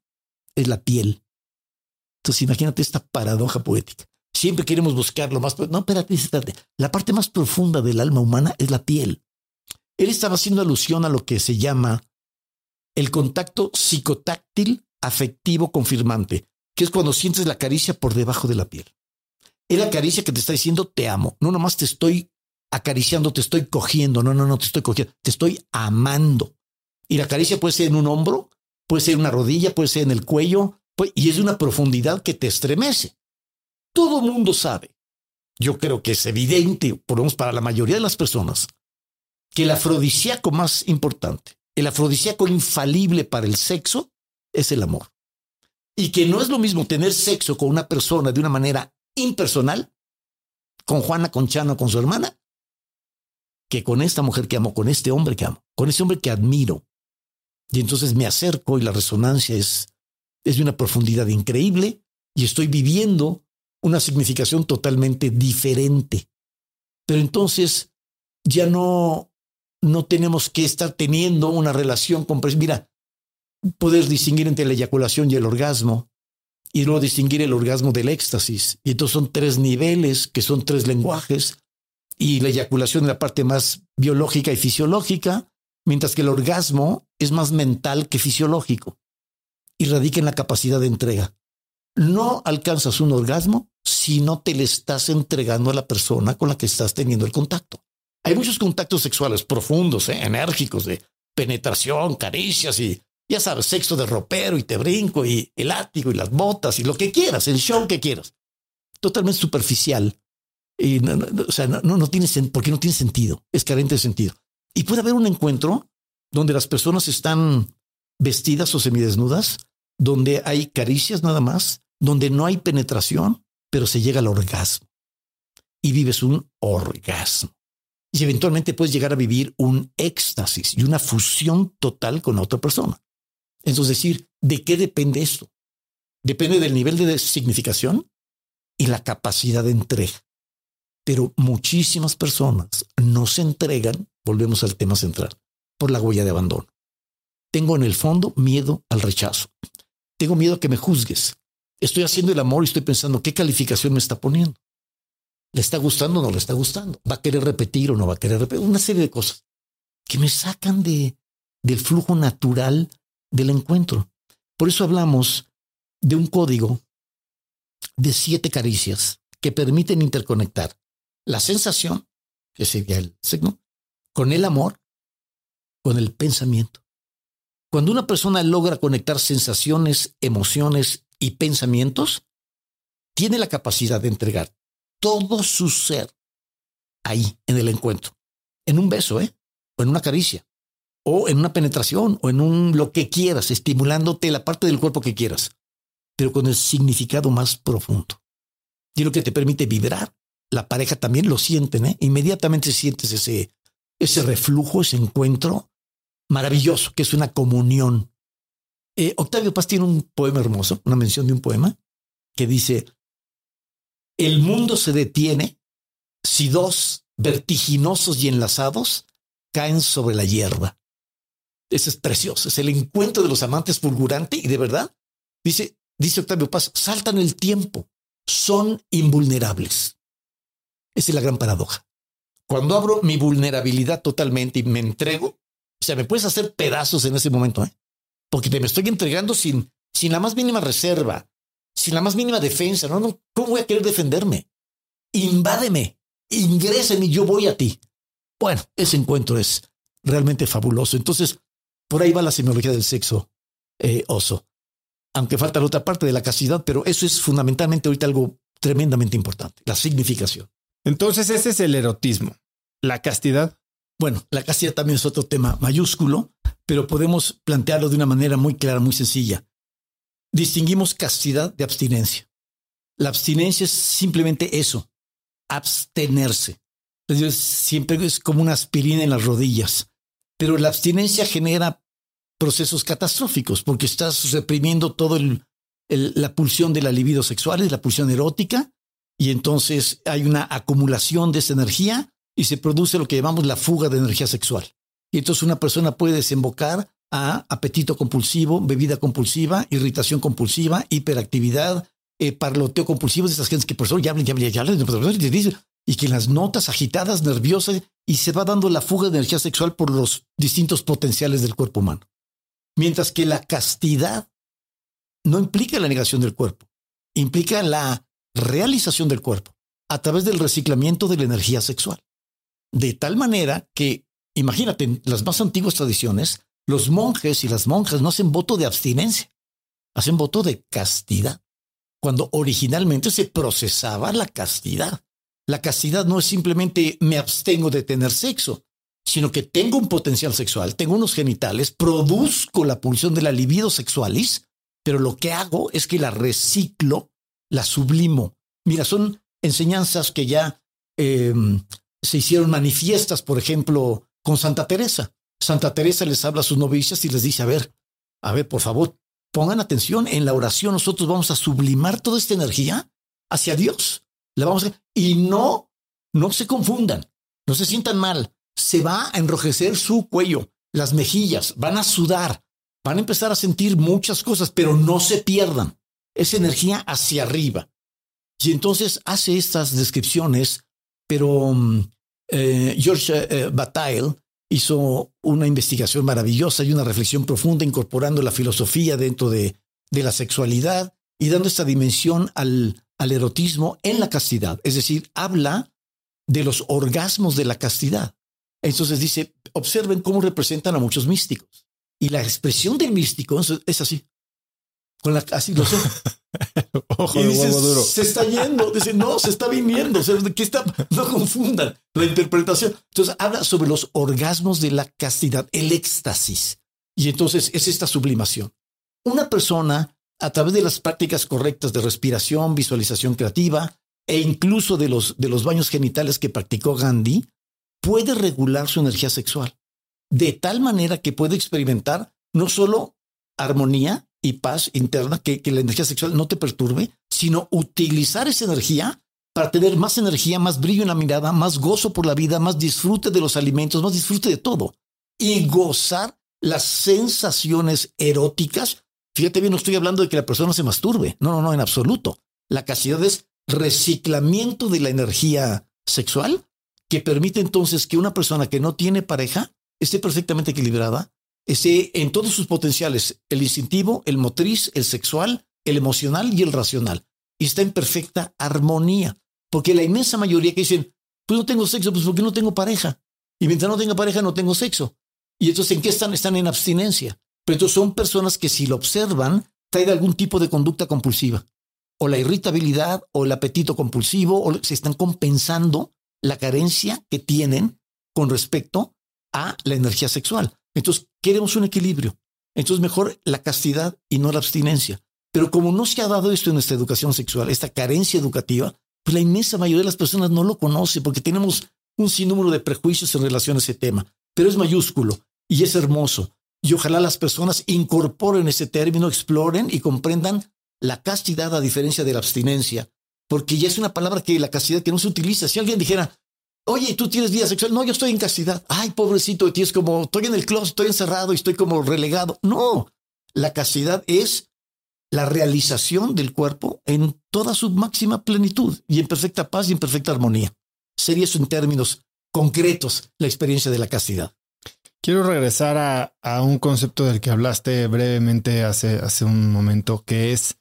es la piel. Entonces imagínate esta paradoja poética. Siempre queremos buscar lo más... No, espérate, espérate. La parte más profunda del alma humana es la piel. Él estaba haciendo alusión a lo que se llama el contacto psicotáctil afectivo confirmante, que es cuando sientes la caricia por debajo de la piel. Es la caricia que te está diciendo te amo. No nomás te estoy acariciando, te estoy cogiendo. No, no, no te estoy cogiendo. Te estoy amando. Y la caricia puede ser en un hombro, puede ser en una rodilla, puede ser en el cuello, y es de una profundidad que te estremece. Todo mundo sabe. Yo creo que es evidente, por lo menos para la mayoría de las personas, que el afrodisíaco más importante, el afrodisíaco infalible para el sexo, es el amor. Y que no es lo mismo tener sexo con una persona de una manera impersonal, con Juana, con Chano, con su hermana, que con esta mujer que amo, con este hombre que amo, con ese hombre que admiro. Y entonces me acerco y la resonancia es, es de una profundidad increíble y estoy viviendo una significación totalmente diferente. Pero entonces ya no no tenemos que estar teniendo una relación con... Mira, poder distinguir entre la eyaculación y el orgasmo, y luego distinguir el orgasmo del éxtasis. Y entonces son tres niveles, que son tres lenguajes, y la eyaculación es la parte más biológica y fisiológica, mientras que el orgasmo es más mental que fisiológico, y radica en la capacidad de entrega. No alcanzas un orgasmo si no te le estás entregando a la persona con la que estás teniendo el contacto. Hay muchos contactos sexuales profundos, ¿eh? enérgicos, de penetración, caricias y, ya sabes, sexo de ropero y te brinco y el látigo y las botas y lo que quieras, el show que quieras. Totalmente superficial. Y no, o sea, no, no porque no tiene sentido, es carente de sentido. Y puede haber un encuentro donde las personas están vestidas o semidesnudas, donde hay caricias nada más, donde no hay penetración, pero se llega al orgasmo y vives un orgasmo. Y eventualmente puedes llegar a vivir un éxtasis y una fusión total con otra persona. Entonces, decir, ¿de qué depende esto? Depende del nivel de significación y la capacidad de entrega. Pero muchísimas personas no se entregan, volvemos al tema central, por la huella de abandono. Tengo en el fondo miedo al rechazo. Tengo miedo a que me juzgues. Estoy haciendo el amor y estoy pensando qué calificación me está poniendo. ¿Le está gustando o no le está gustando? ¿Va a querer repetir o no va a querer repetir? Una serie de cosas que me sacan de, del flujo natural del encuentro. Por eso hablamos de un código de siete caricias que permiten interconectar la sensación, que sería el signo, con el amor, con el pensamiento. Cuando una persona logra conectar sensaciones, emociones y pensamientos, tiene la capacidad de entregar todo su ser ahí en el encuentro, en un beso, ¿eh? O en una caricia, o en una penetración, o en un lo que quieras, estimulándote la parte del cuerpo que quieras, pero con el significado más profundo. Y lo que te permite vibrar. La pareja también lo sienten, ¿eh? Inmediatamente sientes ese, ese reflujo, ese encuentro maravilloso, que es una comunión. Eh, Octavio Paz tiene un poema hermoso, una mención de un poema, que dice, el mundo se detiene si dos vertiginosos y enlazados caen sobre la hierba. Eso es precioso, es el encuentro de los amantes fulgurante y de verdad, dice, dice Octavio Paz, saltan el tiempo, son invulnerables. Esa es la gran paradoja. Cuando abro mi vulnerabilidad totalmente y me entrego, o sea, me puedes hacer pedazos en ese momento, ¿eh? porque te me estoy entregando sin, sin la más mínima reserva, sin la más mínima defensa. No, no, ¿cómo voy a querer defenderme? Invádeme, ingréseme y yo voy a ti. Bueno, ese encuentro es realmente fabuloso. Entonces, por ahí va la simbología del sexo eh, oso. Aunque falta la otra parte de la castidad, pero eso es fundamentalmente ahorita algo tremendamente importante, la significación. Entonces, ese es el erotismo. La castidad. Bueno, la castidad también es otro tema mayúsculo, pero podemos plantearlo de una manera muy clara, muy sencilla distinguimos castidad de abstinencia. La abstinencia es simplemente eso, abstenerse. siempre es como una aspirina en las rodillas, pero la abstinencia genera procesos catastróficos porque estás reprimiendo todo la pulsión de la libido sexual, la pulsión erótica, y entonces hay una acumulación de esa energía y se produce lo que llamamos la fuga de energía sexual. Y entonces una persona puede desembocar a apetito compulsivo, bebida compulsiva, irritación compulsiva, hiperactividad, eh, parloteo compulsivo de esas gentes que por eso ya hablan, ya hablan, ya hablan, y que las notas agitadas, nerviosas, y se va dando la fuga de energía sexual por los distintos potenciales del cuerpo humano. Mientras que la castidad no implica la negación del cuerpo, implica la realización del cuerpo a través del reciclamiento de la energía sexual. De tal manera que, imagínate, en las más antiguas tradiciones, los monjes y las monjas no hacen voto de abstinencia, hacen voto de castidad, cuando originalmente se procesaba la castidad. La castidad no es simplemente me abstengo de tener sexo, sino que tengo un potencial sexual, tengo unos genitales, produzco la pulsión de la libido sexualis, pero lo que hago es que la reciclo, la sublimo. Mira, son enseñanzas que ya em, se hicieron manifiestas, por ejemplo, con Santa Teresa. Santa Teresa les habla a sus novicias y les dice, a ver, a ver, por favor, pongan atención, en la oración nosotros vamos a sublimar toda esta energía hacia Dios. La vamos a... Y no, no se confundan, no se sientan mal. Se va a enrojecer su cuello, las mejillas, van a sudar, van a empezar a sentir muchas cosas, pero no se pierdan esa energía hacia arriba. Y entonces hace estas descripciones, pero mm, eh, George eh, Bataille hizo una investigación maravillosa y una reflexión profunda incorporando la filosofía dentro de, la sexualidad y dando esta dimensión al, al erotismo en la castidad. Es decir, habla de los orgasmos de la castidad. Entonces dice, observen cómo representan a muchos místicos. Y la expresión del místico es así. Con la, así lo sé. Ojo de huevo duro. Se está yendo. Dice, no, se está viniendo. ¿qué está? No confundan la interpretación. Entonces habla sobre los orgasmos de la castidad, el éxtasis. Y entonces es esta sublimación. Una persona, a través de las prácticas correctas de respiración, visualización creativa e incluso de los, de los baños genitales que practicó Gandhi, puede regular su energía sexual de tal manera que puede experimentar no solo armonía y paz interna, que, que la energía sexual no te perturbe, sino utilizar esa energía para tener más energía, más brillo en la mirada, más gozo por la vida, más disfrute de los alimentos, más disfrute de todo y gozar las sensaciones eróticas. Fíjate bien, no estoy hablando de que la persona se masturbe. No, no, no, en absoluto. La castidad es reciclamiento de la energía sexual que permite entonces que una persona que no tiene pareja esté perfectamente equilibrada, esté en todos sus potenciales, el instintivo, el motriz, el sexual, el emocional y el racional. Y está en perfecta armonía. Porque la inmensa mayoría que dicen, pues no tengo sexo, pues porque no tengo pareja. Y mientras no tenga pareja, no tengo sexo. Y entonces, ¿en qué están? Están en abstinencia. Pero entonces son personas que si lo observan, traen algún tipo de conducta compulsiva. O la irritabilidad, o el apetito compulsivo, o se están compensando la carencia que tienen con respecto a la energía sexual. Entonces, queremos un equilibrio. Entonces, mejor la castidad y no la abstinencia. Pero como no se ha dado esto en nuestra educación sexual, esta carencia educativa, pues la inmensa mayoría de las personas no lo conoce porque tenemos un sinnúmero de prejuicios en relación a ese tema. Pero es mayúsculo y es hermoso. Y ojalá las personas incorporen ese término, exploren y comprendan la castidad a diferencia de la abstinencia, porque ya es una palabra que la castidad que no se utiliza. Si alguien dijera, Oye, ¿tú tienes vida sexual? No, yo estoy en castidad. Ay, pobrecito de ti, es como, estoy en el closet, estoy encerrado y estoy como relegado. No, la castidad es la realización del cuerpo en toda su máxima plenitud y en perfecta paz y en perfecta armonía. Sería eso en términos concretos la experiencia de la castidad. Quiero regresar a, a un concepto del que hablaste brevemente hace, hace un momento, que es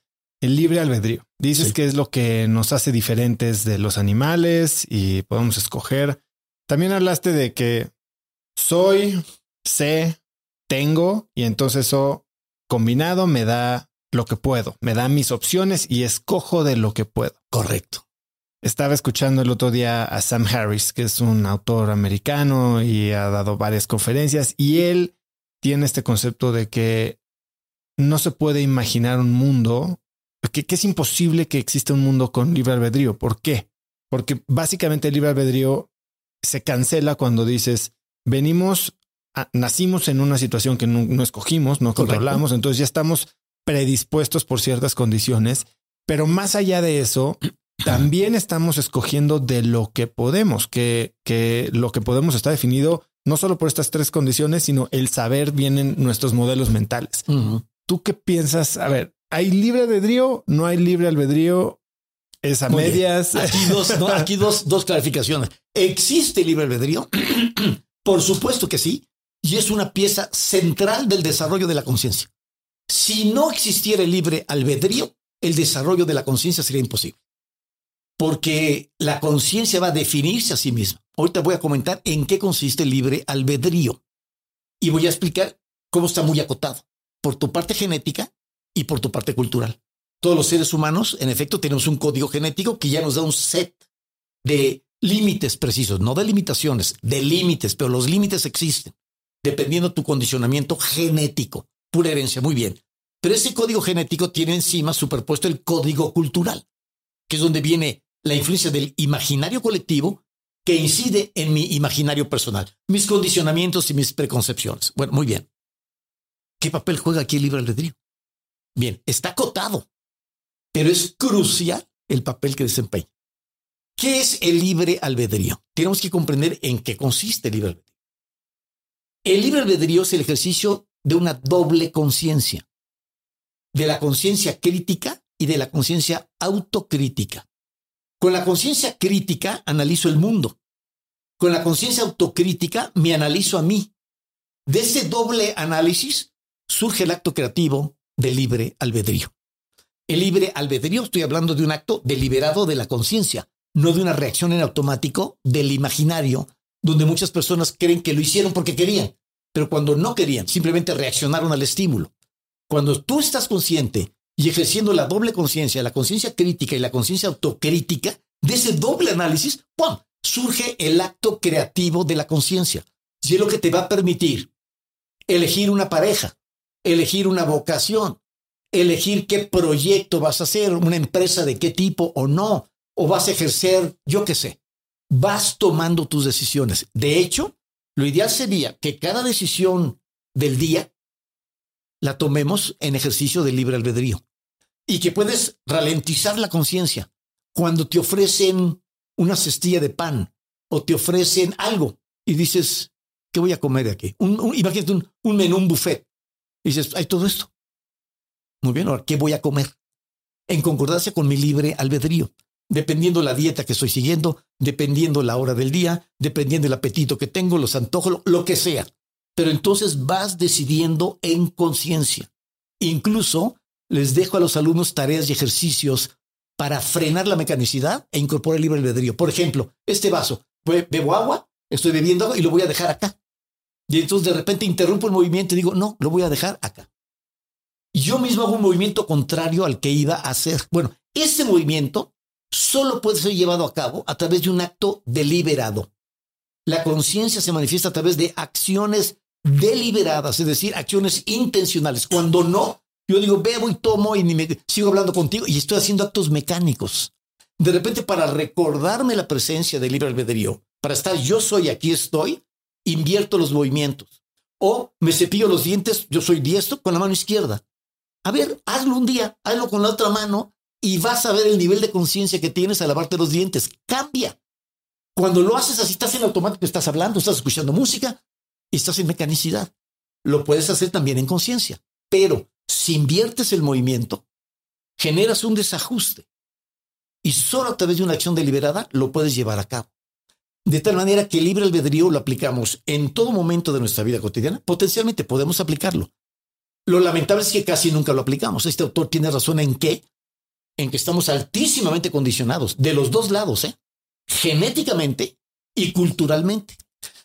el libre albedrío. Dices que es lo que nos hace diferentes de los animales y podemos escoger. También hablaste de que soy, sé, tengo y entonces eso combinado me da lo que puedo, me da mis opciones y escojo de lo que puedo. Correcto. Estaba escuchando el otro día a Sam Harris, que es un autor americano y ha dado varias conferencias y él tiene este concepto de que no se puede imaginar un mundo que, es imposible que exista un mundo con libre albedrío. ¿Por qué? Porque básicamente el libre albedrío se cancela cuando dices, venimos, nacimos en una situación que no, escogimos, no controlamos, entonces ya estamos predispuestos por ciertas condiciones, pero más allá de eso, también estamos escogiendo de lo que podemos, que, que lo que podemos está definido no solo por estas tres condiciones, sino el saber vienen nuestros modelos mentales. ¿Tú qué piensas? A ver, ¿Hay libre albedrío? ¿No hay libre albedrío? Es a medias. Aquí, dos, aquí dos, dos clarificaciones. ¿Existe libre albedrío? Por supuesto que sí. Y es una pieza central del desarrollo de la conciencia. Si no existiera el libre albedrío, el desarrollo de la conciencia sería imposible. Porque la conciencia va a definirse a sí misma. Ahorita voy a comentar en qué consiste el libre albedrío. Y voy a explicar cómo está muy acotado. Por tu parte genética, y por tu parte cultural. Todos los seres humanos, en efecto, tenemos un código genético que ya nos da un set de límites precisos, no de limitaciones, de límites, pero los límites existen, dependiendo de tu condicionamiento genético, pura herencia, muy bien. Pero ese código genético tiene encima superpuesto el código cultural, que es donde viene la influencia del imaginario colectivo que incide en mi imaginario personal, mis condicionamientos y mis preconcepciones. Bueno, muy bien. ¿Qué papel juega aquí el libre albedrío? Bien, está acotado, pero es crucial el papel que desempeña. ¿Qué es el libre albedrío? Tenemos que comprender en qué consiste el libre albedrío. El libre albedrío es el ejercicio de una doble conciencia, de la conciencia crítica y de la conciencia autocrítica. Con la conciencia crítica analizo el mundo. Con la conciencia autocrítica me analizo a mí. De ese doble análisis surge el acto creativo, de libre albedrío. El libre albedrío, estoy hablando de un acto deliberado de la conciencia, no de una reacción en automático del imaginario donde muchas personas creen que lo hicieron porque querían, pero cuando no querían, simplemente reaccionaron al estímulo. Cuando tú estás consciente y ejerciendo la doble conciencia, la conciencia crítica y la conciencia autocrítica, de ese doble análisis, ¡pum! surge el acto creativo de la conciencia. Y es lo que te va a permitir elegir una pareja, elegir una vocación, elegir qué proyecto vas a hacer, una empresa de qué tipo o no, o vas a ejercer, yo qué sé. Vas tomando tus decisiones. De hecho, lo ideal sería que cada decisión del día la tomemos en ejercicio de libre albedrío y que puedes ralentizar la conciencia cuando te ofrecen una cestilla de pan o te ofrecen algo y dices, ¿qué voy a comer de aquí? Un, imagínate un, un menú, un buffet. Y dices, hay todo esto. Muy bien, ahora, ¿qué voy a comer? En concordancia con mi libre albedrío, dependiendo la dieta que estoy siguiendo, dependiendo la hora del día, dependiendo el apetito que tengo, los antojos, lo que sea. Pero entonces vas decidiendo en conciencia. Incluso les dejo a los alumnos tareas y ejercicios para frenar la mecanicidad e incorporar el libre albedrío. Por ejemplo, este vaso, bebo agua, estoy bebiendo agua y lo voy a dejar acá. Y entonces de repente interrumpo el movimiento y digo, no, lo voy a dejar acá. Yo mismo hago un movimiento contrario al que iba a hacer. Bueno, ese movimiento solo puede ser llevado a cabo a través de un acto deliberado. La conciencia se manifiesta a través de acciones deliberadas, es decir, acciones intencionales. Cuando no, yo digo, bebo y tomo y me sigo hablando contigo y estoy haciendo actos mecánicos. De repente, para recordarme la presencia del libre albedrío, para estar yo soy, aquí estoy, invierto los movimientos. O me cepillo los dientes, yo soy diestro con la mano izquierda. A ver, hazlo un día, hazlo con la otra mano y vas a ver el nivel de conciencia que tienes al lavarte los dientes. Cambia. Cuando lo haces así, estás en automático, estás hablando, estás escuchando música y estás en mecanicidad. Lo puedes hacer también en conciencia. Pero si inviertes el movimiento, generas un desajuste y solo a través de una acción deliberada lo puedes llevar a cabo. De tal manera que el libre albedrío lo aplicamos en todo momento de nuestra vida cotidiana. Potencialmente podemos aplicarlo. Lo lamentable es que casi nunca lo aplicamos. Este autor tiene razón en que, en que estamos altísimamente condicionados de los dos lados, ¿eh? genéticamente y culturalmente.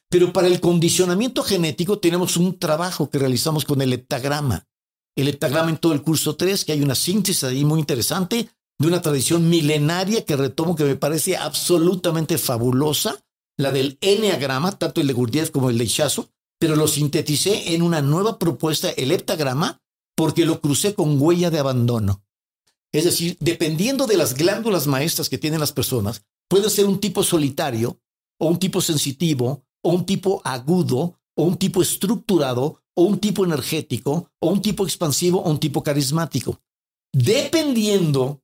Pero para el condicionamiento genético tenemos un trabajo que realizamos con el heptagrama el heptagrama en todo el curso 3, que hay una síntesis ahí muy interesante de una tradición milenaria que retomo que me parece absolutamente fabulosa, la del enneagrama, tanto el de como el de Ichazo, pero lo sinteticé en una nueva propuesta, el heptagrama, porque lo crucé con huella de abandono. Es decir, dependiendo de las glándulas maestras que tienen las personas, puede ser un tipo solitario, o un tipo sensitivo, o un tipo agudo, o un tipo estructurado, o un tipo energético, o un tipo expansivo, o un tipo carismático. Dependiendo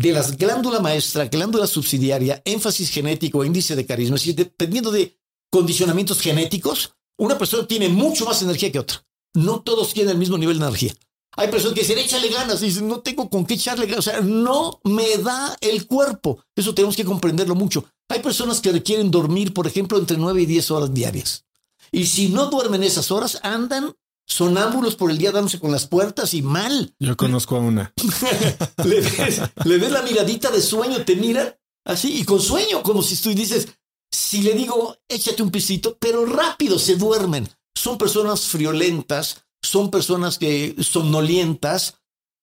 de las glándulas maestra, glándula subsidiaria, énfasis genético, índice de carisma, es decir, dependiendo de condicionamientos genéticos, una persona tiene mucho más energía que otra. No todos tienen el mismo nivel de energía. Hay personas que dicen, échale ganas, y dicen, no tengo con qué echarle ganas, o sea, no me da el cuerpo. Eso tenemos que comprenderlo mucho. Hay personas que requieren dormir, por ejemplo, entre 9 y 10 horas diarias. Y si no duermen esas horas, andan sonámbulos por el día dándose con las puertas y mal. Yo conozco a una. le, ves, la miradita de sueño, te mira así y con sueño, como si tú dices, si le digo, échate un pisito, pero rápido se duermen. Son personas friolentas, son personas que somnolientas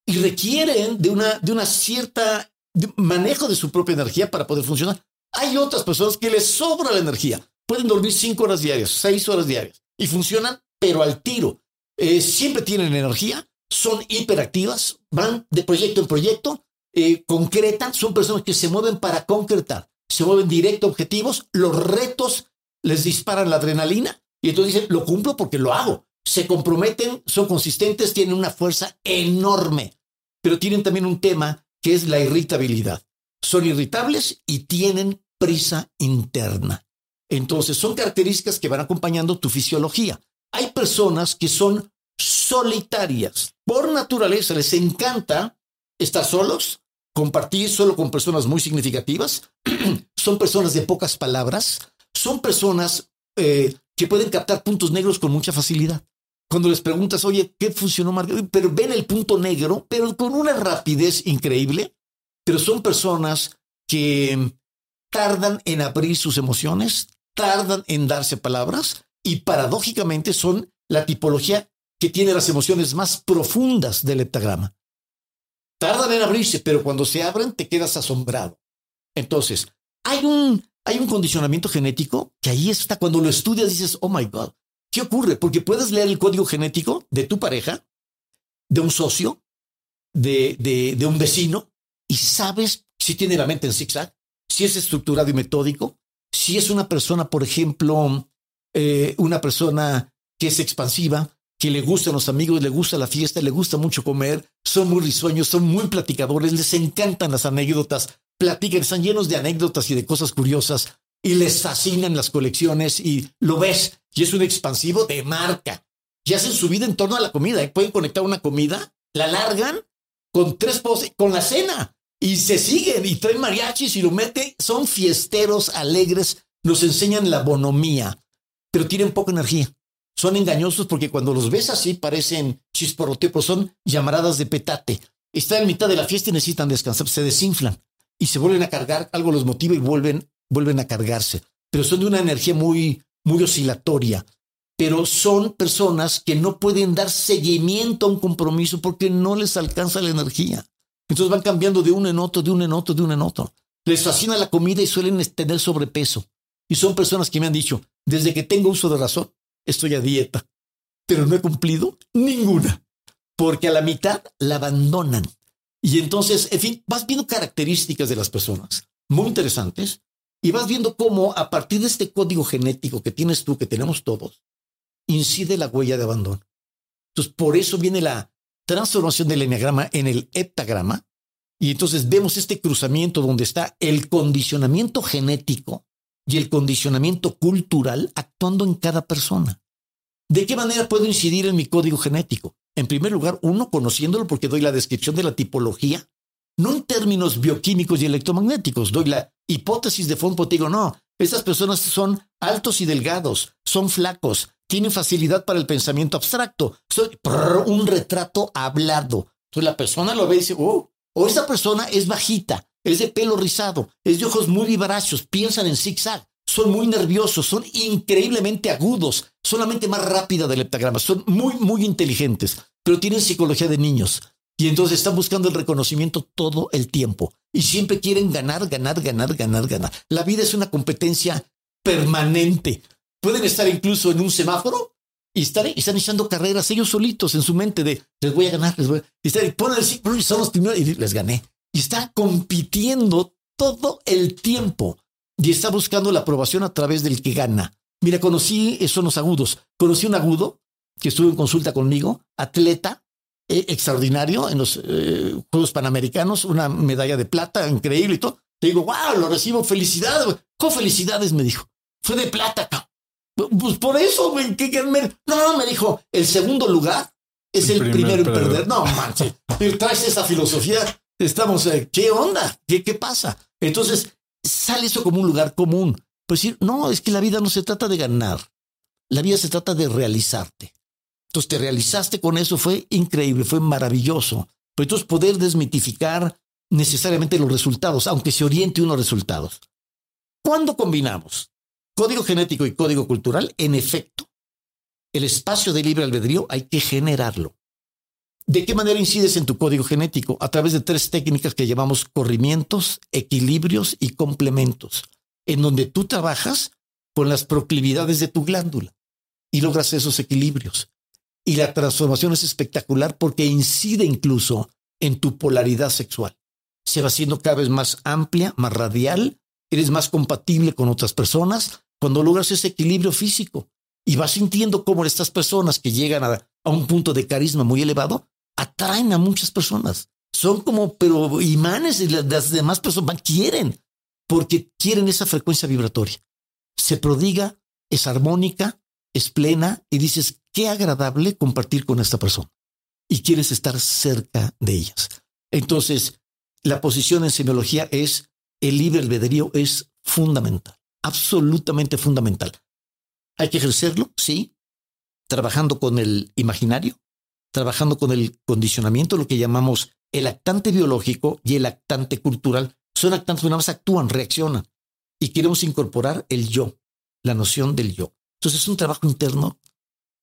y requieren de una, de una cierta manejo de su propia energía para poder funcionar. Hay otras personas que les sobra la energía pueden dormir cinco horas diarias, seis horas diarias y funcionan, pero al tiro. Eh, siempre tienen energía, son hiperactivas, van de proyecto en proyecto, eh, concretan, son personas que se mueven para concretar, se mueven directo a objetivos, los retos les disparan la adrenalina y entonces dicen, lo cumplo porque lo hago. Se comprometen, son consistentes, tienen una fuerza enorme, pero tienen también un tema que es la irritabilidad. Son irritables y tienen prisa interna. Entonces, son características que van acompañando tu fisiología. Hay personas que son solitarias. Por naturaleza les encanta estar solos, compartir solo con personas muy significativas. son personas de pocas palabras. Son personas eh, que pueden captar puntos negros con mucha facilidad. Cuando les preguntas, oye, ¿qué funcionó mal? Pero ven el punto negro, pero con una rapidez increíble. Pero son personas que tardan en abrir sus emociones, tardan en darse palabras y paradójicamente son la tipología que tiene las emociones más profundas del heptagrama. Tardan en abrirse, pero cuando se abren te quedas asombrado. Entonces, hay un, hay un condicionamiento genético que ahí está. Cuando lo estudias dices, oh my God, ¿qué ocurre? Porque puedes leer el código genético de tu pareja, de un socio, de, de, de un vecino, y sabes si tiene la mente en zigzag, si es estructurado y metódico, si es una persona, por ejemplo, eh, una persona que es expansiva, que le gustan los amigos, le gusta la fiesta, le gusta mucho comer, son muy risueños, son muy platicadores, les encantan las anécdotas, platican, están llenos de anécdotas y de cosas curiosas y les fascinan las colecciones y lo ves y es un expansivo de marca. Y hacen su vida en torno a la comida. ¿eh? Pueden conectar una comida, la largan con tres poses, con la cena y se siguen y traen mariachis y lo meten. Son fiesteros, alegres, nos enseñan la bonomía, pero tienen poca energía son engañosos porque cuando los ves así parecen chisporrotipos, son llamaradas de petate. Están en mitad de la fiesta y necesitan descansar, se desinflan y se vuelven a cargar, algo los motiva y vuelven, vuelven a cargarse. Pero son de una energía muy, muy oscilatoria. Pero son personas que no pueden dar seguimiento a un compromiso porque no les alcanza la energía. Entonces van cambiando de uno en otro, de uno en otro, de uno en otro. Les fascina la comida y suelen tener sobrepeso. Y son personas que me han dicho, desde que tengo uso de razón, estoy a dieta, pero no he cumplido ninguna, porque a la mitad la abandonan. Y entonces, en fin, vas viendo características de las personas muy interesantes y vas viendo cómo a partir de este código genético que tienes tú, que tenemos todos, incide la huella de abandono. Entonces, por eso viene la transformación del enneagrama en el heptagrama. Y entonces vemos este cruzamiento donde está el condicionamiento genético y el condicionamiento cultural actuando en cada persona. ¿De qué manera puedo incidir en mi código genético? En primer lugar, uno, conociéndolo porque doy la descripción de la tipología, no en términos bioquímicos y electromagnéticos, doy la hipótesis de fondo, digo, no, estas personas son altos y delgados, son flacos, tienen facilidad para el pensamiento abstracto, son un retrato hablado. Entonces la persona lo ve y dice, oh, o esta persona es bajita, es de pelo rizado, es de ojos muy vivarachos, piensan en zigzag, son muy nerviosos, son increíblemente agudos, solamente más rápida del heptagrama, son muy, muy inteligentes, pero tienen psicología de niños. Y entonces están buscando el reconocimiento todo el tiempo. Y siempre quieren ganar, ganar, ganar, ganar, ganar. La vida es una competencia permanente. Pueden estar incluso en un semáforo y, estar, están echando carreras ellos solitos en su mente de les voy a ganar, les voy a... Y, están, y ponen el, son los primeros y les gané y está compitiendo todo el tiempo y está buscando la aprobación a través del que gana. Mira, conocí, son los agudos, conocí un agudo que estuvo en consulta conmigo, atleta, eh, extraordinario en los eh, Juegos Panamericanos, una medalla de plata increíble y todo. Te digo, wow, lo recibo, felicidades. Con felicidades, me dijo. Fue de plata, Pues por eso, güey, ¿qué, No, no, me dijo, el segundo lugar es el, primero en perder. No, manches, traes esa filosofía estamos, eh, ¿qué onda? ¿Qué, ¿Qué pasa? Entonces sale eso como un lugar común. Pues decir, no, es que la vida no se trata de ganar. La vida se trata de realizarte. Entonces te realizaste con eso, fue increíble, fue maravilloso. Pero entonces poder desmitificar necesariamente los resultados, aunque se oriente unos resultados. ¿Cuándo combinamos código genético y código cultural? En efecto, el espacio de libre albedrío hay que generarlo. ¿De qué manera incides en tu código genético? A través de tres técnicas que llamamos corrimientos, equilibrios y complementos, en donde tú trabajas con las proclividades de tu glándula y logras esos equilibrios. Y la transformación es espectacular porque incide incluso en tu polaridad sexual. Se va haciendo cada vez más amplia, más radial, eres más compatible con otras personas cuando logras ese equilibrio físico y vas sintiendo cómo estas personas que llegan a, a un punto de carisma muy elevado atraen a muchas personas. Son como, pero imanes y las demás personas quieren, porque quieren esa frecuencia vibratoria. Se prodiga, es armónica, es plena y dices, qué agradable compartir con esta persona. Y quieres estar cerca de ellas. Entonces, la posición en semiología es, el libre albedrío es fundamental, absolutamente fundamental. Hay que ejercerlo, sí, trabajando con el imaginario, trabajando con el condicionamiento, lo que llamamos el actante biológico y el actante cultural. Son actantes que nada más actúan, reaccionan. Y queremos incorporar el yo. la noción del yo. Entonces es un trabajo interno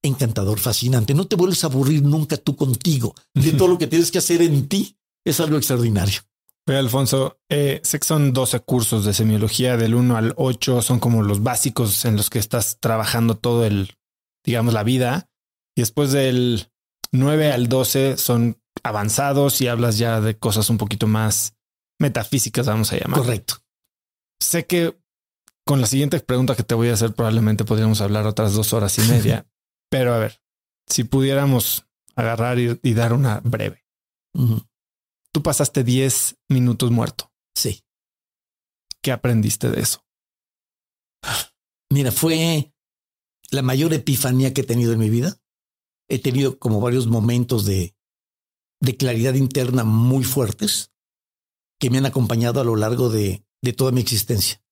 encantador, fascinante. No te vuelves a aburrir nunca tú contigo de todo lo que tienes que hacer en ti. Es algo extraordinario. Alfonso, eh, sé que son 12 cursos de semiología del 1 al 8, son como los básicos en los que estás trabajando todo el, digamos, la vida. Y después del 9 al 12 son avanzados y hablas ya de cosas un poquito más metafísicas, vamos a llamar. Correcto. Sé que con la siguiente pregunta que te voy a hacer probablemente podríamos hablar otras dos horas y media, pero a ver, si pudiéramos agarrar y, dar una breve. Tú pasaste 10 minutos muerto. Sí. ¿Qué aprendiste de eso? Mira, fue la mayor epifanía que he tenido en mi vida. He tenido como varios momentos de, de claridad interna muy fuertes que me han acompañado a lo largo de, de toda mi existencia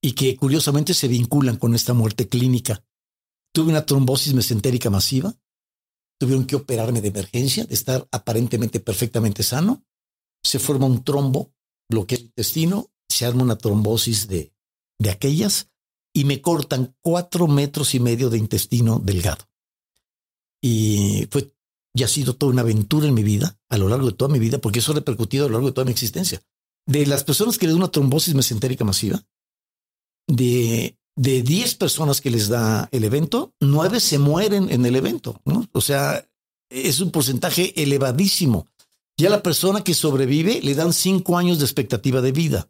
y que curiosamente se vinculan con esta muerte clínica. Tuve una trombosis mesentérica masiva, tuvieron que operarme de emergencia, de estar aparentemente perfectamente sano. Se forma un trombo, bloquea el intestino, se arma una trombosis de, de aquellas y me cortan cuatro metros y medio de intestino delgado. Y fue, ya ha sido toda una aventura en mi vida, a lo largo de toda mi vida, porque eso ha repercutido a lo largo de toda mi existencia. De las personas que les da una trombosis mesentérica masiva, de de 10 personas que les da el evento, 9 se mueren en el evento. O sea, es un porcentaje elevadísimo. Ya la persona que sobrevive le dan 5 años de expectativa de vida.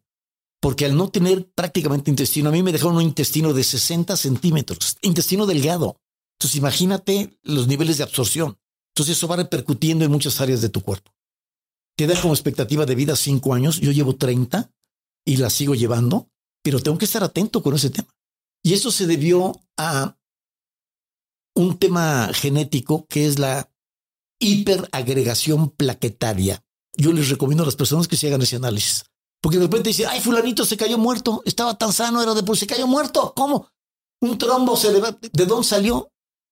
Porque al no tener prácticamente intestino, a mí me dejaron un intestino de 60 centímetros, intestino delgado. Entonces imagínate los niveles de absorción. Entonces eso va repercutiendo en muchas áreas de tu cuerpo. Te da como expectativa de vida 5 años, yo llevo 30 y la sigo llevando, pero tengo que estar atento con ese tema. Y eso se debió a un tema genético que es la hiperagregación plaquetaria. Yo les recomiendo a las personas que se hagan ese análisis. Porque de repente dicen, ay, fulanito se cayó muerto, estaba tan sano, era de por se cayó muerto. ¿Cómo? Un trombo se ¿De dónde salió?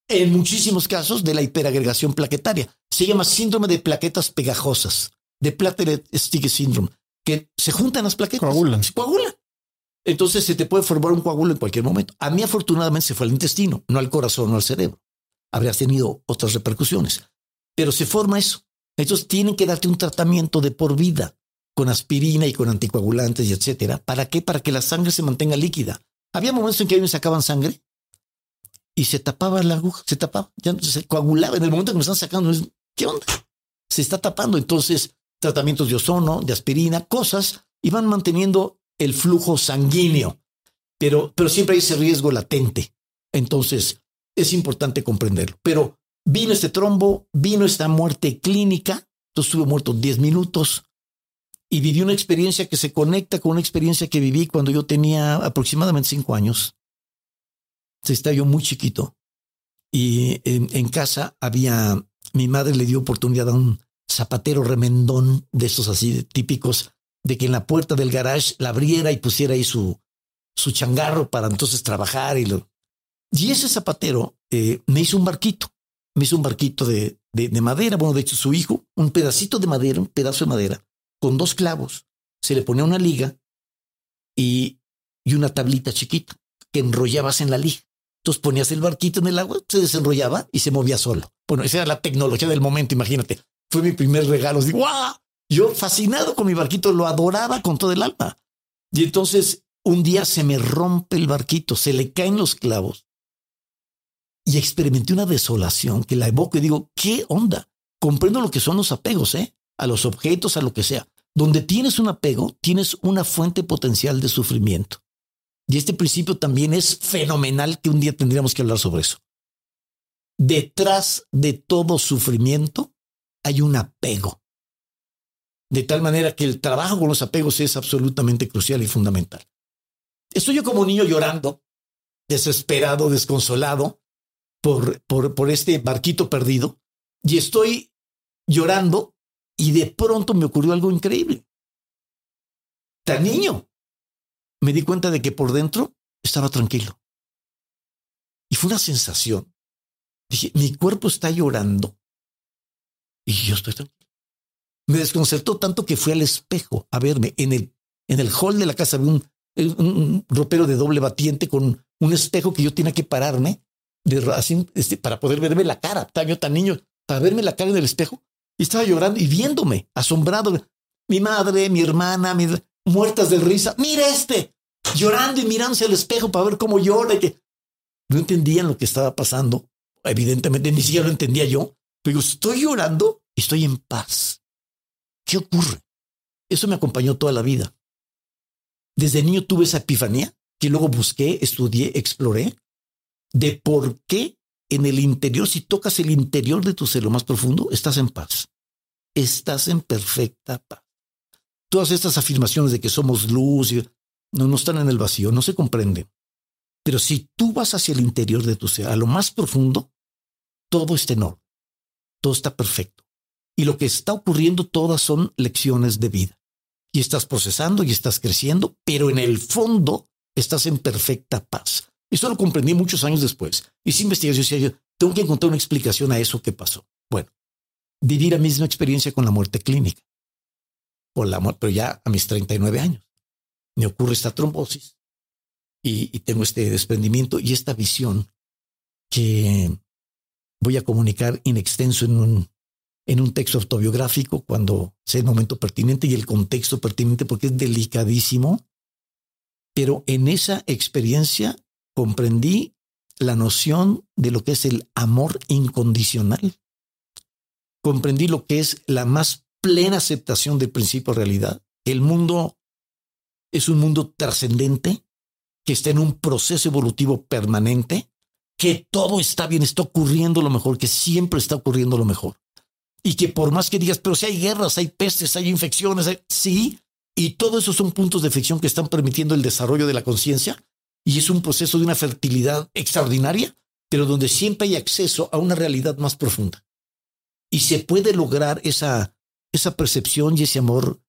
En muchísimos casos de la hiperagregación plaquetaria. Se llama síndrome de plaquetas pegajosas, de platelet stick syndrome, que se juntan las plaquetas. Coagulan. Se coagulan. Entonces se te puede formar un coágulo en cualquier momento. A mí afortunadamente se fue al intestino, no al corazón, no al cerebro. Habrías tenido otras repercusiones, pero se forma eso. Entonces tienen que darte un tratamiento de por vida con aspirina y con anticoagulantes y etcétera. ¿Para qué? Para que la sangre se mantenga líquida. Había momentos en que a mí me sacaban sangre y se tapaba la aguja, se tapaba, ya se coagulaba. En el momento que me están sacando, ¿qué onda? Se está tapando. Entonces, tratamientos de ozono, de aspirina, cosas, y van manteniendo el flujo sanguíneo, pero, pero siempre hay ese riesgo latente. Entonces, es importante comprenderlo. Pero vino este trombo, vino esta muerte clínica, entonces estuve muerto 10 minutos y viví una experiencia que se conecta con una experiencia que viví cuando yo tenía aproximadamente 5 años. Estaba yo muy chiquito y en, casa había, mi madre le dio oportunidad a un zapatero remendón de estos así típicos de que en la puerta del garage la abriera y pusiera ahí su, su changarro para entonces trabajar. Y, lo... y ese zapatero eh, me hizo un barquito, me hizo un barquito de, de, madera, bueno, de hecho su hijo, un pedacito de madera, un pedazo de madera, con dos clavos, se le ponía una liga y, y una tablita chiquita que enrollabas en la liga. Entonces ponías el barquito en el agua, se desenrollaba y se movía solo. Bueno, esa era la tecnología del momento, imagínate. Fue mi primer regalo. Digo, ¡guau! Yo fascinado con mi barquito, lo adoraba con todo el alma. Y entonces un día se me rompe el barquito, se le caen los clavos y experimenté una desolación que la evoco y digo, ¿qué onda? Comprendo lo que son los apegos, ¿eh? A los objetos, a lo que sea. Donde tienes un apego, tienes una fuente potencial de sufrimiento. Y este principio también es fenomenal que un día tendríamos que hablar sobre eso. Detrás de todo sufrimiento hay un apego de tal manera que el trabajo con los apegos es absolutamente crucial y fundamental. Estoy yo como niño llorando, desesperado, desconsolado por, por, por este barquito perdido, y estoy llorando y de pronto me ocurrió algo increíble. Tan niño, me di cuenta de que por dentro estaba tranquilo. Y fue una sensación. Dije, mi cuerpo está llorando y yo estoy tranquilo. Me desconcertó tanto que fui al espejo a verme. En el, en el hall de la casa había un, un, ropero de doble batiente con un espejo que yo tenía que pararme de, este, para poder verme la cara. Estaba yo tan niño, para verme la cara en el espejo. Y estaba llorando y viéndome, asombrado. Mi madre, mi hermana, mis, muertas de risa. Mira este, llorando y mirándose al espejo para ver cómo llora. Y que no entendían lo que estaba pasando. Evidentemente, ni siquiera lo entendía yo. Pero estoy llorando y estoy en paz. ¿Qué ocurre? Eso me acompañó toda la vida. Desde niño tuve esa epifanía que luego busqué, estudié, exploré de por qué en el interior, si tocas el interior de tu ser lo más profundo, estás en paz. Estás en perfecta paz. Todas estas afirmaciones de que somos luz no, no están en el vacío, no se comprenden. Pero si tú vas hacia el interior de tu ser, a lo más profundo, todo está en orden. Todo está perfecto. Y lo que está ocurriendo, todas son lecciones de vida. Y estás procesando y estás creciendo, pero en el fondo estás en perfecta paz. Esto lo comprendí muchos años después. Hice investigación y decía, tengo que encontrar una explicación a eso que pasó. Bueno, viví la misma experiencia con la muerte clínica. Con la muerte, pero ya a mis 39 años. Me ocurre esta trombosis y, y tengo este desprendimiento y esta visión que voy a comunicar in extenso en un, en un texto autobiográfico cuando sea el momento pertinente y el contexto pertinente porque es delicadísimo. Pero en esa experiencia comprendí la noción de lo que es el amor incondicional. Comprendí lo que es la más plena aceptación del principio de realidad. El mundo es un mundo trascendente que está en un proceso evolutivo permanente, que todo está bien, está ocurriendo lo mejor, que siempre está ocurriendo lo mejor. Y que por más que digas, pero si hay guerras, hay pestes, hay infecciones, sí, y todo eso son puntos de fricción que están permitiendo el desarrollo de la conciencia, y es un proceso de una fertilidad extraordinaria, pero donde siempre hay acceso a una realidad más profunda. Y se puede lograr esa, esa percepción y ese amor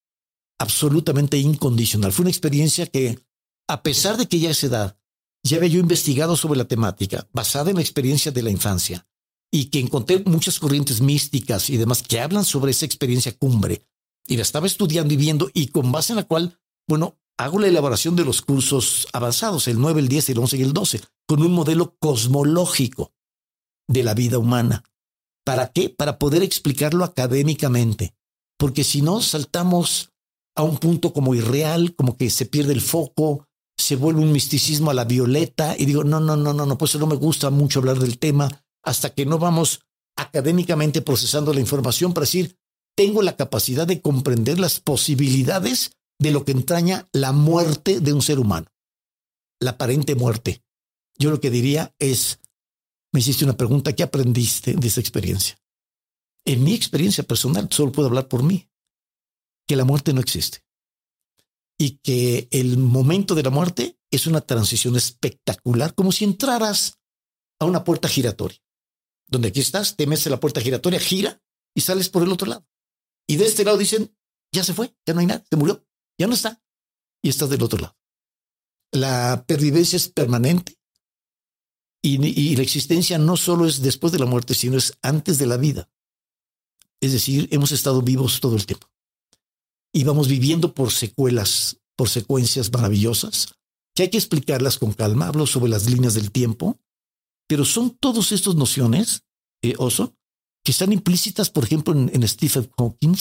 absolutamente incondicional. Fue una experiencia que, a pesar de que ya a esa edad ya había yo investigado sobre la temática, basada en la experiencia de la infancia, y que encontré muchas corrientes místicas y demás que hablan sobre esa experiencia cumbre, y la estaba estudiando y viendo, y con base en la cual, bueno, hago la elaboración de los cursos avanzados, el 9, el 10, el 11 y el 12, con un modelo cosmológico de la vida humana. ¿Para qué? Para poder explicarlo académicamente. Porque si no, saltamos a un punto como irreal, como que se pierde el foco, se vuelve un misticismo a la violeta y digo, no, no, no, no, no, pues no me gusta mucho hablar del tema hasta que no vamos académicamente procesando la información para decir, tengo la capacidad de comprender las posibilidades de lo que entraña la muerte de un ser humano, la aparente muerte. Yo lo que diría es, me hiciste una pregunta, ¿qué aprendiste de esa experiencia? En mi experiencia personal, solo puedo hablar por mí, que la muerte no existe y que el momento de la muerte es una transición espectacular, como si entraras a una puerta giratoria, donde aquí estás, te metes la puerta giratoria, gira y sales por el otro lado. Y de este lado dicen, ya se fue, ya no hay nada, se murió ya no está y estás del otro lado. La pervivencia es permanente y, la existencia no solo es después de la muerte, sino es antes de la vida. Es decir, hemos estado vivos todo el tiempo y vamos viviendo por secuelas, por secuencias maravillosas que hay que explicarlas con calma. Hablo sobre las líneas del tiempo, pero son todas estas nociones, eh, Oso, que están implícitas, por ejemplo, en, en Stephen Hawking,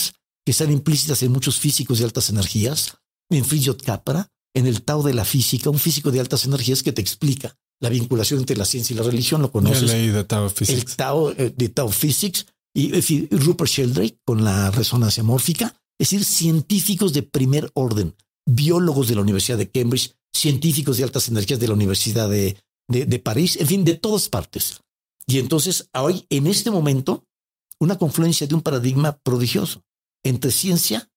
que están implícitas en muchos físicos de altas energías, en Frijot Capra, en el Tao de la física, un físico de altas energías que te explica la vinculación entre la ciencia y la religión, lo conoces. de Tao Physics. El Tao eh, de Tao Physics y Rupert Sheldrake con la resonancia mórfica, es decir, científicos de primer orden, biólogos de la Universidad de Cambridge, científicos de altas energías de la Universidad de, de, de París, en fin, de todas partes. Y entonces, hoy, en este momento, una confluencia de un paradigma prodigioso entre ciencia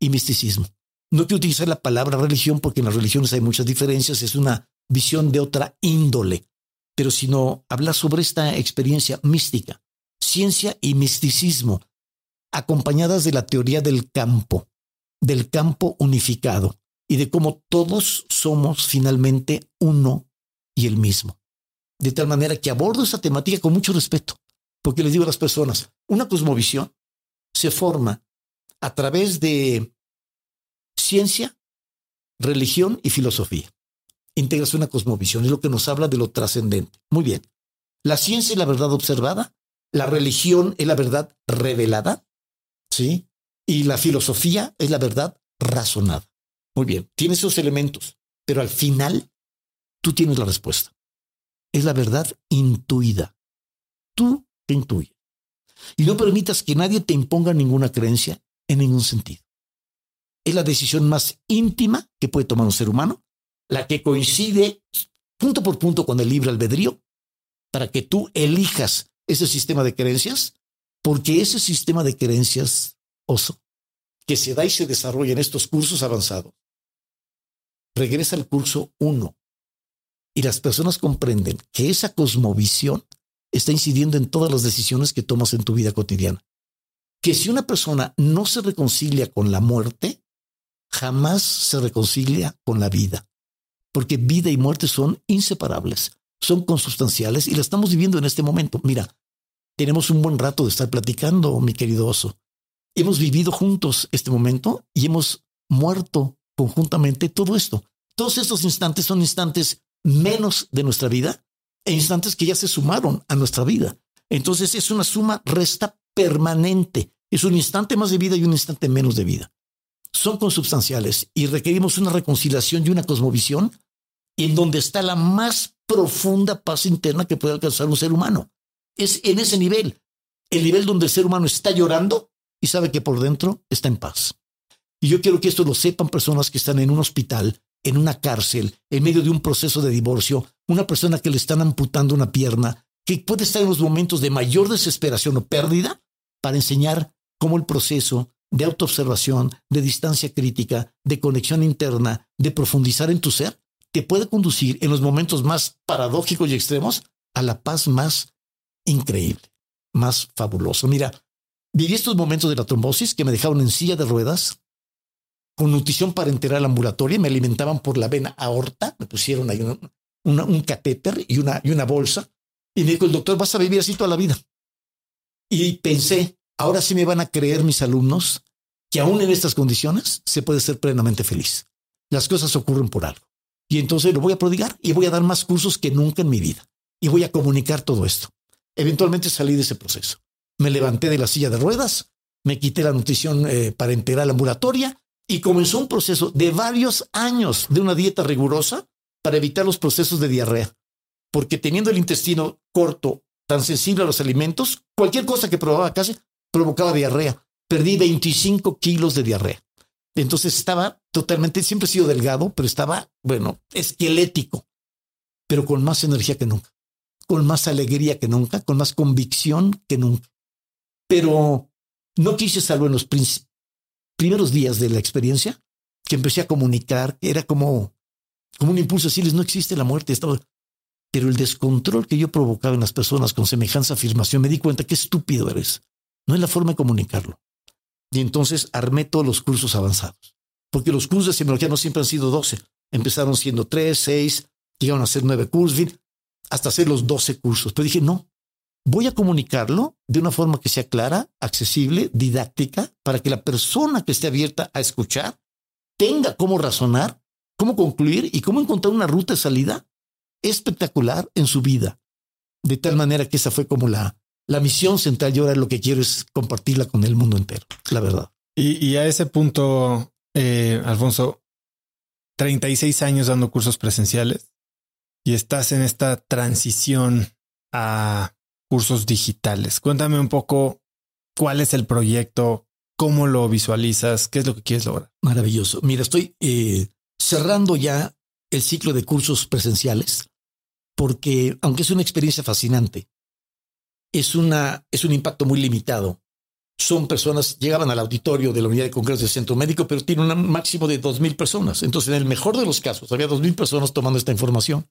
y misticismo. No quiero utilizar la palabra religión porque en las religiones hay muchas diferencias, es una visión de otra índole, pero sino hablar sobre esta experiencia mística, ciencia y misticismo, acompañadas de la teoría del campo, del campo unificado y de cómo todos somos finalmente uno y el mismo. De tal manera que abordo esa temática con mucho respeto, porque les digo a las personas, una cosmovisión se forma a través de ciencia, religión y filosofía. integras una cosmovisión, es lo que nos habla de lo trascendente. Muy bien. La ciencia es la verdad observada, la religión es la verdad revelada, ¿sí? Y la filosofía es la verdad razonada. Muy bien, tiene esos elementos, pero al final tú tienes la respuesta. Es la verdad intuida. Tú te intuyes. Y no permitas que nadie te imponga ninguna creencia en ningún sentido. Es la decisión más íntima que puede tomar un ser humano, la que coincide punto por punto con el libre albedrío, para que tú elijas ese sistema de creencias, porque ese sistema de creencias, oso, que se da y se desarrolla en estos cursos avanzados, regresa al curso 1 y las personas comprenden que esa cosmovisión está incidiendo en todas las decisiones que tomas en tu vida cotidiana. Que si una persona no se reconcilia con la muerte, jamás se reconcilia con la vida, porque vida y muerte son inseparables, son consustanciales y la estamos viviendo en este momento. Mira, tenemos un buen rato de estar platicando, mi querido oso. Hemos vivido juntos este momento y hemos muerto conjuntamente todo esto. Todos estos instantes son instantes menos de nuestra vida e instantes que ya se sumaron a nuestra vida. Entonces es una suma resta permanente. Es un instante más de vida y un instante menos de vida. Son consubstanciales y requerimos una reconciliación y una cosmovisión en donde está la más profunda paz interna que puede alcanzar un ser humano. Es en ese nivel, el nivel donde el ser humano está llorando y sabe que por dentro está en paz. Y yo quiero que esto lo sepan personas que están en un hospital, en una cárcel, en medio de un proceso de divorcio, una persona que le están amputando una pierna, que puede estar en los momentos de mayor desesperación o pérdida, para enseñar cómo el proceso de autoobservación, de distancia crítica, de conexión interna, de profundizar en tu ser, te puede conducir en los momentos más paradójicos y extremos a la paz más increíble, más fabulosa. Mira, viví estos momentos de la trombosis que me dejaron en silla de ruedas, con nutrición parenteral ambulatoria, me alimentaban por la vena aorta, me pusieron ahí un catéter y una, y una bolsa, y me dijo el doctor, vas a vivir así toda la vida. Y pensé, ahora sí me van a creer mis alumnos que aún en estas condiciones se puede ser plenamente feliz. Las cosas ocurren por algo. Y entonces lo voy a prodigar y voy a dar más cursos que nunca en mi vida. Y voy a comunicar todo esto. Eventualmente salí de ese proceso. Me levanté de la silla de ruedas, me quité la nutrición eh, parenteral ambulatoria y comenzó un proceso de varios años de una dieta rigurosa para evitar los procesos de diarrea. Porque teniendo el intestino corto, tan sensible a los alimentos, cualquier cosa que probaba casi provocaba diarrea. Perdí 25 kilos de diarrea. Entonces estaba totalmente, siempre he sido delgado, pero estaba, bueno, esquelético, pero con más energía que nunca, con más alegría que nunca, con más convicción que nunca. Pero no quise salvo en los primeros días de la experiencia que empecé a comunicar, era como, como un impulso decirles, no existe la muerte, estaba... pero el descontrol que yo provocaba en las personas con semejanza afirmación, me di cuenta que estúpido eres. No es la forma de comunicarlo. Y entonces armé todos los cursos avanzados. Porque los cursos de semiología no siempre han sido 12. Empezaron siendo 3, 6, llegaron a ser 9 cursos, hasta hacer los 12 cursos. Pero dije, no, voy a comunicarlo de una forma que sea clara, accesible, didáctica, para que la persona que esté abierta a escuchar tenga cómo razonar, cómo concluir y cómo encontrar una ruta de salida espectacular en su vida. De tal manera que esa fue como la, la misión central y ahora lo que quiero es compartirla con el mundo entero, la verdad. Y, a ese punto, eh, Alfonso, 36 años dando cursos presenciales y estás en esta transición a cursos digitales. Cuéntame un poco cuál es el proyecto, cómo lo visualizas, qué es lo que quieres lograr. Maravilloso. Mira, estoy eh, cerrando ya el ciclo de cursos presenciales porque, aunque es una experiencia fascinante, es, una, es un impacto muy limitado. Son personas, llegaban al auditorio de la unidad de congresos del centro médico, pero tiene un máximo de dos mil personas. Entonces, en el mejor de los casos, había dos mil personas tomando esta información.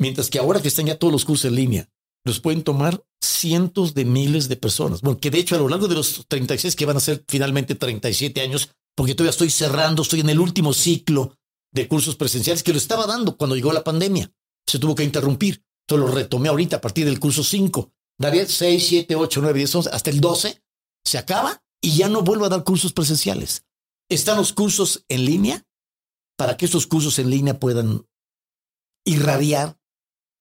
Mientras que ahora que están ya todos los cursos en línea, los pueden tomar cientos de miles de personas. Bueno, que de hecho a lo largo de los 36, que van a ser finalmente 37 años, porque todavía estoy cerrando, estoy en el último ciclo de cursos presenciales que lo estaba dando cuando llegó la pandemia. Se tuvo que interrumpir. Entonces lo retomé ahorita a partir del curso 5. Daría 6, 7, 8, 9, 10, 11, hasta el 12 se acaba y ya no vuelvo a dar cursos presenciales. Están los cursos en línea para que estos cursos en línea puedan irradiar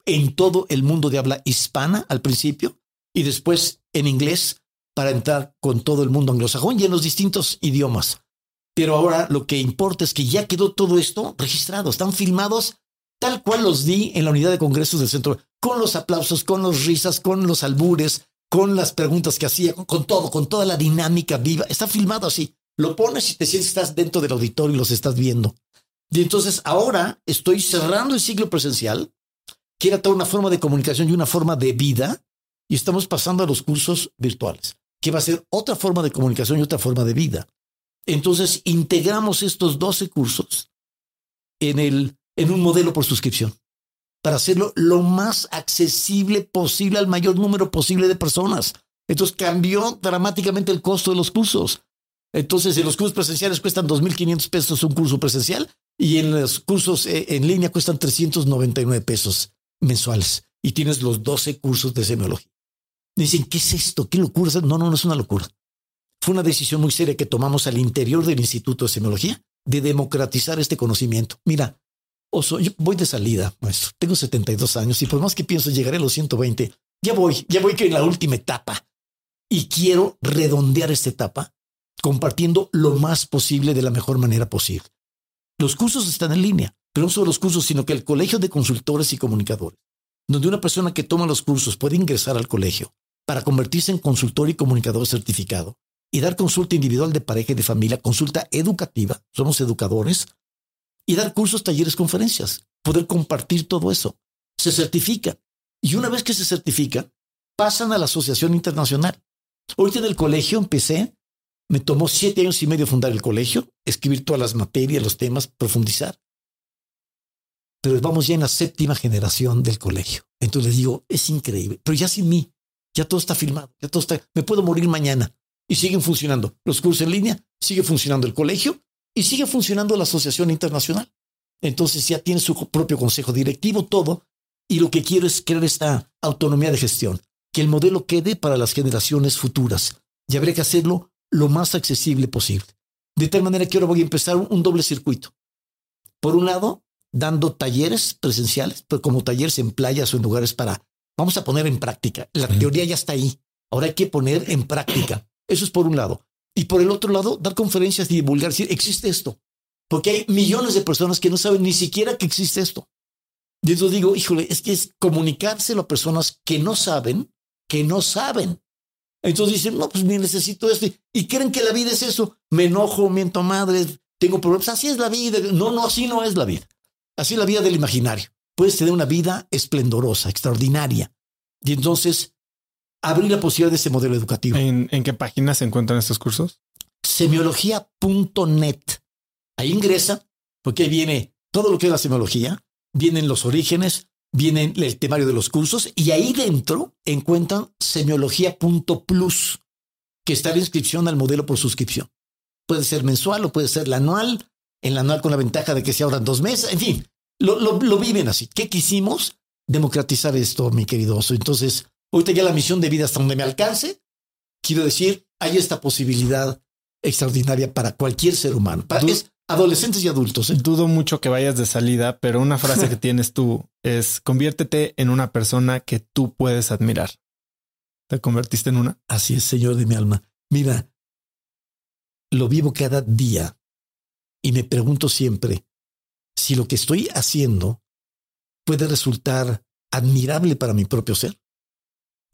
en todo el mundo de habla hispana al principio y después en inglés para entrar con todo el mundo anglosajón y en los distintos idiomas. Pero ahora lo que importa es que ya quedó todo esto registrado, están filmados tal cual los di en la unidad de congresos del centro, con los aplausos, con los risas, con los albures, con las preguntas que hacía, con todo, con toda la dinámica viva. Está filmado así. Lo pones y te sientes, estás dentro del auditorio y los estás viendo. Y entonces ahora estoy cerrando el ciclo presencial, que era toda una forma de comunicación y una forma de vida, y estamos pasando a los cursos virtuales, que va a ser otra forma de comunicación y otra forma de vida. Entonces integramos estos 12 cursos en, el, en un modelo por suscripción para hacerlo lo más accesible posible al mayor número posible de personas. Entonces cambió dramáticamente el costo de los cursos. Entonces, en los cursos presenciales cuestan 2.500 pesos un curso presencial y en los cursos eh, en línea cuestan 399 pesos mensuales. Y tienes los 12 cursos de semiología. Dicen, ¿qué es esto? ¿Qué locura? No, no, no es una locura. Fue una decisión muy seria que tomamos al interior del Instituto de Semiología de democratizar este conocimiento. Mira, Oso, yo voy de salida, maestro. Tengo 72 años y por más que pienso llegaré a los 120, ya voy, ya voy que en la última etapa. Y quiero redondear esta etapa compartiendo lo más posible de la mejor manera posible. Los cursos están en línea, pero no solo los cursos, sino que el Colegio de Consultores y Comunicadores, donde una persona que toma los cursos puede ingresar al colegio para convertirse en consultor y comunicador certificado y dar consulta individual de pareja y de familia, consulta educativa, somos educadores, y dar cursos, talleres, conferencias, poder compartir todo eso. Se certifica. Y una vez que se certifica, pasan a la Asociación Internacional. Ahorita en el colegio empecé, me tomó siete años y medio fundar el colegio, escribir todas las materias, los temas, profundizar. Pero vamos ya en la séptima generación del colegio. Entonces les digo, es increíble, pero ya sin mí, ya todo está filmado, ya todo está, me puedo morir mañana y siguen funcionando. Los cursos en línea, sigue funcionando el colegio y sigue funcionando la Asociación Internacional. Entonces ya tiene su propio consejo directivo, todo. Y lo que quiero es crear esta autonomía de gestión, que el modelo quede para las generaciones futuras. Y habría que hacerlo lo más accesible posible. De tal manera que ahora voy a empezar un doble circuito. Por un lado, dando talleres presenciales, pero como talleres en playas o en lugares para, vamos a poner en práctica. La teoría ya está ahí. Ahora hay que poner en práctica. Eso es por un lado. Y por el otro lado, dar conferencias y divulgar, decir, existe esto. Porque hay millones de personas que no saben ni siquiera que existe esto. Y entonces digo, híjole, es que es comunicárselo a personas que no saben, que no saben. Entonces dicen, no, pues ni necesito esto. Y creen que la vida es eso. Me enojo, miento madre, tengo problemas. Así es la vida. No, no, así no es la vida. Así es la vida del imaginario. Puedes tener una vida esplendorosa, extraordinaria. Y entonces abrir la posibilidad de ese modelo educativo. ¿En, qué página se encuentran estos cursos? Semiología.net. Ahí ingresa, porque ahí viene todo lo que es la semiología, vienen los orígenes, viene el temario de los cursos y ahí dentro encuentran semiología.plus, que está la inscripción al modelo por suscripción. Puede ser mensual o puede ser la anual, en la anual con la ventaja de que se ahorran dos meses, en fin, lo, lo viven así. ¿Qué quisimos? Democratizar esto, mi querido oso. Entonces, Ahorita ya la misión de vida hasta donde me alcance, quiero decir, hay esta posibilidad extraordinaria para cualquier ser humano, para adolescentes y adultos. ¿eh? Dudo mucho que vayas de salida, pero una frase que tienes tú es conviértete en una persona que tú puedes admirar. ¿Te convertiste en una? Así es, Señor de mi alma. Mira, lo vivo cada día y me pregunto siempre si lo que estoy haciendo puede resultar admirable para mi propio ser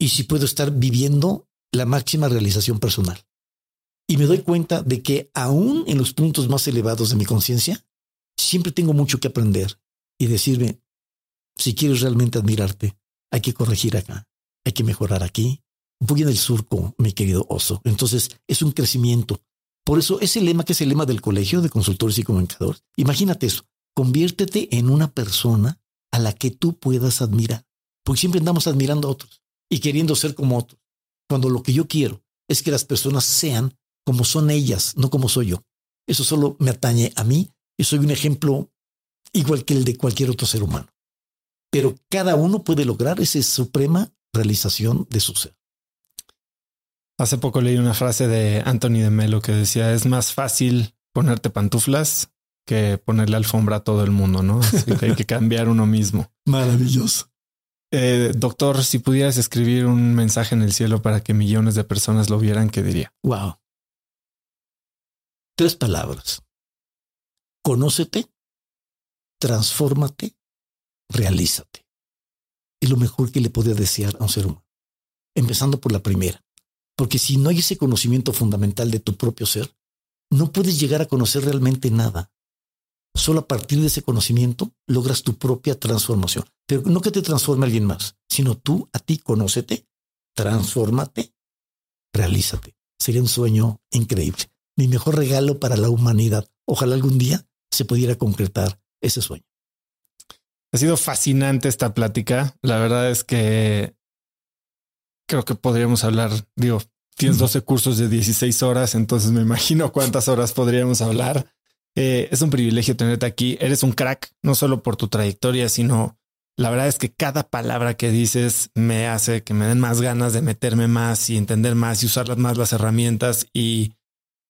y si puedo estar viviendo la máxima realización personal. Y me doy cuenta de que aún en los puntos más elevados de mi conciencia, siempre tengo mucho que aprender y decirme, si quieres realmente admirarte, hay que corregir acá, hay que mejorar aquí. Voy en el surco, mi querido oso. Entonces es un crecimiento. Por eso ese lema que es el lema del colegio de consultores y comunicadores, imagínate eso, conviértete en una persona a la que tú puedas admirar, porque siempre andamos admirando a otros y queriendo ser como otros, cuando lo que yo quiero es que las personas sean como son ellas, no como soy yo. Eso solo me atañe a mí y soy un ejemplo igual que el de cualquier otro ser humano. Pero cada uno puede lograr esa suprema realización de su ser. Hace poco leí una frase de Anthony de Melo que decía, es más fácil ponerte pantuflas que ponerle alfombra a todo el mundo, ¿no? Así que hay que cambiar uno mismo. Maravilloso. Eh, doctor, si pudieras escribir un mensaje en el cielo para que millones de personas lo vieran, ¿qué diría? Wow. Tres palabras. Conócete, transfórmate, realízate. Es lo mejor que le podría desear a un ser humano. Empezando por la primera. Porque si no hay ese conocimiento fundamental de tu propio ser, no puedes llegar a conocer realmente nada. Solo a partir de ese conocimiento logras tu propia transformación. Pero no que te transforme alguien más, sino tú a ti conócete, transfórmate, realízate. Sería un sueño increíble. Mi mejor regalo para la humanidad. Ojalá algún día se pudiera concretar ese sueño. Ha sido fascinante esta plática. La verdad es que creo que podríamos hablar, digo, tienes 12 cursos de 16 horas, entonces me imagino cuántas horas podríamos hablar. Eh, es un privilegio tenerte aquí. Eres un crack, no solo por tu trayectoria, sino la verdad es que cada palabra que dices me hace que me den más ganas de meterme más y entender más y usar más las herramientas y,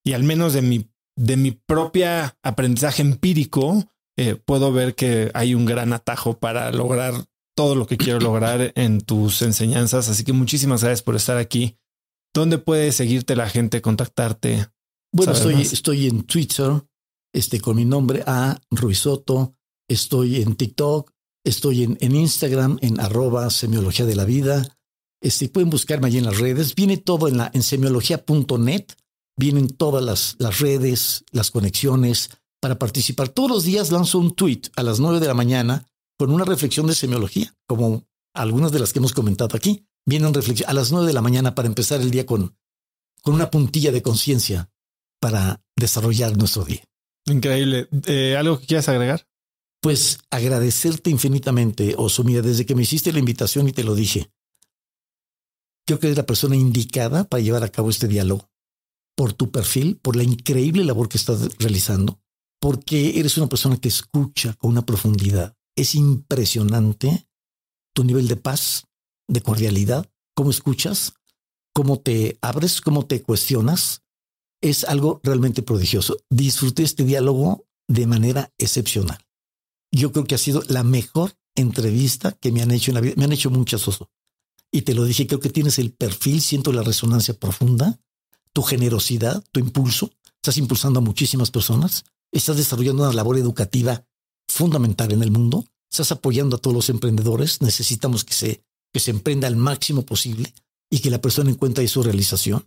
y al menos de mi, de mi propia aprendizaje empírico, eh, puedo ver que hay un gran atajo para lograr todo lo que quiero lograr en tus enseñanzas. Así que muchísimas gracias por estar aquí. ¿Dónde puede seguirte la gente, contactarte? Bueno, estoy, estoy en Twitter, este, con mi nombre A Ruizoto. Estoy en TikTok, estoy en, en Instagram, en arroba semiología de la vida. Este, pueden buscarme allí en las redes. Viene todo en la en semiología.net. Vienen todas las, redes, las conexiones para participar. Todos los días lanzo un tweet a las nueve de la mañana con una reflexión de semiología, como algunas de las que hemos comentado aquí. Vienen a las nueve de la mañana para empezar el día con, con una puntilla de conciencia para desarrollar nuestro día. Increíble. Eh, ¿Algo que quieras agregar? Pues agradecerte infinitamente, Oso. Mira, desde que me hiciste la invitación y te lo dije, creo que eres la persona indicada para llevar a cabo este diálogo por tu perfil, por la increíble labor que estás realizando, porque eres una persona que escucha con una profundidad. Es impresionante tu nivel de paz, de cordialidad, cómo escuchas, cómo te abres, cómo te cuestionas. Es algo realmente prodigioso. Disfruté este diálogo de manera excepcional. Yo creo que ha sido la mejor entrevista que me han hecho en la vida. Me han hecho muchas, Oso. Y te lo dije, creo que tienes el perfil, siento la resonancia profunda, tu generosidad, tu impulso. Estás impulsando a muchísimas personas. Estás desarrollando una labor educativa fundamental en el mundo. Estás apoyando a todos los emprendedores. Necesitamos que se que se emprenda al máximo posible y que la persona encuentre ahí su realización.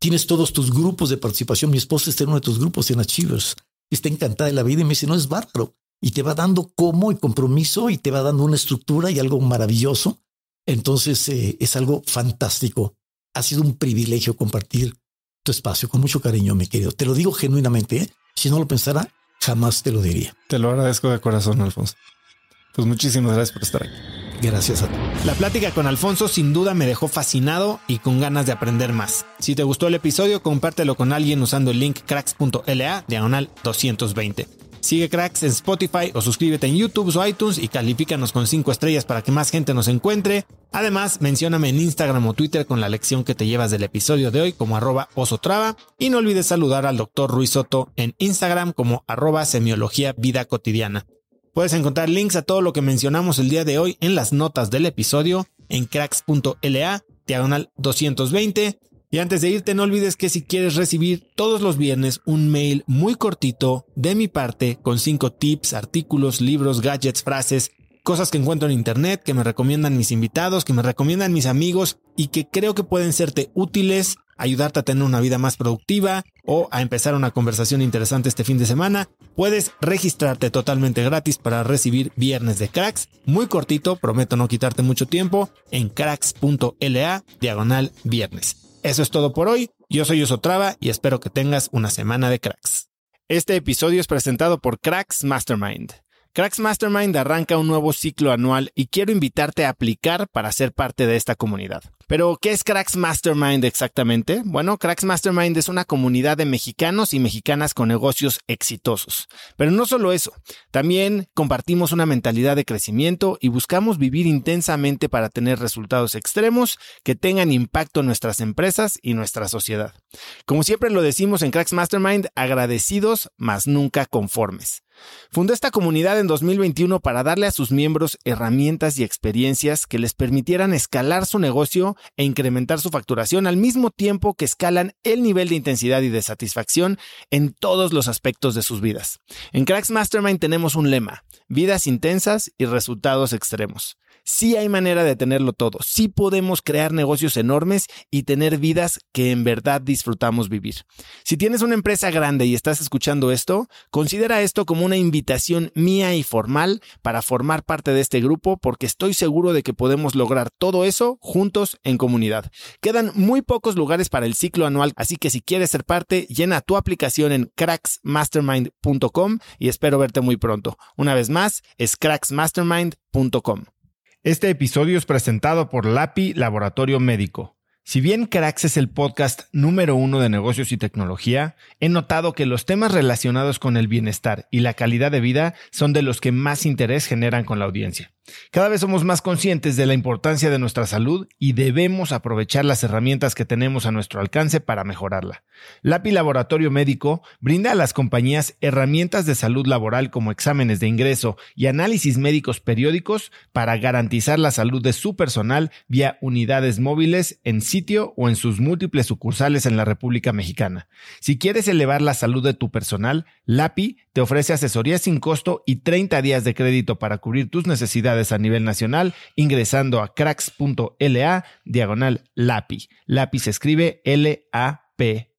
Tienes todos tus grupos de participación. Mi esposa está en uno de tus grupos en Achievers. Está encantada de la vida y me dice, no es bárbaro. Y te va dando cómo y compromiso y te va dando una estructura y algo maravilloso. Entonces eh, es algo fantástico. Ha sido un privilegio compartir tu espacio con mucho cariño, mi querido. Te lo digo genuinamente. ¿eh? Si no lo pensara, jamás te lo diría. Te lo agradezco de corazón, Alfonso. Pues muchísimas gracias por estar aquí. Gracias a ti. La plática con Alfonso sin duda me dejó fascinado y con ganas de aprender más. Si te gustó el episodio, compártelo con alguien usando el link cracks.la diagonal 220. Sigue Cracks en Spotify o suscríbete en YouTube o iTunes y califícanos con 5 estrellas para que más gente nos encuentre. Además, mencióname en Instagram o Twitter con la lección que te llevas del episodio de hoy como arroba osotrava y no olvides saludar al doctor Ruiz Soto en Instagram como arroba semiología vida cotidiana. Puedes encontrar links a todo lo que mencionamos el día de hoy en las notas del episodio en cracks.la, diagonal 220. Y antes de irte, no olvides que si quieres recibir todos los viernes un mail muy cortito de mi parte con cinco tips, artículos, libros, gadgets, frases, cosas que encuentro en internet, que me recomiendan mis invitados, que me recomiendan mis amigos y que creo que pueden serte útiles ayudarte a tener una vida más productiva o a empezar una conversación interesante este fin de semana, puedes registrarte totalmente gratis para recibir Viernes de Cracks, muy cortito, prometo no quitarte mucho tiempo, en cracks.la diagonal viernes. Eso es todo por hoy, yo soy Osotrava y espero que tengas una semana de cracks. Este episodio es presentado por Cracks Mastermind. Cracks Mastermind arranca un nuevo ciclo anual y quiero invitarte a aplicar para ser parte de esta comunidad. Pero, ¿qué es Cracks Mastermind exactamente? Bueno, Cracks Mastermind es una comunidad de mexicanos y mexicanas con negocios exitosos. Pero no solo eso, también compartimos una mentalidad de crecimiento y buscamos vivir intensamente para tener resultados extremos que tengan impacto en nuestras empresas y nuestra sociedad. Como siempre lo decimos en Cracks Mastermind, agradecidos, mas nunca conformes. Fundó esta comunidad en 2021 para darle a sus miembros herramientas y experiencias que les permitieran escalar su negocio e incrementar su facturación al mismo tiempo que escalan el nivel de intensidad y de satisfacción en todos los aspectos de sus vidas. En Cracks Mastermind tenemos un lema, vidas intensas y resultados extremos. Sí hay manera de tenerlo todo, sí podemos crear negocios enormes y tener vidas que en verdad disfrutamos vivir. Si tienes una empresa grande y estás escuchando esto, considera esto como una invitación mía y formal para formar parte de este grupo porque estoy seguro de que podemos lograr todo eso juntos en comunidad. Quedan muy pocos lugares para el ciclo anual, así que si quieres ser parte, llena tu aplicación en cracksmastermind.com y espero verte muy pronto. Una vez más, es cracksmastermind.com. Este episodio es presentado por LAPI Laboratorio Médico. Si bien Cracks es el podcast número uno de negocios y tecnología, he notado que los temas relacionados con el bienestar y la calidad de vida son de los que más interés generan con la audiencia. Cada vez somos más conscientes de la importancia de nuestra salud y debemos aprovechar las herramientas que tenemos a nuestro alcance para mejorarla. LAPI Laboratorio Médico brinda a las compañías herramientas de salud laboral como exámenes de ingreso y análisis médicos periódicos para garantizar la salud de su personal vía unidades móviles en sitio o en sus múltiples sucursales en la República Mexicana. Si quieres elevar la salud de tu personal, LAPI te ofrece asesoría sin costo y 30 días de crédito para cubrir tus necesidades a nivel nacional ingresando a cracks.la diagonal LAPI. LAPI se escribe L-A-P